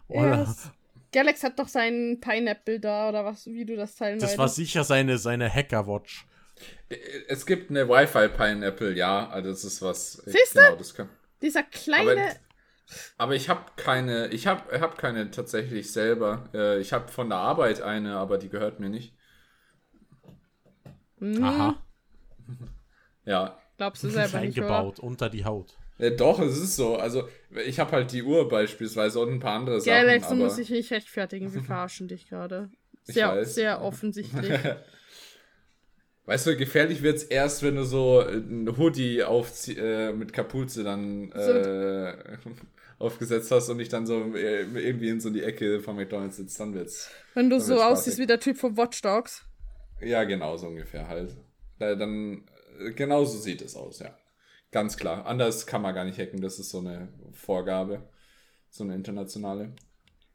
Oder? Yes. Galax hat doch seinen Pineapple da oder was, wie du das teilen Das war sicher seine, seine Hacker-Watch. es gibt eine Wi-Fi-Pineapple, ja, also das ist was. Siehste? Genau, das kann. Dieser kleine. Aber ich habe keine, ich habe hab keine tatsächlich selber. Äh, ich habe von der Arbeit eine, aber die gehört mir nicht. Hm, Aha, (laughs) Ja. Glaubst du (laughs) selber nicht, oder? eingebaut, unter die Haut. Äh, doch, es ist so. Also, ich habe halt die Uhr beispielsweise und ein paar andere Sachen. Galax, du aber musst dich nicht rechtfertigen, wir verarschen dich gerade. (laughs) Sehr, sehr offensichtlich. Weißt du, gefährlich wird's erst, wenn du so ein Hoodie aufzie äh, mit Kapuze dann äh, aufgesetzt hast und dich dann so äh, irgendwie in so die Ecke von McDonalds sitzt, dann wird's. Wenn du so aussiehst wie der Typ von Watch Dogs. Ja, genau, so ungefähr halt. Dann, äh, genau so sieht es aus, ja. Ganz klar. Anders kann man gar nicht hacken, das ist so eine Vorgabe. So eine internationale.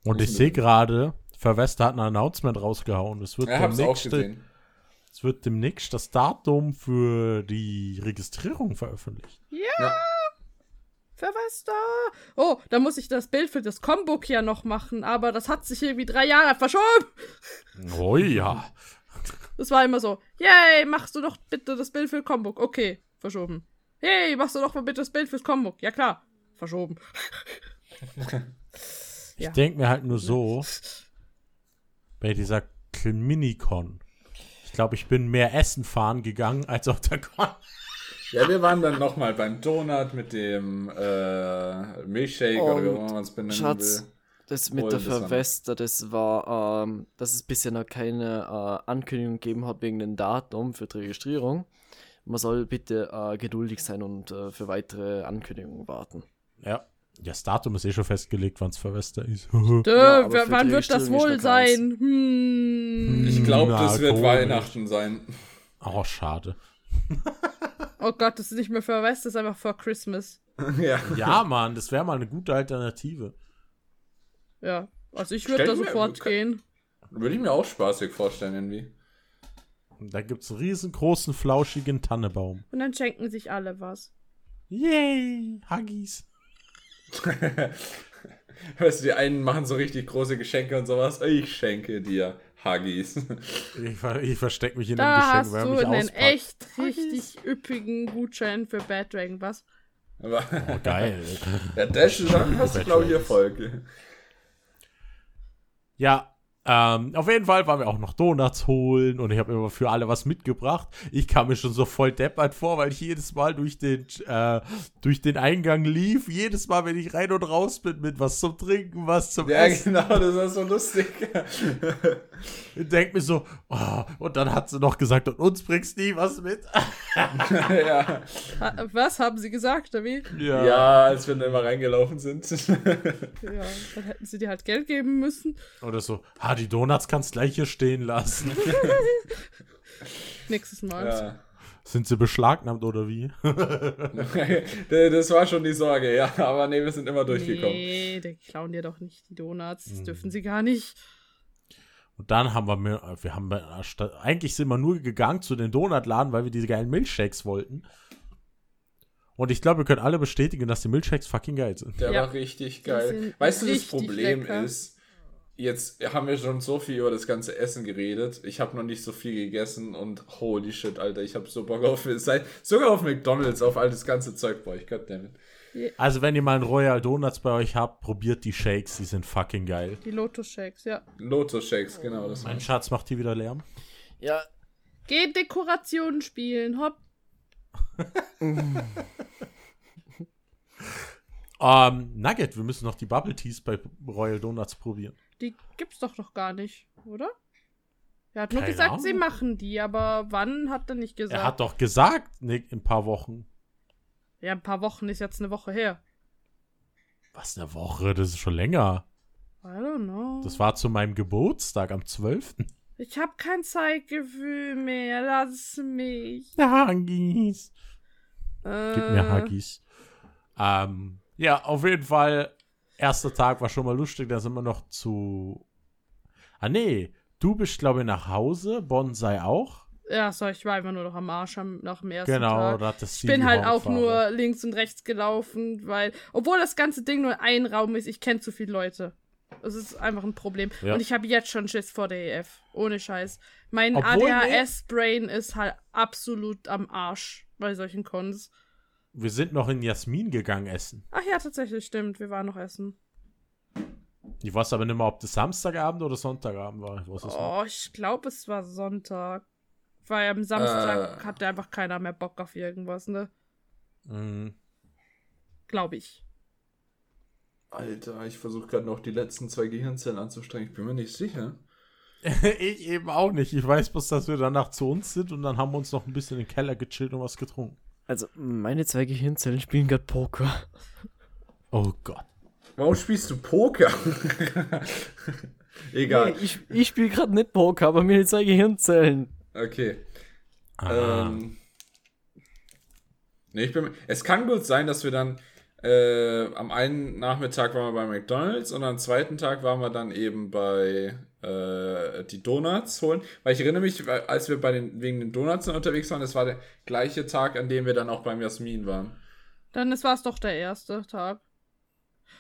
Und ich sehe gerade, Verwester hat ein Announcement rausgehauen. Es wird, Ja, demnächst, gesehen. es wird demnächst das Datum für die Registrierung veröffentlicht. Ja. Für was da? Oh, da muss ich das Bild für das Combook ja noch machen, aber das hat sich irgendwie drei Jahre verschoben. Oh ja. Das war immer so, yay, machst du doch bitte das Bild für Combook. Okay, verschoben. Hey, machst du doch mal bitte das Bild fürs Combook. Ja klar, verschoben. Ich Ja. denke mir halt nur so, bei dieser Minicon. Ich glaube, ich bin mehr Essen fahren gegangen als auf der Con. Ja, wir waren dann nochmal beim Donut mit dem äh, Milchshake oder wie Und auch immer man es benennen Schatz, will. das mit Wohl, der Verwester, das war, ähm, dass es bisher noch keine äh, Ankündigung gegeben hat wegen dem Datum für die Registrierung. Man soll bitte äh, geduldig sein und äh, für weitere Ankündigungen warten. Ja. Ja, das Datum ist eh schon festgelegt, wann es Verwester ist. Dö, (laughs) Ja, wann wird das wohl sein? Hm. Ich glaube, Na, das wird komisch. Weihnachten sein. oh, schade. (laughs) Oh Gott, das ist nicht mehr für West, das ist einfach for Christmas. (laughs) ja. Ja, Mann, das wäre mal eine gute Alternative. Ja. Also ich würde da mir- sofort kann- gehen. Würde ich mir auch spaßig vorstellen, irgendwie. Da gibt es einen riesengroßen, flauschigen Tannebaum. Und dann schenken sich alle was. Yay, Huggies. (laughs) Weißt du, die einen machen so richtig große Geschenke und sowas. Ich schenke dir Huggies. Ich, ich verstecke mich in Da einem hast Geschenk, du weil er mich einen auspackt. echt richtig üppigen Gutschein für Bad Dragon, was? Aber Oh, geil. (laughs) ja, das (laughs) hast du, glaube ich, Erfolg. ja, ähm, auf jeden Fall waren wir auch noch Donuts holen und ich habe immer für alle was mitgebracht. Ich kam mir schon so voll deppert vor, weil ich jedes Mal durch den, äh, durch den Eingang lief. Jedes Mal, wenn ich rein und raus bin, mit was zum Trinken, was zum Ja, Essen. genau, das ist so lustig. (laughs) Ich denk mir so, oh, und dann hat sie noch gesagt, und uns bringst nie was mit. (laughs) ja. Was haben sie gesagt, oder wie? ja, als wir dann immer reingelaufen sind. Ja, dann hätten sie dir halt Geld geben müssen. Oder so, ah, die Donuts kannst gleich hier stehen lassen. (laughs) Nächstes Mal. ja. Sind sie beschlagnahmt oder wie? (laughs) das war schon die Sorge, ja. Aber nee, wir sind immer durchgekommen. Nee, die klauen dir doch nicht die Donuts. Mhm. Das dürfen sie gar nicht. Und dann haben wir, mir- wir haben eigentlich sind wir nur gegangen zu den Donutladen, weil wir diese geilen Milchshakes wollten. Und ich glaube, wir können alle bestätigen, dass die Milchshakes fucking geil sind. Der Ja. war richtig geil. Weißt du, das Problem lecker. ist, jetzt haben wir schon so viel über das ganze Essen geredet. Ich habe noch nicht so viel gegessen und holy shit, Alter, ich habe so Bock auf sogar auf McDonalds, auf all das ganze Zeug bei euch. Goddammit. Also, wenn ihr mal einen Royal Donuts bei euch habt, probiert die Shakes, die sind fucking geil. Die Lotus Shakes, ja. Lotus Shakes, genau. Das Mein Schatz macht hier wieder Lärm. Ja, Geh Dekorationen spielen, hopp. (laughs) Ähm, Nugget, wir müssen noch die Bubble Teas bei Royal Donuts probieren. Die gibt's doch noch gar nicht, oder? Er hat nur Keine gesagt, sie Ahnung. machen die, aber wann hat er nicht gesagt. Er hat doch gesagt, Nick, in ein paar Wochen. ja, ein paar Wochen ist jetzt eine Woche her. Was, eine Woche? Das ist schon länger. I don't know. Das war zu meinem Geburtstag am 12. ich hab kein Zeitgefühl mehr. Lass mich. Huggies. Äh, Gib mir Huggies. Ähm, ja, auf jeden Fall. Erster Tag war schon mal lustig. Da sind wir noch zu. Ah, nee. Du bist, glaube ich, nach Hause. Bonsai auch. Ja, so, ich war einfach nur noch am Arsch am, nach dem ersten Genau, Tag. da hat das Ich bin halt auch nur links und rechts gelaufen, weil, obwohl das ganze Ding nur ein Raum ist, ich kenne zu viele Leute. Das ist einfach ein Problem. Ja. Und ich habe jetzt schon Schiss vor der EF. Ohne Scheiß. Mein ADHS-Brain ist halt absolut am Arsch bei solchen Cons. Wir sind noch in Jasmin gegangen essen. Ach ja, tatsächlich, stimmt. Wir waren noch essen. Ich weiß aber nicht mehr, ob das Samstagabend oder Sonntagabend war. Ich weiß es nicht. Oh, ich glaube, es war Sonntag. Weil am Samstag Äh. hatte einfach keiner mehr Bock auf irgendwas, ne? Mhm. Glaube ich. Alter, ich versuche gerade noch die letzten zwei Gehirnzellen anzustrengen. Ich bin mir nicht sicher. (laughs) ich eben auch nicht. Ich weiß bloß, dass wir danach zu uns sind und dann haben wir uns noch ein bisschen in den Keller gechillt und was getrunken. Also meine zwei Gehirnzellen spielen gerade Poker. Oh Gott. Warum spielst du Poker? (laughs) Egal. Nee, ich ich spiele gerade nicht Poker, aber meine zwei Gehirnzellen. Okay. Ah. Ähm, nee, ich bin, es kann gut sein, dass wir dann äh, am einen Nachmittag waren wir bei McDonalds und am zweiten Tag waren wir dann eben bei äh, die Donuts holen. Weil ich erinnere mich, als wir bei den, wegen den Donuts unterwegs waren, das war der gleiche Tag, an dem wir dann auch beim Jasmin waren. Dann war es doch der erste Tag.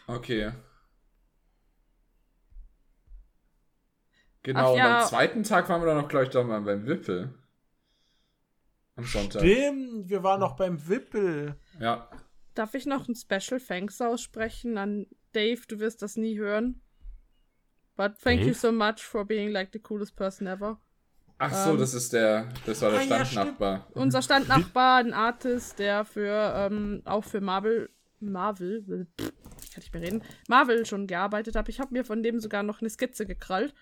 Okay. Genau, Ach ja. und am zweiten Tag waren wir dann noch, glaube ich, dann mal beim Wippel. Am Sonntag. Stimmt, wir waren noch beim Wippel. Ja. Darf ich noch ein Special Thanks aussprechen an Dave? Du wirst das nie hören. But thank you Dave? so much for being like the coolest person ever. Ach so, Ähm. das ist der, das war der Ah, ja, Standnachbar. Unser Standnachbar, ein Artist, der für, ähm, auch für Marvel, Marvel, pff, ich kann nicht mehr reden, Marvel schon gearbeitet hat. Ich habe mir von dem sogar noch eine Skizze gekrallt.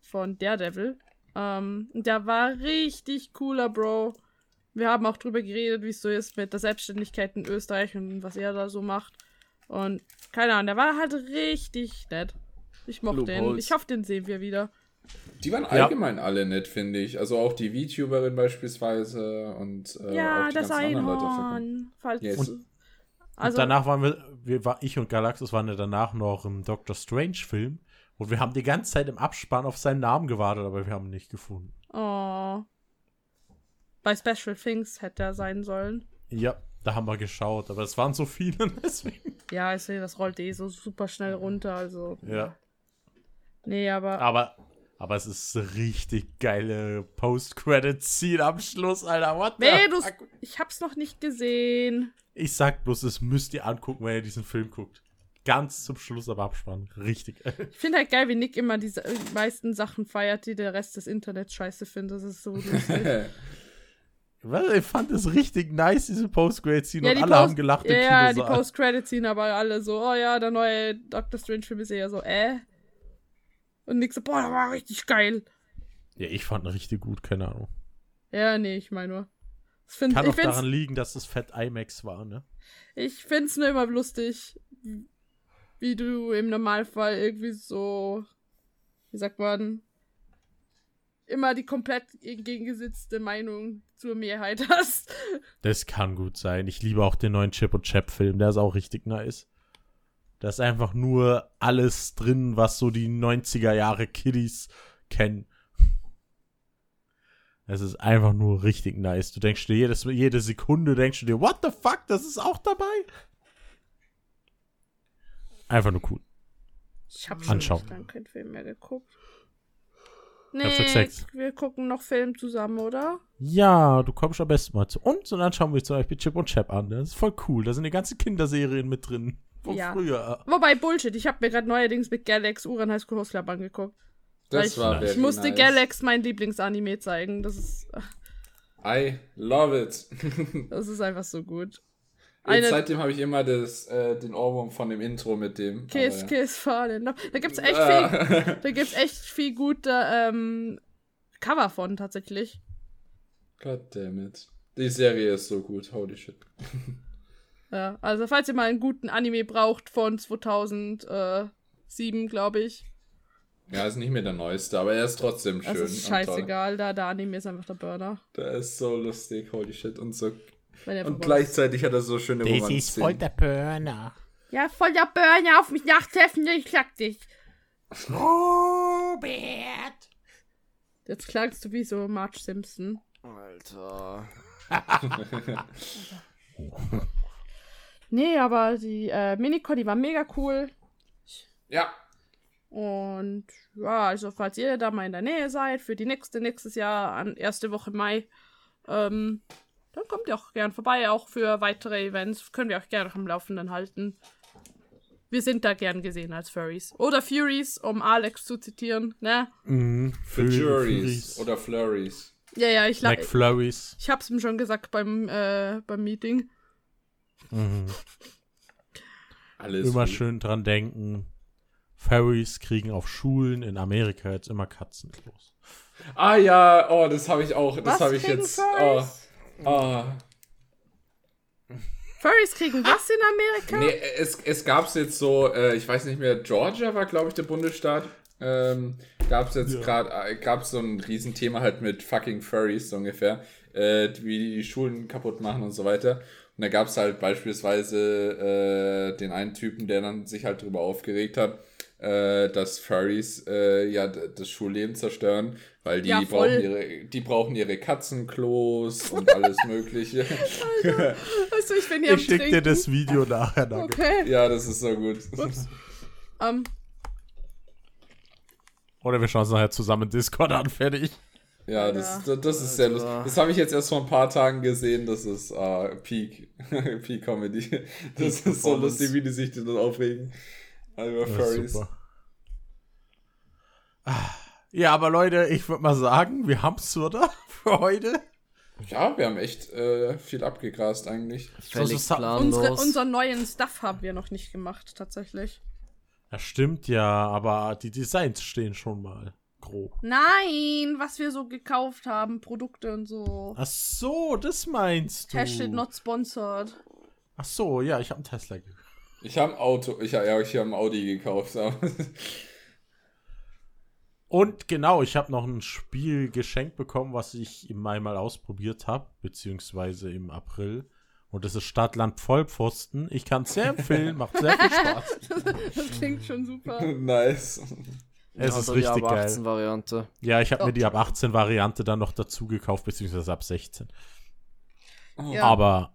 Von Daredevil. Ähm, und der war richtig cooler, Bro. Wir haben auch drüber geredet, wie es so ist mit der Selbstständigkeit in Österreich und was er da so macht. Und keine Ahnung, der war halt richtig nett. Ich mochte den. Ich hoffe, den sehen wir wieder. Die waren allgemein alle nett, finde ich. Also auch die VTuberin beispielsweise und äh, ja, auch die das ganzen anderen Leute. Einhorn. Falls, Yes. Und- also, und danach waren wir, wir war, ich und Galaxus waren ja danach noch im Doctor Strange Film. Und wir haben die ganze Zeit im Abspann auf seinen Namen gewartet, aber wir haben ihn nicht gefunden. Oh. Bei Special Things hätte er sein sollen. Ja, da haben wir geschaut, aber es waren so viele, (laughs) deswegen. Ja, ich sehe, das rollt eh so super schnell runter, also. Ja. Nee, aber. Aber Aber es ist richtig geile Post-Credit-Scene am Schluss, Alter. What the Nee, fuck? ich hab's noch nicht gesehen. Ich sag bloß, das müsst ihr angucken, wenn ihr diesen Film guckt. Ganz zum Schluss aber abspannen. Richtig. (laughs) Ich finde halt geil, wie Nick immer diese äh, meisten Sachen feiert, die der Rest des Internets scheiße findet. Das ist so (laughs) lustig. Was? Ich fand es richtig nice, diese Post-Credit-Scene. Ja, und die alle Post- haben gelacht im ja, ja, die Kinosaal. Post-Credit-Scene, aber alle so, oh ja, der neue Doctor Strange-Film ist eher so, äh. Und Nick so, boah, der war richtig geil. Ja, ich fand ihn richtig gut, keine Ahnung. Ja, nee, ich meine nur. Ich finde Kann ich auch daran liegen, dass es Fett IMAX war, ne? ich find's nur immer lustig, wie du im Normalfall irgendwie so, wie sagt man, immer die komplett entgegengesetzte Meinung zur Mehrheit (laughs) hast. Das kann gut sein. Ich liebe auch den neuen Chip und Chap Film, der ist auch richtig nice. Da ist einfach nur alles drin, was so die 90er Jahre Kiddies kennen. Es ist einfach nur richtig nice. Du denkst dir jedes, jede Sekunde, denkst du dir, what the fuck, das ist auch dabei? Einfach nur cool. Ich habe schon nicht lange keinen Film mehr geguckt. Nee, wir gucken noch Film zusammen, oder? Ja, du kommst am besten mal zu uns und dann schauen wir zum Beispiel Chip und Chap an. Das ist voll cool. Da sind die ganzen Kinderserien mit drin. Von Ja. früher. Wobei, Bullshit, ich habe mir gerade neuerdings mit Galax Uran High School Host Club angeguckt. Das ich- war ich musste nice. Galax mein Lieblingsanime zeigen. Das ist, I love it. (laughs) das ist einfach so gut. Eine seitdem habe ich immer das, äh, den Ohrwurm von dem Intro mit dem. Kiss, aber Kiss, Fallen. Da gibt's echt ja. viel, (laughs) da gibt's echt viel gute ähm, Cover von tatsächlich. God damn it. Die Serie ist so gut, holy shit. (laughs) Ja, also falls ihr mal einen guten Anime braucht von 2007, glaube ich. Ja, ist nicht mehr der neueste, aber er ist trotzdem schön. Das ist scheißegal, da der Anime ist einfach der Burner. Der ist so lustig, holy shit. Und so. Und gleichzeitig hat er so schöne Romanzen. der Burner. Ja, voll der Burner auf mich nachtreffen, ich klag dich. Robert! Jetzt klagst du wie so Marge Simpson. Alter. (laughs) (laughs) Nee, aber die äh, Minicon, die war mega cool. Ja. Und ja, also falls ihr da mal in der Nähe seid, für die nächste, nächstes Jahr, an erste Woche Mai, ähm, dann kommt ihr auch gern vorbei. Auch für weitere Events können wir auch gerne am Laufenden halten. Wir sind da gern gesehen als Furries. Oder Furies, um Alex zu zitieren, ne? Mhm. Für Juries oder Flurries. Ja, ja, ich, la- McFlurries. ich hab's ihm schon gesagt beim, äh, beim Meeting. Mhm. Alles Immer gut. schön dran denken. Furries kriegen auf Schulen in Amerika jetzt immer Katzenklos. Ah ja, oh, das habe ich auch. Das habe ich jetzt. Oh, Furries? oh. Furries kriegen was in Amerika? Nee, es, es gab es jetzt so, äh, ich weiß nicht mehr, Georgia war, glaube ich, der Bundesstaat. Ähm, gab es jetzt Ja. gerade, äh, gab es so ein Riesenthema halt mit fucking Furries, so ungefähr, äh, wie die die Schulen kaputt machen und so weiter. Und da gab es halt beispielsweise äh, den einen Typen, der dann sich halt darüber aufgeregt hat, äh, dass Furries äh, ja das Schulleben zerstören, weil die Ja, brauchen ihre, die brauchen ihre Katzenklos (laughs) und alles Mögliche. Also ich bin hier Ich schick dir das Video nachher. Nugget. Okay. ja, das ist so gut. Ups. (laughs) Ähm, Oder wir schauen es nachher zusammen in Discord an. Fertig. Ja, das, das, das ist sehr lustig. Das habe ich jetzt erst vor ein paar Tagen gesehen. Das ist äh, Peak. (laughs) Peak Comedy. Das ist so lustig, wie die sich das aufregen. Über Ja, Furries. super. Ah, Ja, aber Leute, ich würde mal sagen, wir haben's, oder? (laughs) Für heute. Ja, wir haben echt äh, viel abgegrast eigentlich. Völlig so- planlos. unsere, unseren neuen Stuff haben wir noch nicht gemacht, tatsächlich. Das stimmt ja, aber die Designs stehen schon mal grob. Nein, was wir so gekauft haben, Produkte und so. Ach so, das meinst du. Hashtag not sponsored. Ach so, ja, ich habe einen Tesla gekauft. Ich habe ein Auto, ich, ja, ich habe ein Audi gekauft. (laughs) Und genau, ich habe noch ein Spiel geschenkt bekommen, was ich im Mai mal ausprobiert habe, beziehungsweise im April. Und das ist Stadtland Vollpfosten. Ich kann es sehr empfehlen, macht sehr viel (laughs) Spaß. Das klingt schon super. nice. Es Ja, ist richtig ab geil. 18 Variante. Ja, ich habe Oh. mir die ab 18 Variante dann noch dazu gekauft, beziehungsweise ab 16. Ja. Aber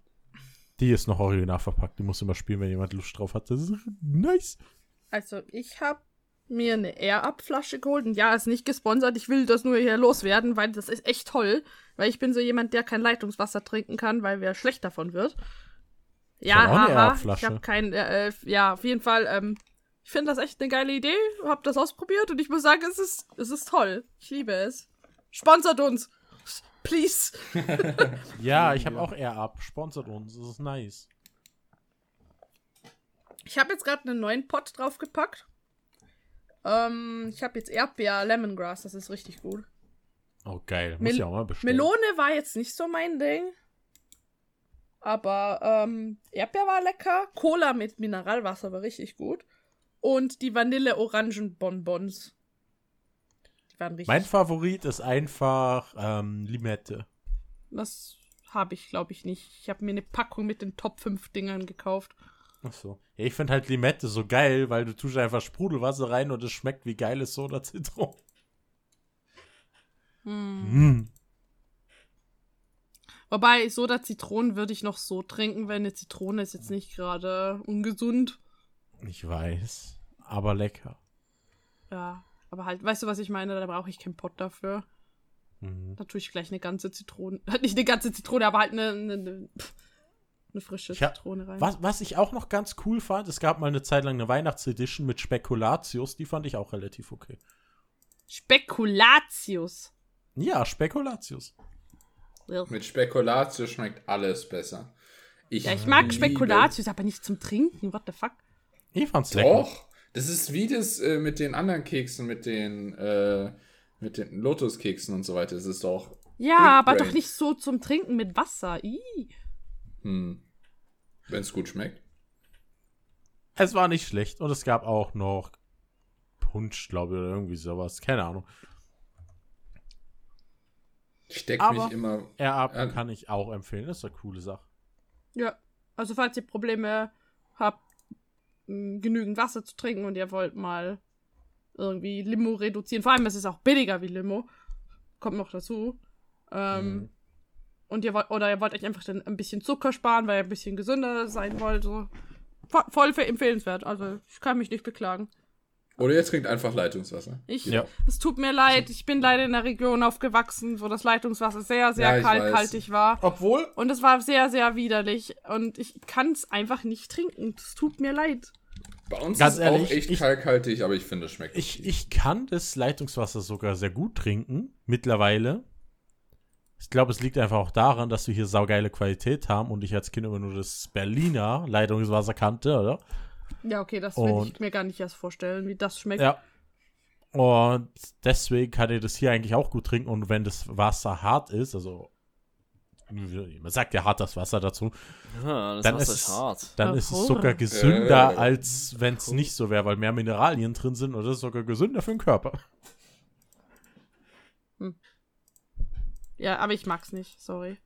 die ist noch original verpackt. Die muss immer spielen, wenn jemand Lust drauf hat. Das ist nice. Also, ich habe mir eine Air-Up-Flasche geholt. Und ja, ist nicht gesponsert. Ich will das nur hier loswerden, weil das ist echt toll. Weil ich bin so jemand, der kein Leitungswasser trinken kann, weil wer schlecht davon wird. Ja, eine haha. Ich habe kein, äh, äh, ja, auf jeden Fall, ähm, ich finde das echt eine geile Idee. Hab das ausprobiert und ich muss sagen, es ist, es ist toll. Ich liebe es. Sponsert uns. Please. (laughs) Ja, ich habe auch Air Up. Sponsert uns. Das ist nice. Ich habe jetzt gerade einen neuen Pot draufgepackt. Ähm, ich habe jetzt Erdbeer Lemongrass, das ist richtig gut. Oh, geil. Muss Mel ich auch mal bestellen. Melone war jetzt nicht so mein Ding. Aber ähm, Erdbeer war lecker. Cola mit Mineralwasser war richtig gut. Und die Vanille-Orangen-Bonbons. Die waren richtig. Mein Favorit ist einfach ähm, Limette. das habe ich, glaube ich, nicht. Ich habe mir eine Packung mit den Top 5 Dingern gekauft. Ach so. Ja, ich finde halt Limette so geil, weil du tust einfach Sprudelwasser rein und es schmeckt wie geiles Soda Zitron. Hm. Mm. Wobei, Soda Zitronen würde ich noch so trinken, weil eine Zitrone ist jetzt nicht gerade ungesund. Ich weiß. Aber lecker. Ja, aber halt, weißt du, was ich meine? Da brauche ich keinen Pott dafür. Mhm. Da tue ich gleich eine ganze Zitrone. (laughs) Nicht eine ganze Zitrone, aber halt eine, eine, eine, eine frische Ich hab- Zitrone rein. Was, was ich auch noch ganz cool fand, es gab mal eine Zeit lang eine Weihnachtsedition mit Spekulatius, die fand ich auch relativ okay. Spekulatius. Ja, Spekulatius. Mit Spekulatio schmeckt alles besser. Ja, ich mag Spekulatius, aber nicht zum Trinken. What the fuck? Ich fand's lecker. Doch. Das ist wie das äh, mit den anderen Keksen, mit den, äh, mit den Lotuskeksen und so weiter. Das ist doch. Ja, aber Brain. doch nicht so zum Trinken mit Wasser. Ih. Hm. Wenn es gut schmeckt. Es war nicht schlecht. Und es gab auch noch Punsch, glaube ich, oder irgendwie sowas. Keine Ahnung. Ich stecke mich immer. Ja. kann ich auch empfehlen. Das ist eine coole Sache. Ja, also falls ihr Probleme habt, genügend Wasser zu trinken und ihr wollt mal irgendwie Limo reduzieren, vor allem es ist auch billiger wie Limo, kommt noch dazu. Ähm, Mhm. Und ihr wollt, oder ihr wollt euch einfach dann ein bisschen Zucker sparen, weil ihr ein bisschen gesünder sein wollt. So. Voll, voll für- empfehlenswert. Also ich kann mich nicht beklagen. Oder ihr trinkt einfach Leitungswasser. Ich, Ja. Es tut mir leid, ich bin leider in einer Region aufgewachsen, wo das Leitungswasser sehr, sehr Ja, kalthaltig war. Obwohl, Und es war sehr, sehr widerlich. Und ich kann es einfach nicht trinken. Es tut mir leid. Bei uns Ganz ist ehrlich, auch echt ich- kalkhaltig, aber ich finde, es schmeckt. ich, okay. ich kann das Leitungswasser sogar sehr gut trinken. Mittlerweile. Ich glaube, es liegt einfach auch daran, dass wir hier saugeile Qualität haben und ich als Kind immer nur das Berliner Leitungswasser kannte, oder? Ja, okay, das will ich mir gar nicht erst vorstellen, wie das schmeckt. Ja. Und deswegen kann ich das hier eigentlich auch gut trinken. Und wenn das Wasser hart ist, also man sagt ja hart das Wasser dazu, Ja, das Dann Wasser ist ist es- hart. dann Ja, ist es sogar gesünder, Äh. als wenn es nicht so wäre, weil mehr Mineralien drin sind und das ist sogar gesünder für den Körper. Ja, aber ich mag's nicht, sorry.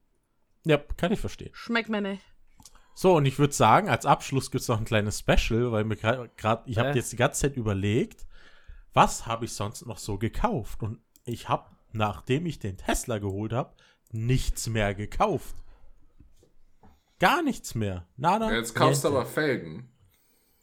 Ja, kann ich verstehen. Schmeckt mir nicht. So, und ich würde sagen, als Abschluss gibt es noch ein kleines Special, weil mir gerade, ich habe Hä? jetzt die ganze Zeit überlegt, was habe ich sonst noch so gekauft? Und ich habe, nachdem ich den Tesla geholt habe, nichts mehr gekauft. Gar nichts mehr. Nada. Jetzt kaufst du aber Felgen.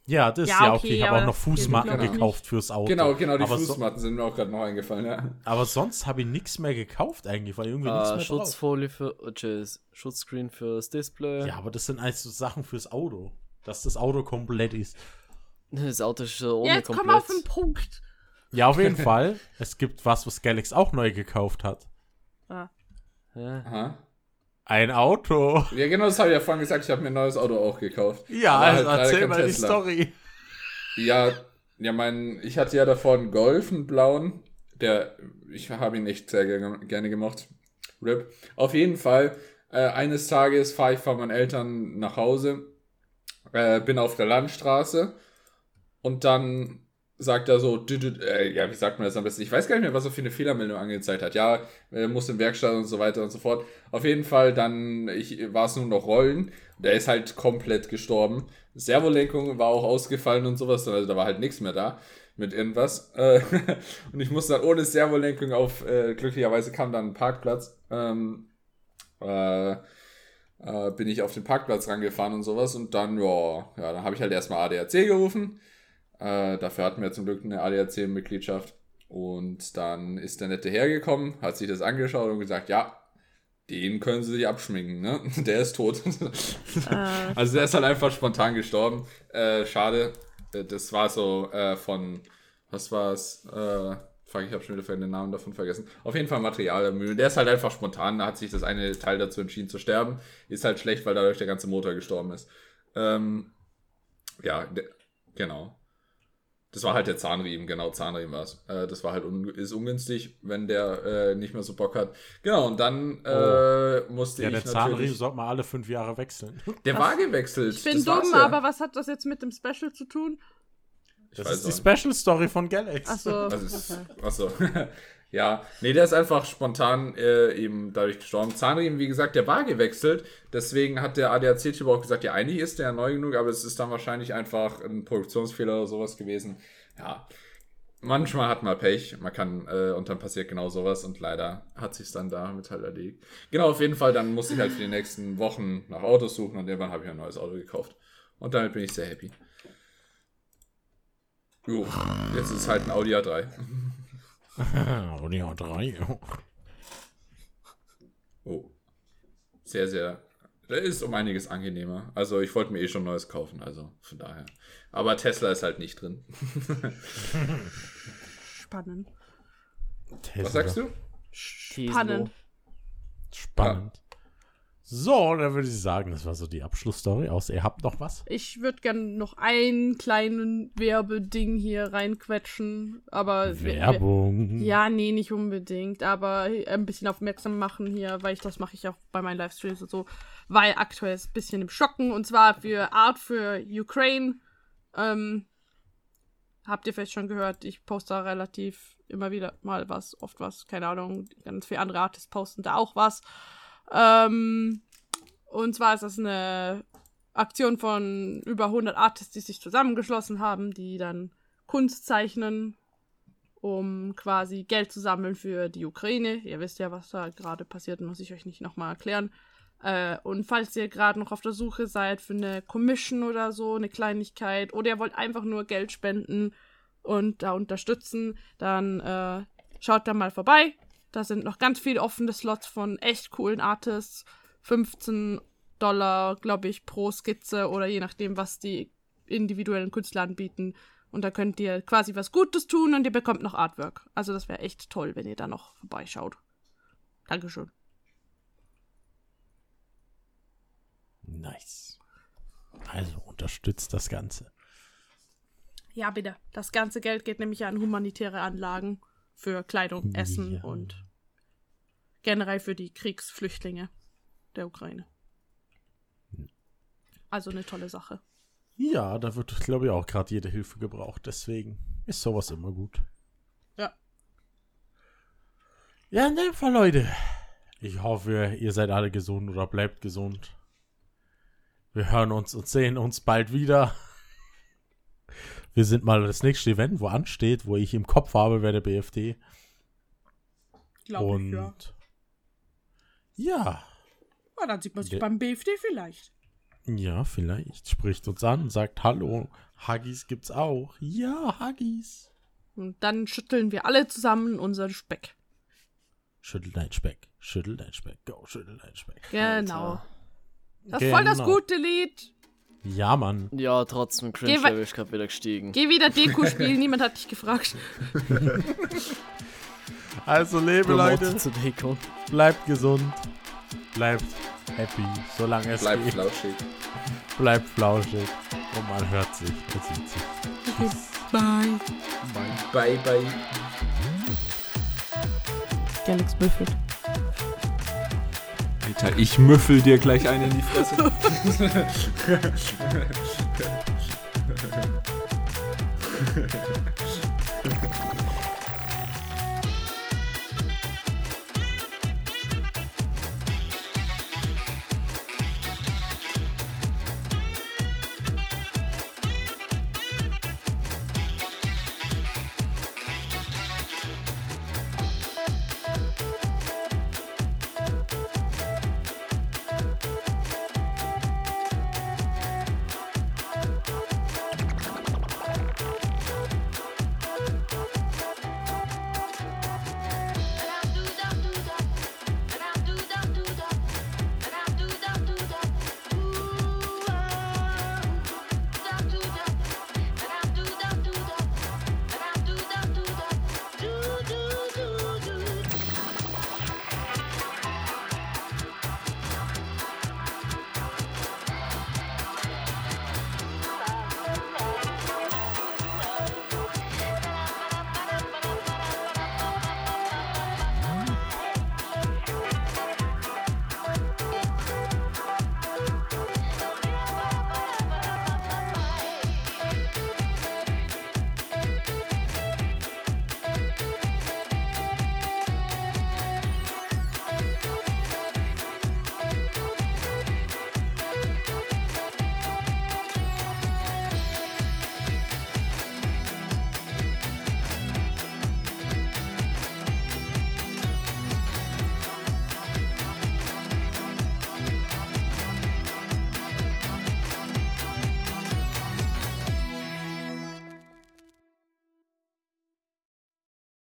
Ja, das Ja, ist ja okay. okay, Ich habe aber auch noch Fußmatten gekauft fürs Auto. Genau, genau, die aber so, Fußmatten sind mir auch gerade noch eingefallen, ja. aber sonst habe ich nichts mehr gekauft eigentlich, weil irgendwie nichts Äh, mehr drauf. Schutzfolie für, äh, tschüss, Schutzscreen fürs Display. Ja, aber das sind alles so Sachen fürs Auto. Dass das Auto komplett ist. Das Auto ist äh, ohne Jetzt komm komplett. auf den Punkt. Ja, auf jeden (laughs) Fall. Es gibt was, was Galax auch neu gekauft hat. Ah. Ja. Aha. Ein Auto. Ja, genau, das habe ich ja vorhin gesagt. Ich habe mir ein neues Auto auch gekauft. Ja, Aber also halt erzähl mal die Tesla. Story. Ja, ja, mein, ich hatte ja davor einen Golf, einen blauen. Der, ich habe ihn echt sehr ge- gerne gemocht. RIP. Auf jeden Fall, äh, eines Tages fahre ich von meinen Eltern nach Hause, äh, bin auf der Landstraße und dann sagt er so, äh, ja, wie sagt man das am besten? Ich weiß gar nicht mehr, was er für eine Fehlermeldung angezeigt hat. Ja, äh, muss in Werkstatt und so weiter und so fort. Auf jeden Fall, dann war es nur noch Rollen. Der ist halt komplett gestorben. Servolenkung war auch ausgefallen und sowas. Also da war halt nichts mehr da mit irgendwas. Äh, (laughs) und ich musste dann ohne Servolenkung auf, äh, glücklicherweise kam dann ein Parkplatz. Ähm, äh, äh, bin ich auf den Parkplatz rangefahren und sowas. Und dann, ja, ja dann habe ich halt erstmal ADAC gerufen. Äh, dafür hatten wir zum Glück eine ADAC-Mitgliedschaft. Und dann ist der Nette hergekommen, hat sich das angeschaut und gesagt, ja, den können sie sich abschminken, ne? (laughs) Der ist tot. Äh, (laughs) also der ist halt einfach spontan gestorben. Äh, schade. Äh, Das war so äh, von, was war's? Äh, fuck, ich habe schon wieder den Namen davon vergessen. Auf jeden Fall Material der ist halt einfach spontan, da hat sich das eine Teil dazu entschieden zu sterben. Ist halt schlecht, weil dadurch der ganze Motor gestorben ist. Ähm, ja, genau. Das war halt der Zahnriemen, genau, Zahnriemen war es. Äh, das war halt un ist ungünstig, wenn der äh, nicht mehr so Bock hat. Genau, und dann äh, musste Ja, ich der Zahnriemen sollte man alle fünf Jahre wechseln. (laughs) Der war gewechselt. ich bin das dumm, ja. aber was hat das jetzt mit dem Special zu tun? Das weiß ist die Special Story von Galax. Achso. Also okay. achso. (laughs) ja, nee, der ist einfach spontan äh, eben dadurch gestorben. Zahnriemen, wie gesagt, der war gewechselt. Deswegen hat der ADAC-Typ auch gesagt, ja, eigentlich ist der neu genug, aber es ist dann wahrscheinlich einfach ein Produktionsfehler oder sowas gewesen. Ja, manchmal hat man Pech, man kann, äh, und dann passiert genau sowas und leider hat sich dann damit halt erledigt. Genau, auf jeden Fall, dann musste ich halt für die nächsten Wochen nach Autos suchen und irgendwann habe ich ein neues Auto gekauft. Und damit bin ich sehr happy. Jo, jetzt ist es halt ein Audi A3. (laughs) Und ja, drei. Oh. Sehr, sehr. Der ist um einiges angenehmer. Also ich wollte mir eh schon neues kaufen, also von daher. Aber Tesla ist halt nicht drin. (laughs) Spannend. Was sagst du? Spannend. Spannend. So, dann würde ich sagen, das war so die Abschlussstory. Außer ihr habt noch was? Ich würde gerne noch einen kleinen Werbeding hier reinquetschen, aber Werbung. Ja, nee, nicht unbedingt, aber ein bisschen aufmerksam machen hier, weil ich das mache ich auch bei meinen Livestreams und so, weil aktuell ist ein bisschen im Schocken und zwar für Art für Ukraine. Ähm, habt ihr vielleicht schon gehört, ich poste da relativ immer wieder mal was, oft was, keine Ahnung, ganz viele andere Artists posten da auch was. Ähm, und zwar ist das eine Aktion von über 100 Artists, die sich zusammengeschlossen haben, die dann Kunst zeichnen um quasi Geld zu sammeln für die Ukraine. Ihr wisst ja, was da gerade passiert, muss ich euch nicht nochmal erklären. Äh, und falls ihr gerade noch auf der Suche seid für eine Commission oder so, eine Kleinigkeit, oder ihr wollt einfach nur Geld spenden und da unterstützen, dann äh, schaut da mal vorbei. Da sind noch ganz viele offene Slots von echt coolen Artists. 15 Dollar, glaube ich, pro Skizze oder je nachdem, was die individuellen Künstler anbieten. Und da könnt ihr quasi was Gutes tun und ihr bekommt noch Artwork. Also das wäre echt toll, wenn ihr da noch vorbeischaut. Dankeschön. Nice. Also unterstützt das Ganze. Ja, bitte. Das ganze Geld geht nämlich an humanitäre Anlagen für Kleidung, Essen Ja. und generell für die Kriegsflüchtlinge der Ukraine. Also eine tolle Sache. Ja, da wird, glaube ich, auch gerade jede Hilfe gebraucht. Deswegen ist sowas immer gut. Ja. Ja, in dem Fall, Leute. Ich hoffe, ihr seid alle gesund oder bleibt gesund. Wir hören uns und sehen uns bald wieder. Wir sind mal das nächste Event, wo ansteht, wo ich im Kopf habe, wäre der BFD. Glaube und ich, ja. ja, ja. Dann sieht man sich Der- beim BFD vielleicht. ja, vielleicht spricht uns an, sagt Hallo, Huggies gibt's auch. Ja, Huggies. Und dann schütteln wir alle zusammen unseren Speck. Schüttel dein Speck, schüttel dein Speck, go, schüttel dein Speck. Genau. Das ist voll das Genau. gute Lied. Ja, Mann. Ja, trotzdem, Geh wei- Cringe-Level ist gerade wieder gestiegen. Geh wieder Deko spielen, niemand hat dich gefragt. (laughs) Also, lebe Promote Leute, zu Deko. bleibt gesund, bleibt happy, solange es Bleibt geht. flauschig. Bleibt flauschig und man hört sich und sieht sich. Bye. Bye, bye. Galax büffelt. Alter, ich müffel dir gleich einen in die Fresse. (laughs)